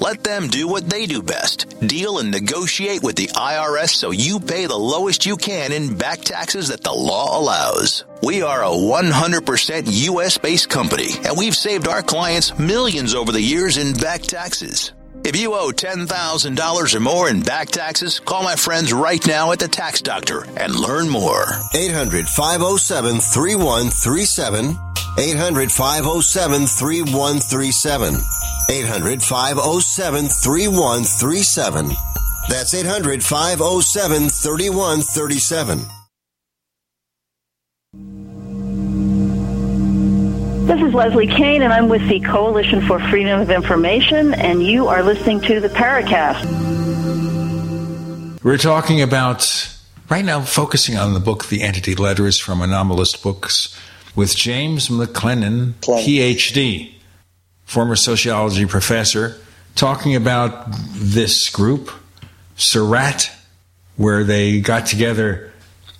Let them do what they do best. Deal and negotiate with the IRS so you pay the lowest you can in back taxes that the law allows. We are a 100% US based company and we've saved our clients millions over the years in back taxes. If you owe $10,000 or more in back taxes, call my friends right now at the Tax Doctor and learn more. 800 507 3137. 800 507 3137. 800 507 3137. That's 800 507 3137. This is Leslie Kean, and I'm with the Coalition for Freedom of Information, and you are listening to the Paracast. We're talking about, right now, focusing on the book, The Entity Letters from Anomalist Books, with James McClenon, PhD, former sociology professor, talking about this group, SORRAT, where they got together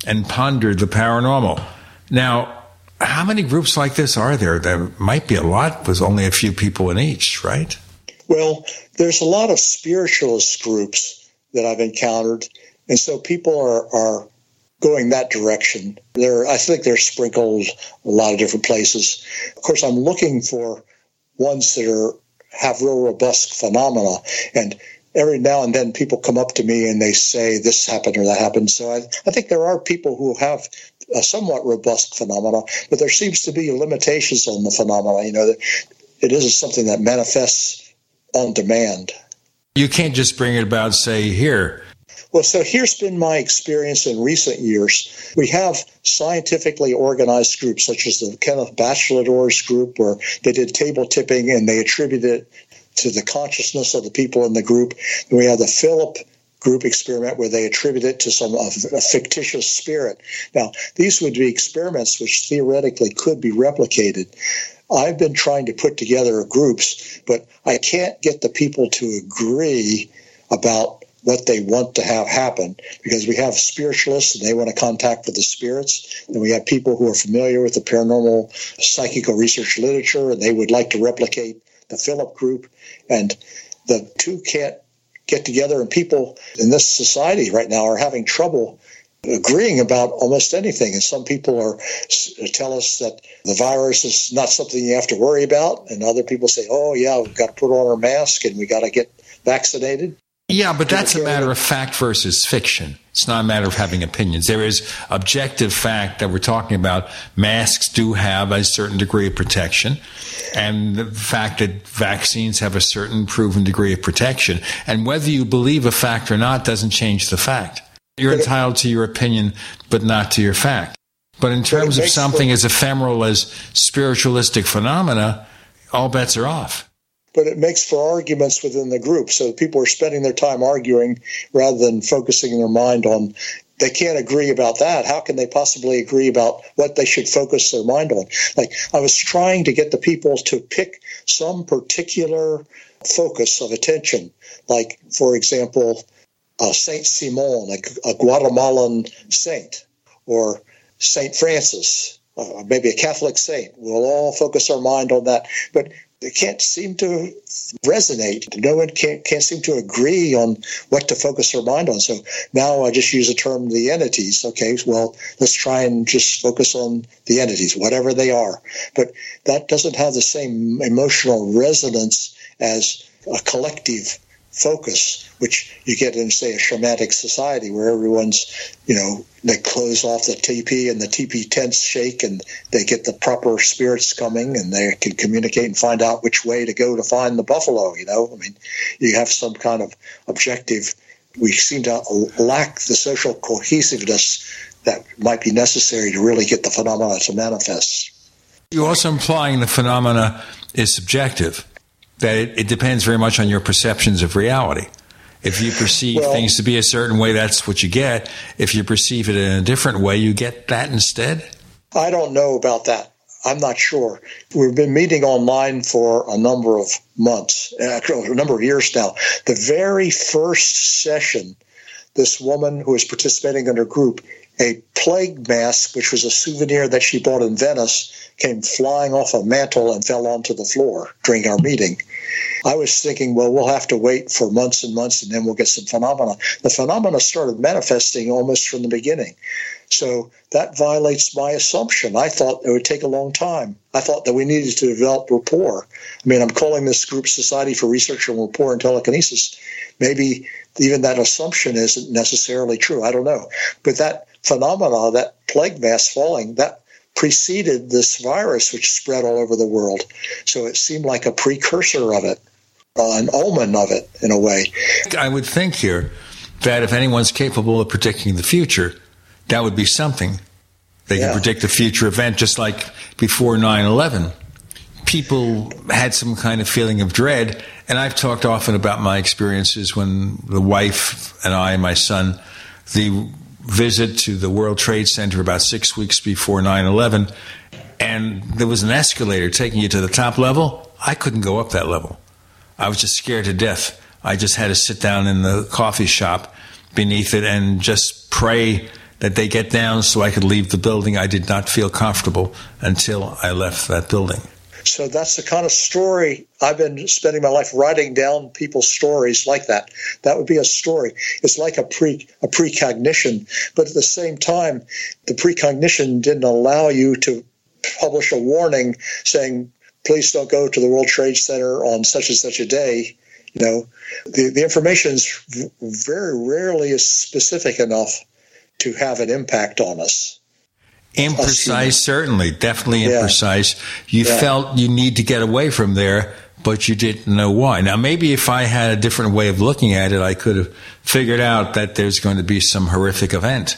and pondered the paranormal. Now, how many groups like this are there? There might be a lot with only a few people in each, right? Well, there's a lot of spiritualist groups that I've encountered, and so people are, are going that direction. There, I think they're sprinkled a lot of different places. Of course, I'm looking for ones that are have real robust phenomena, and every now and then people come up to me and they say this happened or that happened. So I, I think there are people who have a somewhat robust phenomena, but there seems to be limitations on the phenomena. You know, that it isn't something that manifests on demand. You can't just bring it about, say, here. Well, so here's been my experience in recent years. We have scientifically organized groups, such as the Kenneth Batcheldor's group, where they did table tipping and they attributed it to the consciousness of the people in the group. And we have the Philip group experiment where they attribute it to some a fictitious spirit. Now, these would be experiments which theoretically could be replicated. I've been trying to put together groups, but I can't get the people to agree about what they want to have happen because we have spiritualists and they want to contact with the spirits and we have people who are familiar with the paranormal psychical research literature and they would like to replicate the Philip group and the two can't get together and people in this society right now are having trouble agreeing about almost anything. And some people are tell us that the virus is not something you have to worry about. And other people say oh yeah we've got to put on our mask and we got to get vaccinated yeah, but that's a matter of fact versus fiction. It's not a matter of having opinions. There is objective fact that we're talking about. Masks do have a certain degree of protection, and the fact that vaccines have a certain proven degree of protection. And whether you believe a fact or not doesn't change the fact. You're entitled to your opinion, but not to your fact. But in terms of something as ephemeral as spiritualistic phenomena, all bets are off but it makes for arguments within the group. So people are spending their time arguing rather than focusing their mind on. They can't agree about that. How can they possibly agree about what they should focus their mind on? Like I was trying to get the people to pick some particular focus of attention. Like, for example, uh, Saint Simon, a, a, Guatemalan saint, or Saint Francis, uh, maybe a Catholic saint. We'll all focus our mind on that. But they can't seem to resonate. No one can't, can't seem to agree on what to focus their mind on. So now I just use the term the entities. Okay, well, let's try and just focus on the entities, whatever they are. But that doesn't have the same emotional resonance as a collective focus, which you get in, say, a shamanic society where everyone's, you know, they close off the teepee and the teepee tents shake and they get the proper spirits coming and they can communicate and find out which way to go to find the buffalo, you know. I mean, you have some kind of objective. We seem to lack the social cohesiveness that might be necessary to really get the phenomena to manifest. You're also implying the phenomena is subjective that it, it, depends very much on your perceptions of reality. If you perceive well, things to be a certain way, that's what you get. If you perceive it in a different way, you get that instead? I don't know about that. I'm not sure. We've been meeting online for a number of months, actually, a number of years now. The very first session, this woman who was participating in her group, a plague mask, which was a souvenir that she bought in Venice, came flying off a mantle and fell onto the floor during our meeting. I was thinking, well, we'll have to wait for months and months and then we'll get some phenomena. The phenomena started manifesting almost from the beginning. So that violates my assumption. I thought it would take a long time. I thought that we needed to develop rapport. I mean, I'm calling this group Society for Research on Rapport and Telekinesis. Maybe even that assumption isn't necessarily true. I don't know. But that phenomena, that plague mass falling, that preceded this virus, which spread all over the world. So it seemed like a precursor of it, uh, an omen of it, in a way. I would think here that if anyone's capable of predicting the future, that would be something. They yeah. can predict a future event just like before 9 11. People had some kind of feeling of dread, and I've talked often about my experiences when the wife and I, and my son, the visit to the World Trade Center about six weeks before 9 11, and there was an escalator taking you to the top level. I couldn't go up that level. I was just scared to death. I just had to sit down in the coffee shop beneath it and just pray that they get down so I could leave the building. I did not feel comfortable until I left that building. So that's the kind of story I've been spending my life writing down people's stories like that. That would be a story. It's like a pre a precognition, but at the same time, the precognition didn't allow you to publish a warning saying, "Please don't go to the World Trade Center on such and such a day." You know, the the information is very rarely is specific enough to have an impact on us. Imprecise, certainly, definitely yeah. imprecise. You yeah. felt you need to get away from there, but you didn't know why. Now, maybe if I had a different way of looking at it, I could have figured out that there's going to be some horrific event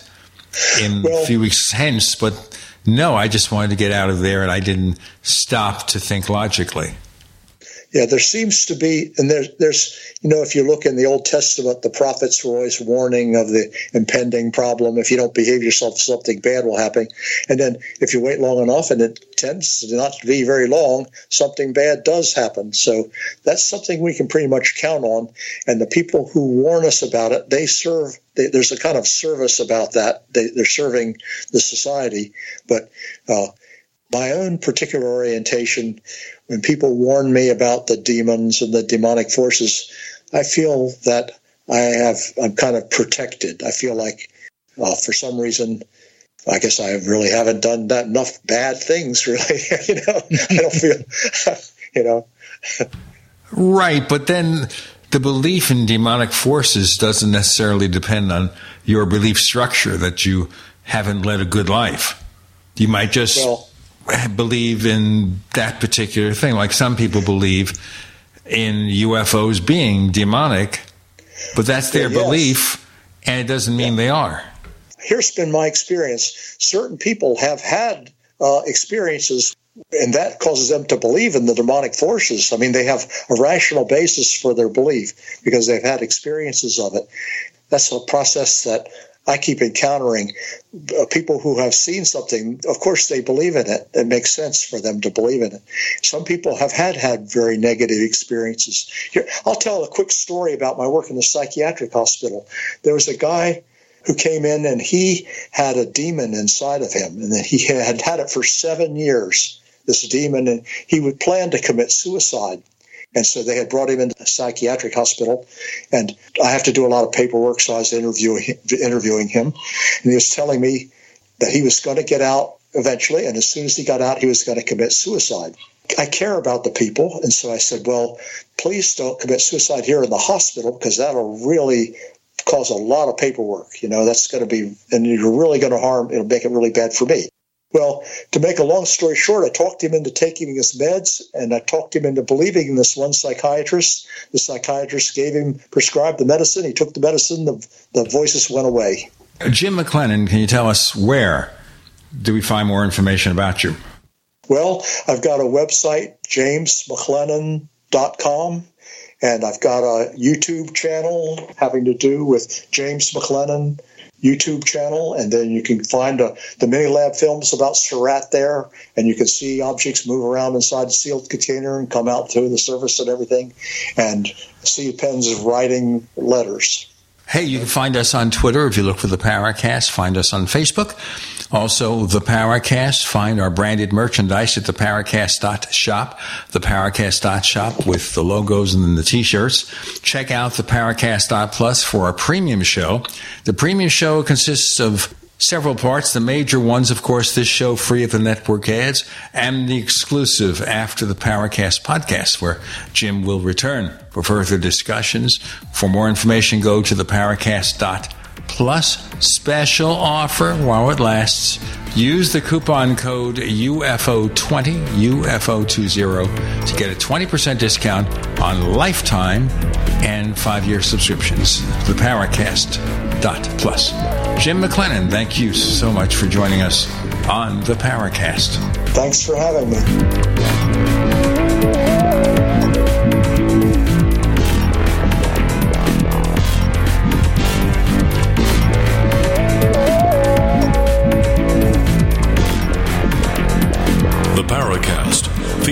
in well, a few weeks hence, but no, I just wanted to get out of there and I didn't stop to think logically yeah, there seems to be, and there's, there's, you know, if you look in the Old Testament, the prophets were always warning of the impending problem. If you don't behave yourself, something bad will happen. And then if you wait long enough, and it tends not to be very long, something bad does happen. So that's something we can pretty much count on. And the people who warn us about it, they serve. They, there's a kind of service about that. They, are serving the society, but. Uh, my own particular orientation, when people warn me about the demons and the demonic forces, I feel that I have I'm kind of protected. I feel like uh, for some reason, I guess I really haven't done that enough bad things. Really, you know, I don't feel, you know. right, but then the belief in demonic forces doesn't necessarily depend on your belief structure that you haven't led a good life. You might just well, believe in that particular thing. Like some people believe in UFOs being demonic, but that's their yes. belief, and it doesn't mean yeah. they are. Here's been my experience. Certain people have had uh, experiences, and that causes them to believe in the demonic forces. I mean, they have a rational basis for their belief because they've had experiences of it. That's a process that I keep encountering uh, people who have seen something. Of course, they believe in it. It makes sense for them to believe in it. Some people have had had very negative experiences. Here, I'll tell a quick story about my work in the psychiatric hospital. There was a guy who came in and he had a demon inside of him, and he had had it for seven years. This demon, and he would plan to commit suicide. And so they had brought him into a psychiatric hospital, and I have to do a lot of paperwork, so I was interviewing interviewing him, and he was telling me that he was going to get out eventually, and as soon as he got out, he was going to commit suicide. I care about the people. And so I said, well, please don't commit suicide here in the hospital because that'll really cause a lot of paperwork. You know, that's going to be, and you're really going to harm, it'll make it really bad for me. Well, to make a long story short, I talked him into taking his meds and I talked him into believing in this one psychiatrist. The psychiatrist gave him, prescribed the medicine. He took the medicine, the, the voices went away. Jim McClenon, can you tell us where do we find more information about you? Well, I've got a website, jamesmcclenon.com, and I've got a YouTube channel having to do with James McClenon YouTube channel, and then you can find uh, the mini lab films about SORRAT there, and you can see objects move around inside the sealed container and come out through the surface and everything, and see pens writing letters. Hey, you can find us on Twitter if you look for the Paracast. Find us on Facebook. Also, the Paracast. Find our branded merchandise at the Paracast.shop, the Paracast.shop with the logos and the t-shirts. Check out the Paracast.plus for our premium show. The premium show consists of several parts. The major ones, of course, this show free of the network ads, and the exclusive after the Paracast podcast, where Jim will return for further discussions. For more information, go to the Paracast.plus special offer while it lasts. Use the coupon code UFO20, UFO20, to get a 20% discount on lifetime and five year subscriptions. The Paracast dot plus. Jim McClenon, thank you so much for joining us on the Paracast. Thanks for having me.